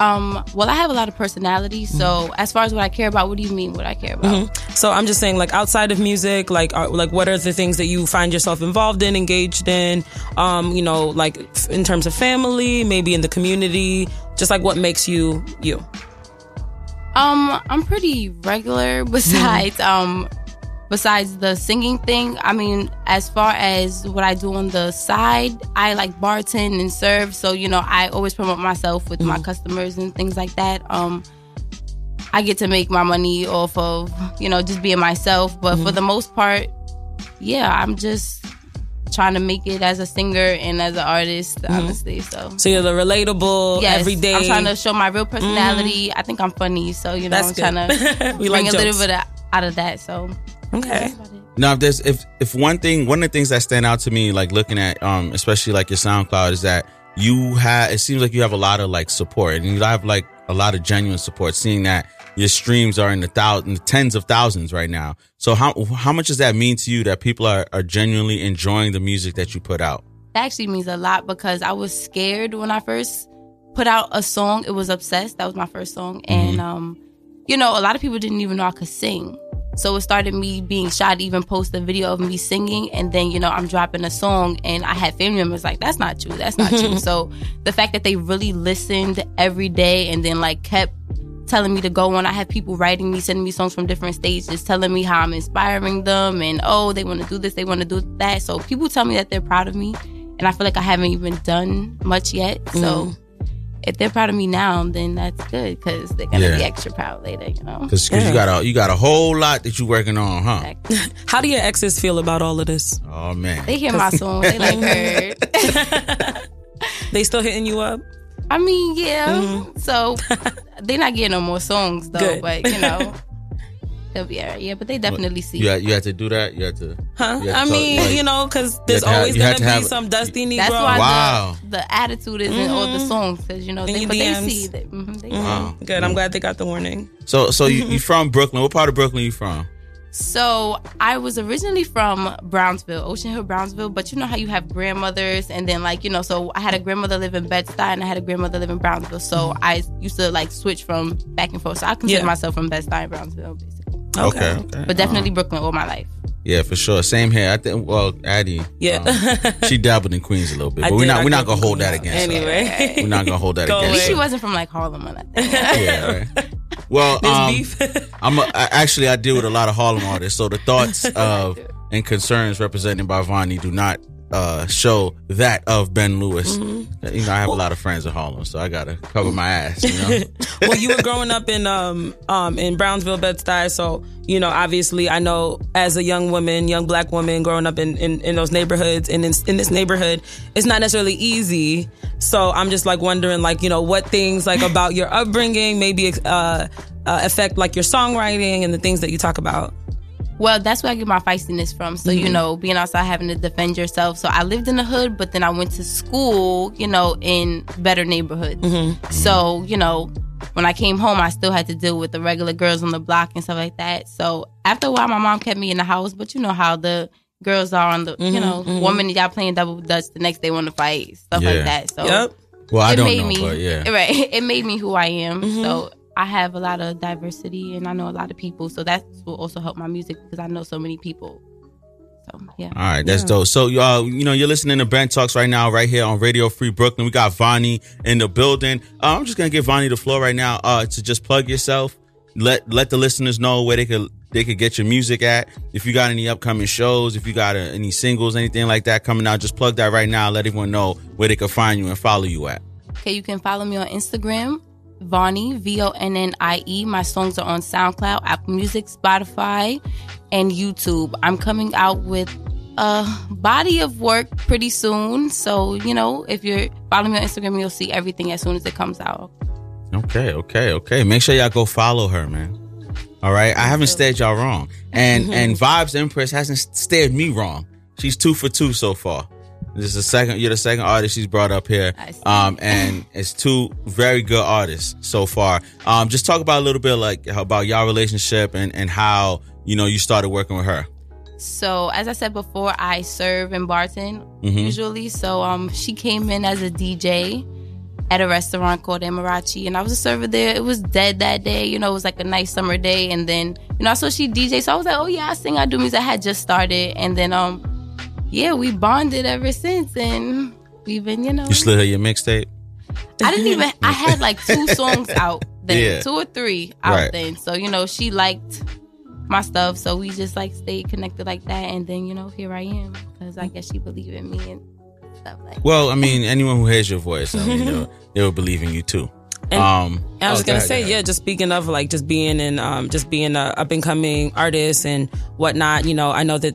[SPEAKER 12] Um, well, I have a lot of personality. So
[SPEAKER 4] Mm-hmm.
[SPEAKER 12] as far as what I care about, what do you mean? What I care about?
[SPEAKER 11] Mhm. So I'm just saying, like outside of music, like are, like what are the things that you find yourself involved in, engaged in? Um, you know, like f- in terms of family, maybe in the community, just like what makes you you.
[SPEAKER 12] Um, I'm pretty regular. Besides, um, besides the singing thing, I mean, as far as what I do on the side, I like bartend and serve. So you know, I always promote myself with my mm. customers and things like that. Um, I get to make my money off of you know just being myself. But for mm. the most part, yeah, I'm just trying to make it as a singer and as an artist, mm-hmm. honestly. So.
[SPEAKER 11] So you're the relatable,
[SPEAKER 12] Yes,
[SPEAKER 11] everyday.
[SPEAKER 12] I'm trying to show my real personality. Mm-hmm. I think I'm funny, so you know,
[SPEAKER 11] That's
[SPEAKER 12] I'm
[SPEAKER 11] good.
[SPEAKER 12] trying to bring
[SPEAKER 11] like
[SPEAKER 12] a little bit of, out of that. So
[SPEAKER 11] Okay.
[SPEAKER 4] Now, if there's if if one thing, one of the things that stand out to me, like looking at, um, especially like your SoundCloud, is that you have. It seems like you have a lot of like support, and you have like a lot of genuine support. Seeing that your streams are in the thousands, tens of thousands right now. So how how much does that mean to you that people are are genuinely enjoying the music that you put out?
[SPEAKER 12] that actually means a lot because I was scared when I first put out a song. It was obsessed. That was my first song, and um, you know, a lot of people didn't even know I could sing. So it started me being shy to even post a video of me singing, and then you know I'm dropping a song, and I had family members like, "That's not true. That's not true." So the fact that they really listened every day, and then like kept telling me to go on. I have people writing me, sending me songs from different stages, telling me how I'm inspiring them, and oh, they want to do this, they want to do that. So people tell me that they're proud of me, and I feel like I haven't even done much yet. So mm. If they're proud of me now, then that's good because they're gonna
[SPEAKER 4] Yeah.
[SPEAKER 12] be extra proud later. You know.
[SPEAKER 4] Because
[SPEAKER 11] Yeah.
[SPEAKER 4] you got a you got a whole lot that you working on, huh?
[SPEAKER 11] How do your exes feel about all of this?
[SPEAKER 4] Oh man,
[SPEAKER 12] They hear my song, they like heard.
[SPEAKER 11] They still hitting you up?
[SPEAKER 12] I mean, yeah. Mm-hmm. So they're not getting no more songs though,
[SPEAKER 11] Good.
[SPEAKER 12] but you know. They'll be alright, yeah, but they definitely see.
[SPEAKER 4] you had, you had to do that. You had to.
[SPEAKER 11] Huh?
[SPEAKER 4] had to
[SPEAKER 11] I
[SPEAKER 4] talk-
[SPEAKER 11] mean,
[SPEAKER 4] like-
[SPEAKER 11] you know, because there's
[SPEAKER 4] to
[SPEAKER 11] always gonna
[SPEAKER 4] to
[SPEAKER 11] be some dusty Negro.
[SPEAKER 12] That's why
[SPEAKER 4] Wow.
[SPEAKER 12] the, the attitude is in all the songs because you know, they,
[SPEAKER 11] your
[SPEAKER 12] but they
[SPEAKER 11] DMs.
[SPEAKER 12] see that. mhm, they see.
[SPEAKER 4] Wow.
[SPEAKER 11] Good. I'm glad they got the warning.
[SPEAKER 4] So so you you from Brooklyn? What part of Brooklyn you from?
[SPEAKER 12] So I was originally from Brownsville, Ocean Hill, Brownsville. But you know how you have grandmothers, and then like you know, so I had a grandmother live in Bed Stuy, and I had a grandmother live in Brownsville. So I used to like switch from back and forth. So I consider
[SPEAKER 11] Yeah.
[SPEAKER 12] myself from Bed Stuy and Brownsville, basically.
[SPEAKER 4] Okay, okay.
[SPEAKER 12] But definitely Brooklyn all my life.
[SPEAKER 4] Yeah, for sure. Same here. I think. Well, Addie.
[SPEAKER 11] Yeah.
[SPEAKER 4] um, she dabbled in Queens a little bit,
[SPEAKER 11] I
[SPEAKER 4] but we're
[SPEAKER 11] did,
[SPEAKER 4] not.
[SPEAKER 11] I
[SPEAKER 4] We're not gonna hold that
[SPEAKER 11] Queens.
[SPEAKER 4] against her.
[SPEAKER 11] Anyway.
[SPEAKER 4] We're not gonna hold that
[SPEAKER 11] Go
[SPEAKER 12] At
[SPEAKER 4] against
[SPEAKER 12] least
[SPEAKER 11] away.
[SPEAKER 12] she wasn't from like Harlem or nothing.
[SPEAKER 4] Yeah, right. Well, um. I'm a, I, actually I deal with a lot of Harlem artists, so the thoughts of and concerns represented by Vonnie do not uh, show that of Ben Lewis.
[SPEAKER 11] Mm-hmm.
[SPEAKER 4] You know, I have a lot of friends in Harlem, so I gotta cover my ass. You know,
[SPEAKER 11] well, you were growing up in um um in Brownsville, Bed Stuy, so you know obviously I know as a young woman, young black woman growing up in in, in those neighborhoods and in, in this neighborhood, it's not necessarily easy. So I'm just like wondering, like you know, what things like about your upbringing maybe uh, uh affect like your songwriting and the things that you talk about.
[SPEAKER 12] Well, that's where I get my feistiness from. So,
[SPEAKER 11] Mm-hmm.
[SPEAKER 12] you know, being outside having to defend yourself. So, I lived in the hood, but then I went to school, you know, in better neighborhoods.
[SPEAKER 11] Mm-hmm.
[SPEAKER 12] So, you know, when I came home, I still had to deal with the regular girls on the block and stuff like that. So, after a while, my mom kept me in the house, but you know how the girls are on the,
[SPEAKER 11] Mm-hmm,
[SPEAKER 12] you know, one minute y'all playing double dutch, the next they want to fight, stuff
[SPEAKER 4] Yeah.
[SPEAKER 12] like that. So,
[SPEAKER 11] Yep.
[SPEAKER 4] well, I
[SPEAKER 12] it
[SPEAKER 4] don't
[SPEAKER 12] made
[SPEAKER 4] know,
[SPEAKER 12] me,
[SPEAKER 4] but yeah,
[SPEAKER 12] right. It made me who I am.
[SPEAKER 11] Mm-hmm.
[SPEAKER 12] So I have a lot of diversity and I know a lot of people. So that will also help my music because I know so many people. So yeah.
[SPEAKER 4] All right, that's dope. So, y'all, uh, you know, you're listening to Ben Talks right now, right here on Radio Free Brooklyn. We got Vonnie in the building. Uh, I'm just gonna give Vonnie the floor right now uh, to just plug yourself. Let let the listeners know where they can they could get your music at. If you got any upcoming shows, if you got uh any singles, anything like that coming out, just plug that right now. Let everyone know where they can find you and follow you at.
[SPEAKER 12] Okay, you can follow me on Instagram, Vonnie, V O N N I E. My songs are on SoundCloud, Apple Music, Spotify, and YouTube. I'm coming out with a body of work pretty soon. So, you know, if you're following me on Instagram, you'll see everything as soon as it comes out.
[SPEAKER 4] Okay, okay, okay. Make sure y'all go follow her, man. All right, I haven't steered y'all wrong, and and Vibes Empress hasn't steered me wrong. She's two for two so far. This is the second. You're the second artist she's brought up here, um, and it's two very good artists so far. Um, just talk about a little bit like about y'all relationship and and how you know you started working with her.
[SPEAKER 12] So, as I said before, I serve and bartend
[SPEAKER 4] Mhm.
[SPEAKER 12] usually. So, um, she came in as a DJ at a restaurant called Emirachi, and I was a server there. It was dead that day. You know, it was like a nice summer day, and then you know, so she DJ, so I was like, oh yeah, I sing, I do music. I had just started, and then um, yeah, we bonded ever since, and we've been, you know,
[SPEAKER 4] You slid her your mixtape.
[SPEAKER 12] I didn't even. I had like two songs out then,
[SPEAKER 4] Yeah.
[SPEAKER 12] two or three out
[SPEAKER 4] Right.
[SPEAKER 12] then. So you know, she liked my stuff, so we just like stayed connected like that. And then you know, here I am because I guess she believed in me and stuff like.
[SPEAKER 4] Well, I mean, anyone who hears your voice, I mean, they'll, they'll believe in you too.
[SPEAKER 11] And-
[SPEAKER 4] um,
[SPEAKER 11] I was
[SPEAKER 4] oh,
[SPEAKER 11] gonna
[SPEAKER 4] ahead,
[SPEAKER 11] say,
[SPEAKER 4] go
[SPEAKER 11] yeah, just speaking of like just being in, um, just being a up and coming artist and whatnot. You know, I know that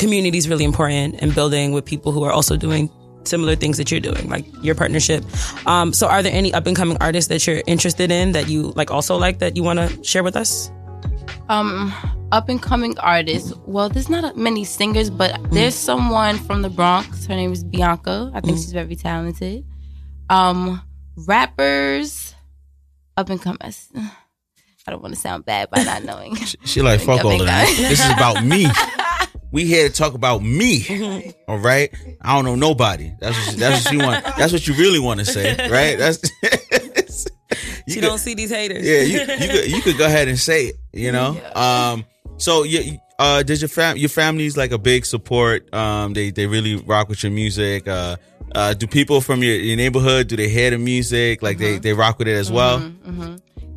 [SPEAKER 11] community is really important and building with people who are also doing similar things that you're doing, like your partnership. Um, so, are there any up and coming artists that you're interested in that you like also like that you want to share with us?
[SPEAKER 12] Um, up and coming artists. Well, there's not many singers, but there's someone from the Bronx. Her name is Bianca. I think she's very talented. Um, rappers, up and comers. I don't want to sound bad by not knowing.
[SPEAKER 4] She like fuck all of that. This is about me. We here to talk about me. All right. I don't know nobody. That's what, that's what you want. That's what you really want to say, right? That's
[SPEAKER 11] You,
[SPEAKER 4] could-
[SPEAKER 11] don't see these haters.
[SPEAKER 4] yeah. You you could you could go ahead and say it. You know. Um. So you uh, does your fam your family's like a big support? Um. They they really rock with your music. Uh. Uh, do people from your, your neighborhood do they hear the music like they they rock with it as well?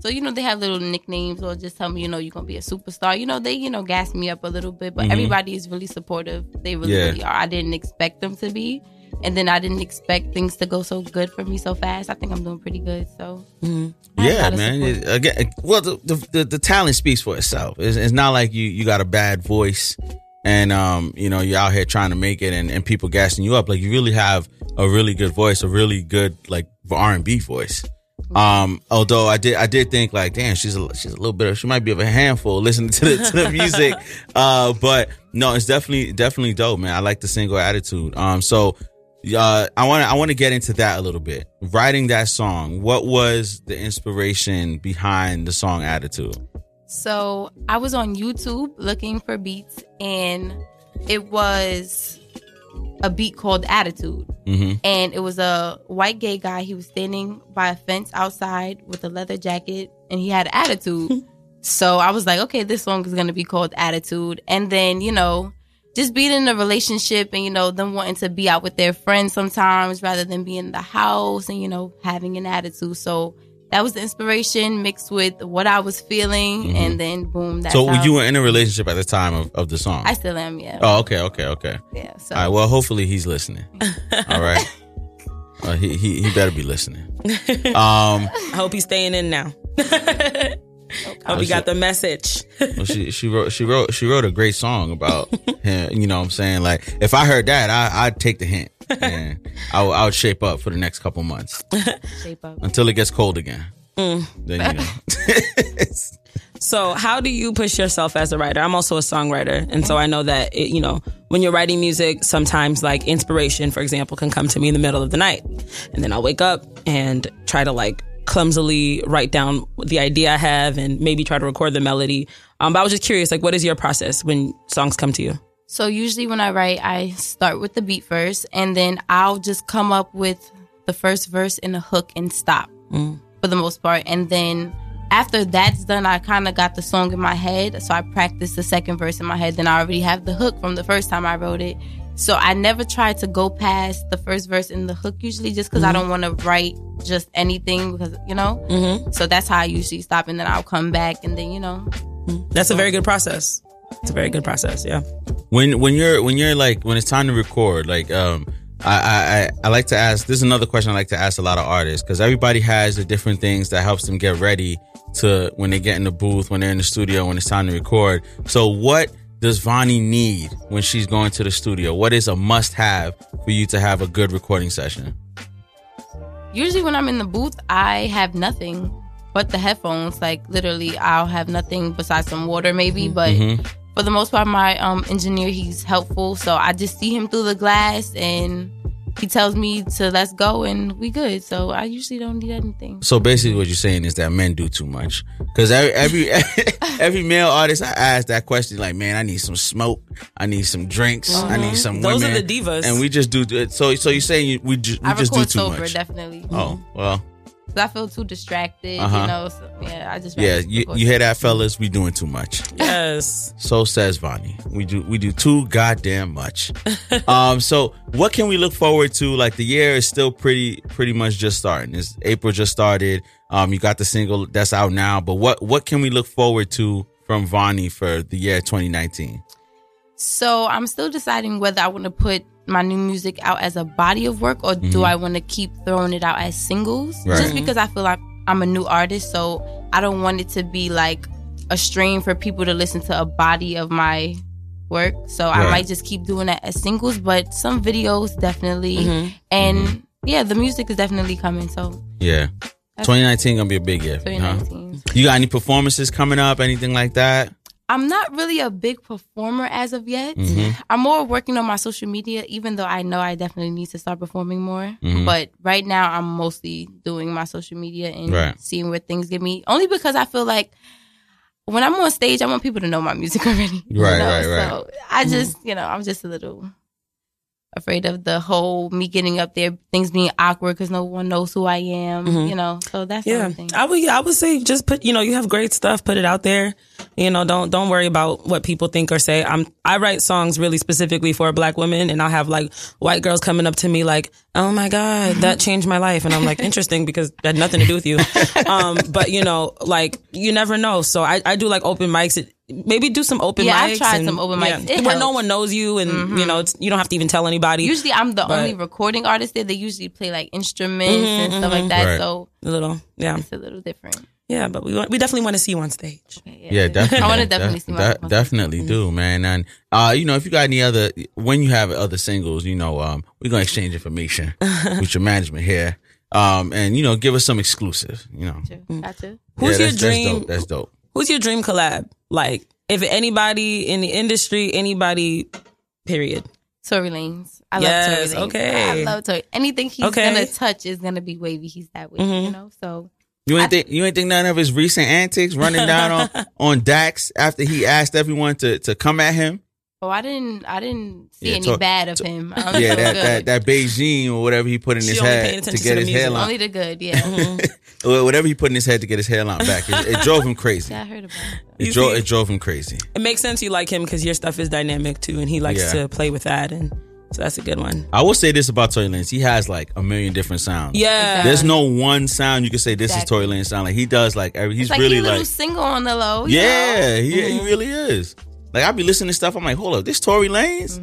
[SPEAKER 12] So you know they have little nicknames or just tell me you know you're gonna be a superstar. You know they you know gas me up a little bit, but
[SPEAKER 4] Mhm.
[SPEAKER 12] everybody is really supportive. They really
[SPEAKER 4] Yeah.
[SPEAKER 12] really are. I didn't expect them to be, and then I didn't expect things to go so good for me so fast. I think I'm doing pretty good. So I have a
[SPEAKER 4] Yeah, man. It- again, well, the, the the the talent speaks for itself. It's, it's not like you you got a bad voice and um you know you're out here trying to make it and, and people gassing you up. Like you really have a really good voice, a really good like R and B voice. Um, although I did I did think like, damn, she's a she's a little bit of, she might be of a handful listening to the to the music. uh, but no, it's definitely definitely dope, man. I like the single attitude. Um, so uh, I want to I want to get into that a little bit. Writing that song, what was the inspiration behind the song Attitude?
[SPEAKER 12] So I was on YouTube looking for beats, and it was a beat called Attitude.
[SPEAKER 4] Mm-hmm.
[SPEAKER 12] And it was a white gay guy. He was standing by a fence outside with a leather jacket, and he had attitude. so I was like, okay, this song is going to be called Attitude. And then, you know, just being in a relationship and, you know, them wanting to be out with their friends sometimes rather than be in the house and, you know, having an attitude. So that was the inspiration mixed with what I was feeling.
[SPEAKER 4] Mhm.
[SPEAKER 12] And then, boom, that's
[SPEAKER 4] So
[SPEAKER 12] how-
[SPEAKER 4] you were in a relationship at the time of, of the song?
[SPEAKER 12] I still am, yeah.
[SPEAKER 4] oh, okay, okay, okay.
[SPEAKER 12] Yeah, so.
[SPEAKER 4] All right. Well, hopefully he's listening. All right. Uh, he, he he better be listening. Um,
[SPEAKER 11] I hope he's staying in now. hope he got the message.
[SPEAKER 4] well, she she wrote she wrote she wrote a great song about him. You know what I'm saying? Like if I heard that, I I'd take the hint and I would, I would shape up for the next couple months
[SPEAKER 12] Shape up.
[SPEAKER 4] until it gets cold again.
[SPEAKER 11] Mm.
[SPEAKER 4] Then you know.
[SPEAKER 11] So, how do you push yourself as a writer? I'm also a songwriter, and so I know that it, you know when you're writing music, sometimes like inspiration, for example, can come to me in the middle of the night, and then I'll wake up and try to like clumsily write down the idea I have, and maybe try to record the melody. Um, but I was just curious, like, what is your process when songs come to you?
[SPEAKER 12] So usually when I write, I start with the beat first, and then I'll just come up with the first verse and a hook and stop
[SPEAKER 11] Mm.
[SPEAKER 12] for the most part. And then after that's done, I kind of got the song in my head, so I practice the second verse in my head. Then I already have the hook from the first time I wrote it. So I never try to go past the first verse in the hook usually, just because I
[SPEAKER 11] Mhm.
[SPEAKER 12] don't want to write just anything because you know.
[SPEAKER 11] Mm-hmm.
[SPEAKER 12] So that's how I usually stop, and then I'll come back, and then you know
[SPEAKER 11] That's a very good process. It's a very good process. Yeah.
[SPEAKER 4] when when you're when you're like when it's time to record like um I, I I- I like to ask this is another question I like to ask a lot of artists because everybody has the different things that helps them get ready to when they get in the booth when they're in the studio when it's time to record so what does Vonnie need when she's going to the studio what is a must have for you to have a good recording session
[SPEAKER 12] Usually when I'm in the booth, I have nothing but the headphones. Like literally, I'll have nothing besides some water, maybe. But
[SPEAKER 4] Mhm.
[SPEAKER 12] for the most part, my um, engineer he's helpful. So I just see him through the glass, and he tells me to let's go, and we good. So I usually don't need anything.
[SPEAKER 4] so basically what you're saying is that men do too much because every every every male artist I ask that question like man I need some smoke I need some drinks I need uh-huh. some
[SPEAKER 11] Those are the divas.
[SPEAKER 4] and we just do so so you're saying we just we
[SPEAKER 12] I
[SPEAKER 4] just do
[SPEAKER 12] record
[SPEAKER 4] too
[SPEAKER 12] sober,
[SPEAKER 4] much
[SPEAKER 12] definitely.
[SPEAKER 4] oh well
[SPEAKER 12] 'Cause I feel too distracted,
[SPEAKER 4] Uh-huh.
[SPEAKER 12] you know. So, yeah, I just
[SPEAKER 4] yeah you,
[SPEAKER 12] record
[SPEAKER 4] you hear that fellas? We doing too much.
[SPEAKER 11] Yes.
[SPEAKER 4] so says Vonnie we do we do too goddamn much. Um so what can we look forward to? Like the year is still pretty pretty much just starting. It's April just started. Um you got the single that's out now but what what can we look forward to from Vonnie for the year 2019
[SPEAKER 12] So I'm still deciding whether I want to put my new music out as a body of work or do
[SPEAKER 4] Mhm.
[SPEAKER 12] I want to keep throwing it out as singles.
[SPEAKER 4] Right.
[SPEAKER 12] Just because I feel like I'm a new artist, so I don't want it to be like a stream for people to listen to a body of my work. So I might just keep doing that as singles, but some videos definitely.
[SPEAKER 11] Mhm.
[SPEAKER 12] And yeah, the music is definitely coming. So
[SPEAKER 4] Yeah. 2019 gonna be a big year. huh? You got any performances coming up? Anything like that?
[SPEAKER 12] I'm not really a big performer as of yet.
[SPEAKER 4] Mhm.
[SPEAKER 12] I'm more working on my social media, even though I know I definitely need to start performing more.
[SPEAKER 4] Mhm.
[SPEAKER 12] But right now, I'm mostly doing my social media and
[SPEAKER 4] Right.
[SPEAKER 12] seeing where things get me. Only because I feel like when I'm on stage, I want people to know my music already. you
[SPEAKER 4] Right,
[SPEAKER 12] know?
[SPEAKER 4] right, right.
[SPEAKER 12] So I just, you know, I'm just a little afraid of the whole me getting up there, things being awkward because no one knows who I am.
[SPEAKER 11] Mhm.
[SPEAKER 12] You know, so that's
[SPEAKER 11] Yeah,
[SPEAKER 12] only thing.
[SPEAKER 11] I would. I would say just put. You know, you have great stuff. Put it out there. You know, don't don't worry about what people think or say. I'm. I write songs really specifically for black women, and I'll have like white girls coming up to me like, "Oh my god, that changed my life," and I'm like, "Interesting," because that had nothing to do with you. Um, but you know, like you never know. So I, I do like open mics. It, maybe do some open
[SPEAKER 12] Yeah,
[SPEAKER 11] mics.
[SPEAKER 12] I've tried
[SPEAKER 11] and-
[SPEAKER 12] some open mics.
[SPEAKER 11] yeah, where no one knows you, and
[SPEAKER 12] Mhm.
[SPEAKER 11] you know, it's, you don't have to even tell anybody.
[SPEAKER 12] Usually, I'm the
[SPEAKER 11] But-
[SPEAKER 12] only recording artist there. They usually play like instruments
[SPEAKER 11] Mhm,
[SPEAKER 12] and stuff
[SPEAKER 11] mhm.
[SPEAKER 12] like that.
[SPEAKER 4] Right.
[SPEAKER 12] So
[SPEAKER 11] a little, yeah,
[SPEAKER 12] it's a little different.
[SPEAKER 11] Yeah. But we want, we definitely want to see you on stage.
[SPEAKER 4] Yeah, definitely.
[SPEAKER 12] I want to definitely
[SPEAKER 4] Def-
[SPEAKER 12] see my
[SPEAKER 4] de-
[SPEAKER 12] my-
[SPEAKER 4] definitely do, man. And uh, you know, if you got any other, when you have other singles, you know, um, we're gonna exchange information with your management here. Um, and you know, give us some exclusive. You know,
[SPEAKER 12] Gotcha.
[SPEAKER 11] Who's
[SPEAKER 4] Yeah,
[SPEAKER 11] your dream?
[SPEAKER 4] That's dope. That's dope.
[SPEAKER 11] Who's your dream collab? Like, if anybody in the industry, anybody, period.
[SPEAKER 12] Tory Lanez. I
[SPEAKER 11] Yes,
[SPEAKER 12] love Tory Lanez.
[SPEAKER 11] okay.
[SPEAKER 12] I love Tory. Anything he's
[SPEAKER 11] Okay.
[SPEAKER 12] gonna touch is gonna be wavy. He's that way,
[SPEAKER 11] Mhm.
[SPEAKER 12] you know. So
[SPEAKER 4] You ain't think you ain't think none of his recent antics running down on on Dax after he asked everyone to to come at him.
[SPEAKER 12] Oh, I didn't. I didn't see
[SPEAKER 4] Yeah,
[SPEAKER 12] any
[SPEAKER 4] talk-
[SPEAKER 12] bad of him. I'm
[SPEAKER 4] yeah,
[SPEAKER 12] so
[SPEAKER 4] that,
[SPEAKER 12] good.
[SPEAKER 4] that that Beijing or whatever he put in
[SPEAKER 11] She
[SPEAKER 4] his head to
[SPEAKER 11] attention
[SPEAKER 4] get
[SPEAKER 11] to the
[SPEAKER 4] his
[SPEAKER 11] music.
[SPEAKER 4] hairline,
[SPEAKER 12] Only the good. Yeah.
[SPEAKER 4] or whatever he put in his head to get his hairline back. It, it drove him crazy.
[SPEAKER 12] yeah, I heard about it.
[SPEAKER 4] It
[SPEAKER 11] You
[SPEAKER 4] drove
[SPEAKER 11] see?
[SPEAKER 4] it drove him crazy.
[SPEAKER 11] It makes sense you like him because your stuff is dynamic too, and he likes
[SPEAKER 4] Yeah.
[SPEAKER 11] to play with that, and so that's a good one.
[SPEAKER 4] I will say this about Tory Lanez: he has like a million different sounds.
[SPEAKER 11] Yeah,
[SPEAKER 4] There's no one sound you can say this
[SPEAKER 12] Exactly.
[SPEAKER 4] is Tory Lanez sound. Like he does like every. He's
[SPEAKER 12] It's like
[SPEAKER 4] really
[SPEAKER 12] he a
[SPEAKER 4] like
[SPEAKER 12] single on the low. you
[SPEAKER 4] yeah,
[SPEAKER 12] know?
[SPEAKER 4] he, he really is. Like I be listening to stuff. I'm like, hold up, this Tory Lanez.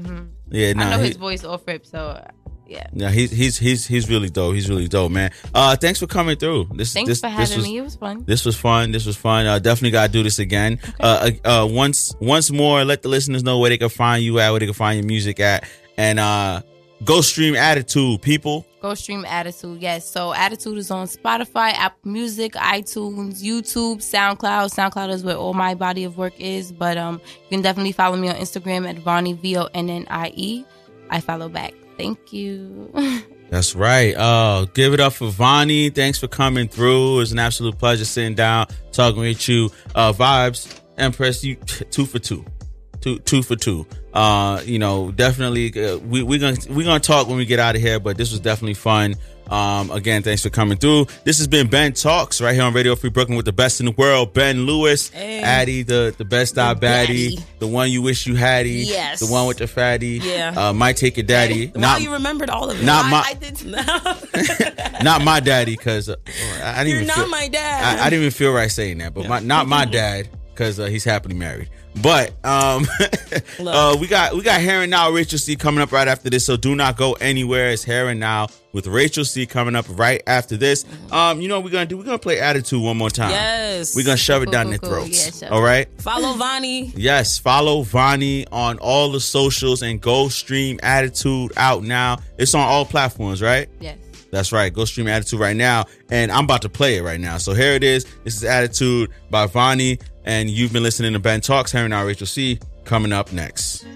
[SPEAKER 4] Yeah,
[SPEAKER 12] Mm-hmm. I
[SPEAKER 4] nah,
[SPEAKER 12] know
[SPEAKER 4] he-
[SPEAKER 12] his voice off rip. So uh, yeah.
[SPEAKER 4] Yeah, he's he's he's he's really dope. He's really dope, man. Uh, thanks for coming through. This
[SPEAKER 12] Thanks
[SPEAKER 4] this,
[SPEAKER 12] for
[SPEAKER 4] this
[SPEAKER 12] having
[SPEAKER 4] was,
[SPEAKER 12] me. It was fun.
[SPEAKER 4] This was fun. This was fun. Uh, definitely got to do this again. Uh, uh, uh, once once more, let the listeners know where they can find you at, where they can find your music at, and uh, go stream Attitude, people.
[SPEAKER 12] Go stream Attitude. Yes. So Attitude is on Spotify, Apple Music, iTunes, YouTube, SoundCloud. SoundCloud is where all my body of work is. But um, you can definitely follow me on Instagram at Vonnie V O N N I E. I follow back. Thank you.
[SPEAKER 4] That's right. Uh, give it up for Vonnie. Thanks for coming through. It was an absolute pleasure sitting down, talking with you. Uh, vibes, Empress, you two for two, two two for two. Uh, you know, definitely. Uh, we we gonna we're gonna talk when we get out of here, but this was definitely fun. Um, again, thanks for coming through. This has been Ben Talks right here on Radio Free Brooklyn with the best in the world. Ben Lewis,
[SPEAKER 11] Hey.
[SPEAKER 4] Addie, the the best eye baddie,
[SPEAKER 11] baddie.
[SPEAKER 4] the one you wish you haddy,
[SPEAKER 11] Yes.
[SPEAKER 4] the one with the fatty.
[SPEAKER 11] Yeah.
[SPEAKER 4] uh, might take your daddy.
[SPEAKER 11] Wow,
[SPEAKER 4] Not
[SPEAKER 11] you remembered all of it.
[SPEAKER 4] not my-
[SPEAKER 11] I did.
[SPEAKER 4] not my daddy because uh, I didn't
[SPEAKER 11] You're
[SPEAKER 4] even
[SPEAKER 11] not
[SPEAKER 4] feel,
[SPEAKER 11] my dad.
[SPEAKER 4] I, I didn't even feel right saying that, but my, not my dad because uh, he's happily married. But um, uh, we got we got Heron Now Rachel C coming up right after this, so do not go anywhere. It's Heron Now with Rachel C coming up right after this. Um, you know what we're gonna do? We're gonna play Attitude one more time.
[SPEAKER 11] Yes,
[SPEAKER 4] we're gonna shove it down
[SPEAKER 12] cool,
[SPEAKER 4] their
[SPEAKER 12] cool.
[SPEAKER 4] throats.
[SPEAKER 12] Yeah,
[SPEAKER 4] all right.
[SPEAKER 11] Follow Vonnie.
[SPEAKER 4] Yes, follow Vonnie on all the socials and go stream Attitude out now. It's on all platforms, right?
[SPEAKER 12] Yes.
[SPEAKER 4] That's right. Go stream Attitude right now. And I'm about to play it right now. So here it is. This is Attitude by Vonnie. And you've been listening to Ben Talks.
[SPEAKER 13] Harry and I, Rachel C. Coming up
[SPEAKER 10] next.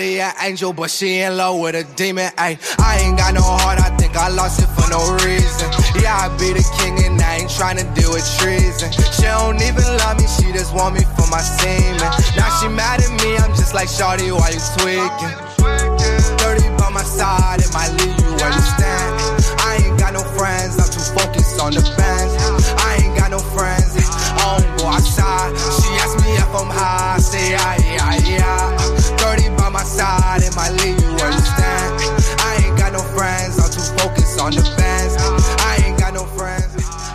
[SPEAKER 10] shorty an angel, but she in love with a demon. Ay, I ain't got no heart, I think I lost it for no reason. Yeah, I be the king and I ain't trying to deal with treason. She don't even love me, she just want me for my semen. Now she mad at me, I'm just like, shorty, why you tweaking? Dirty by my side, it might leave you where you stand.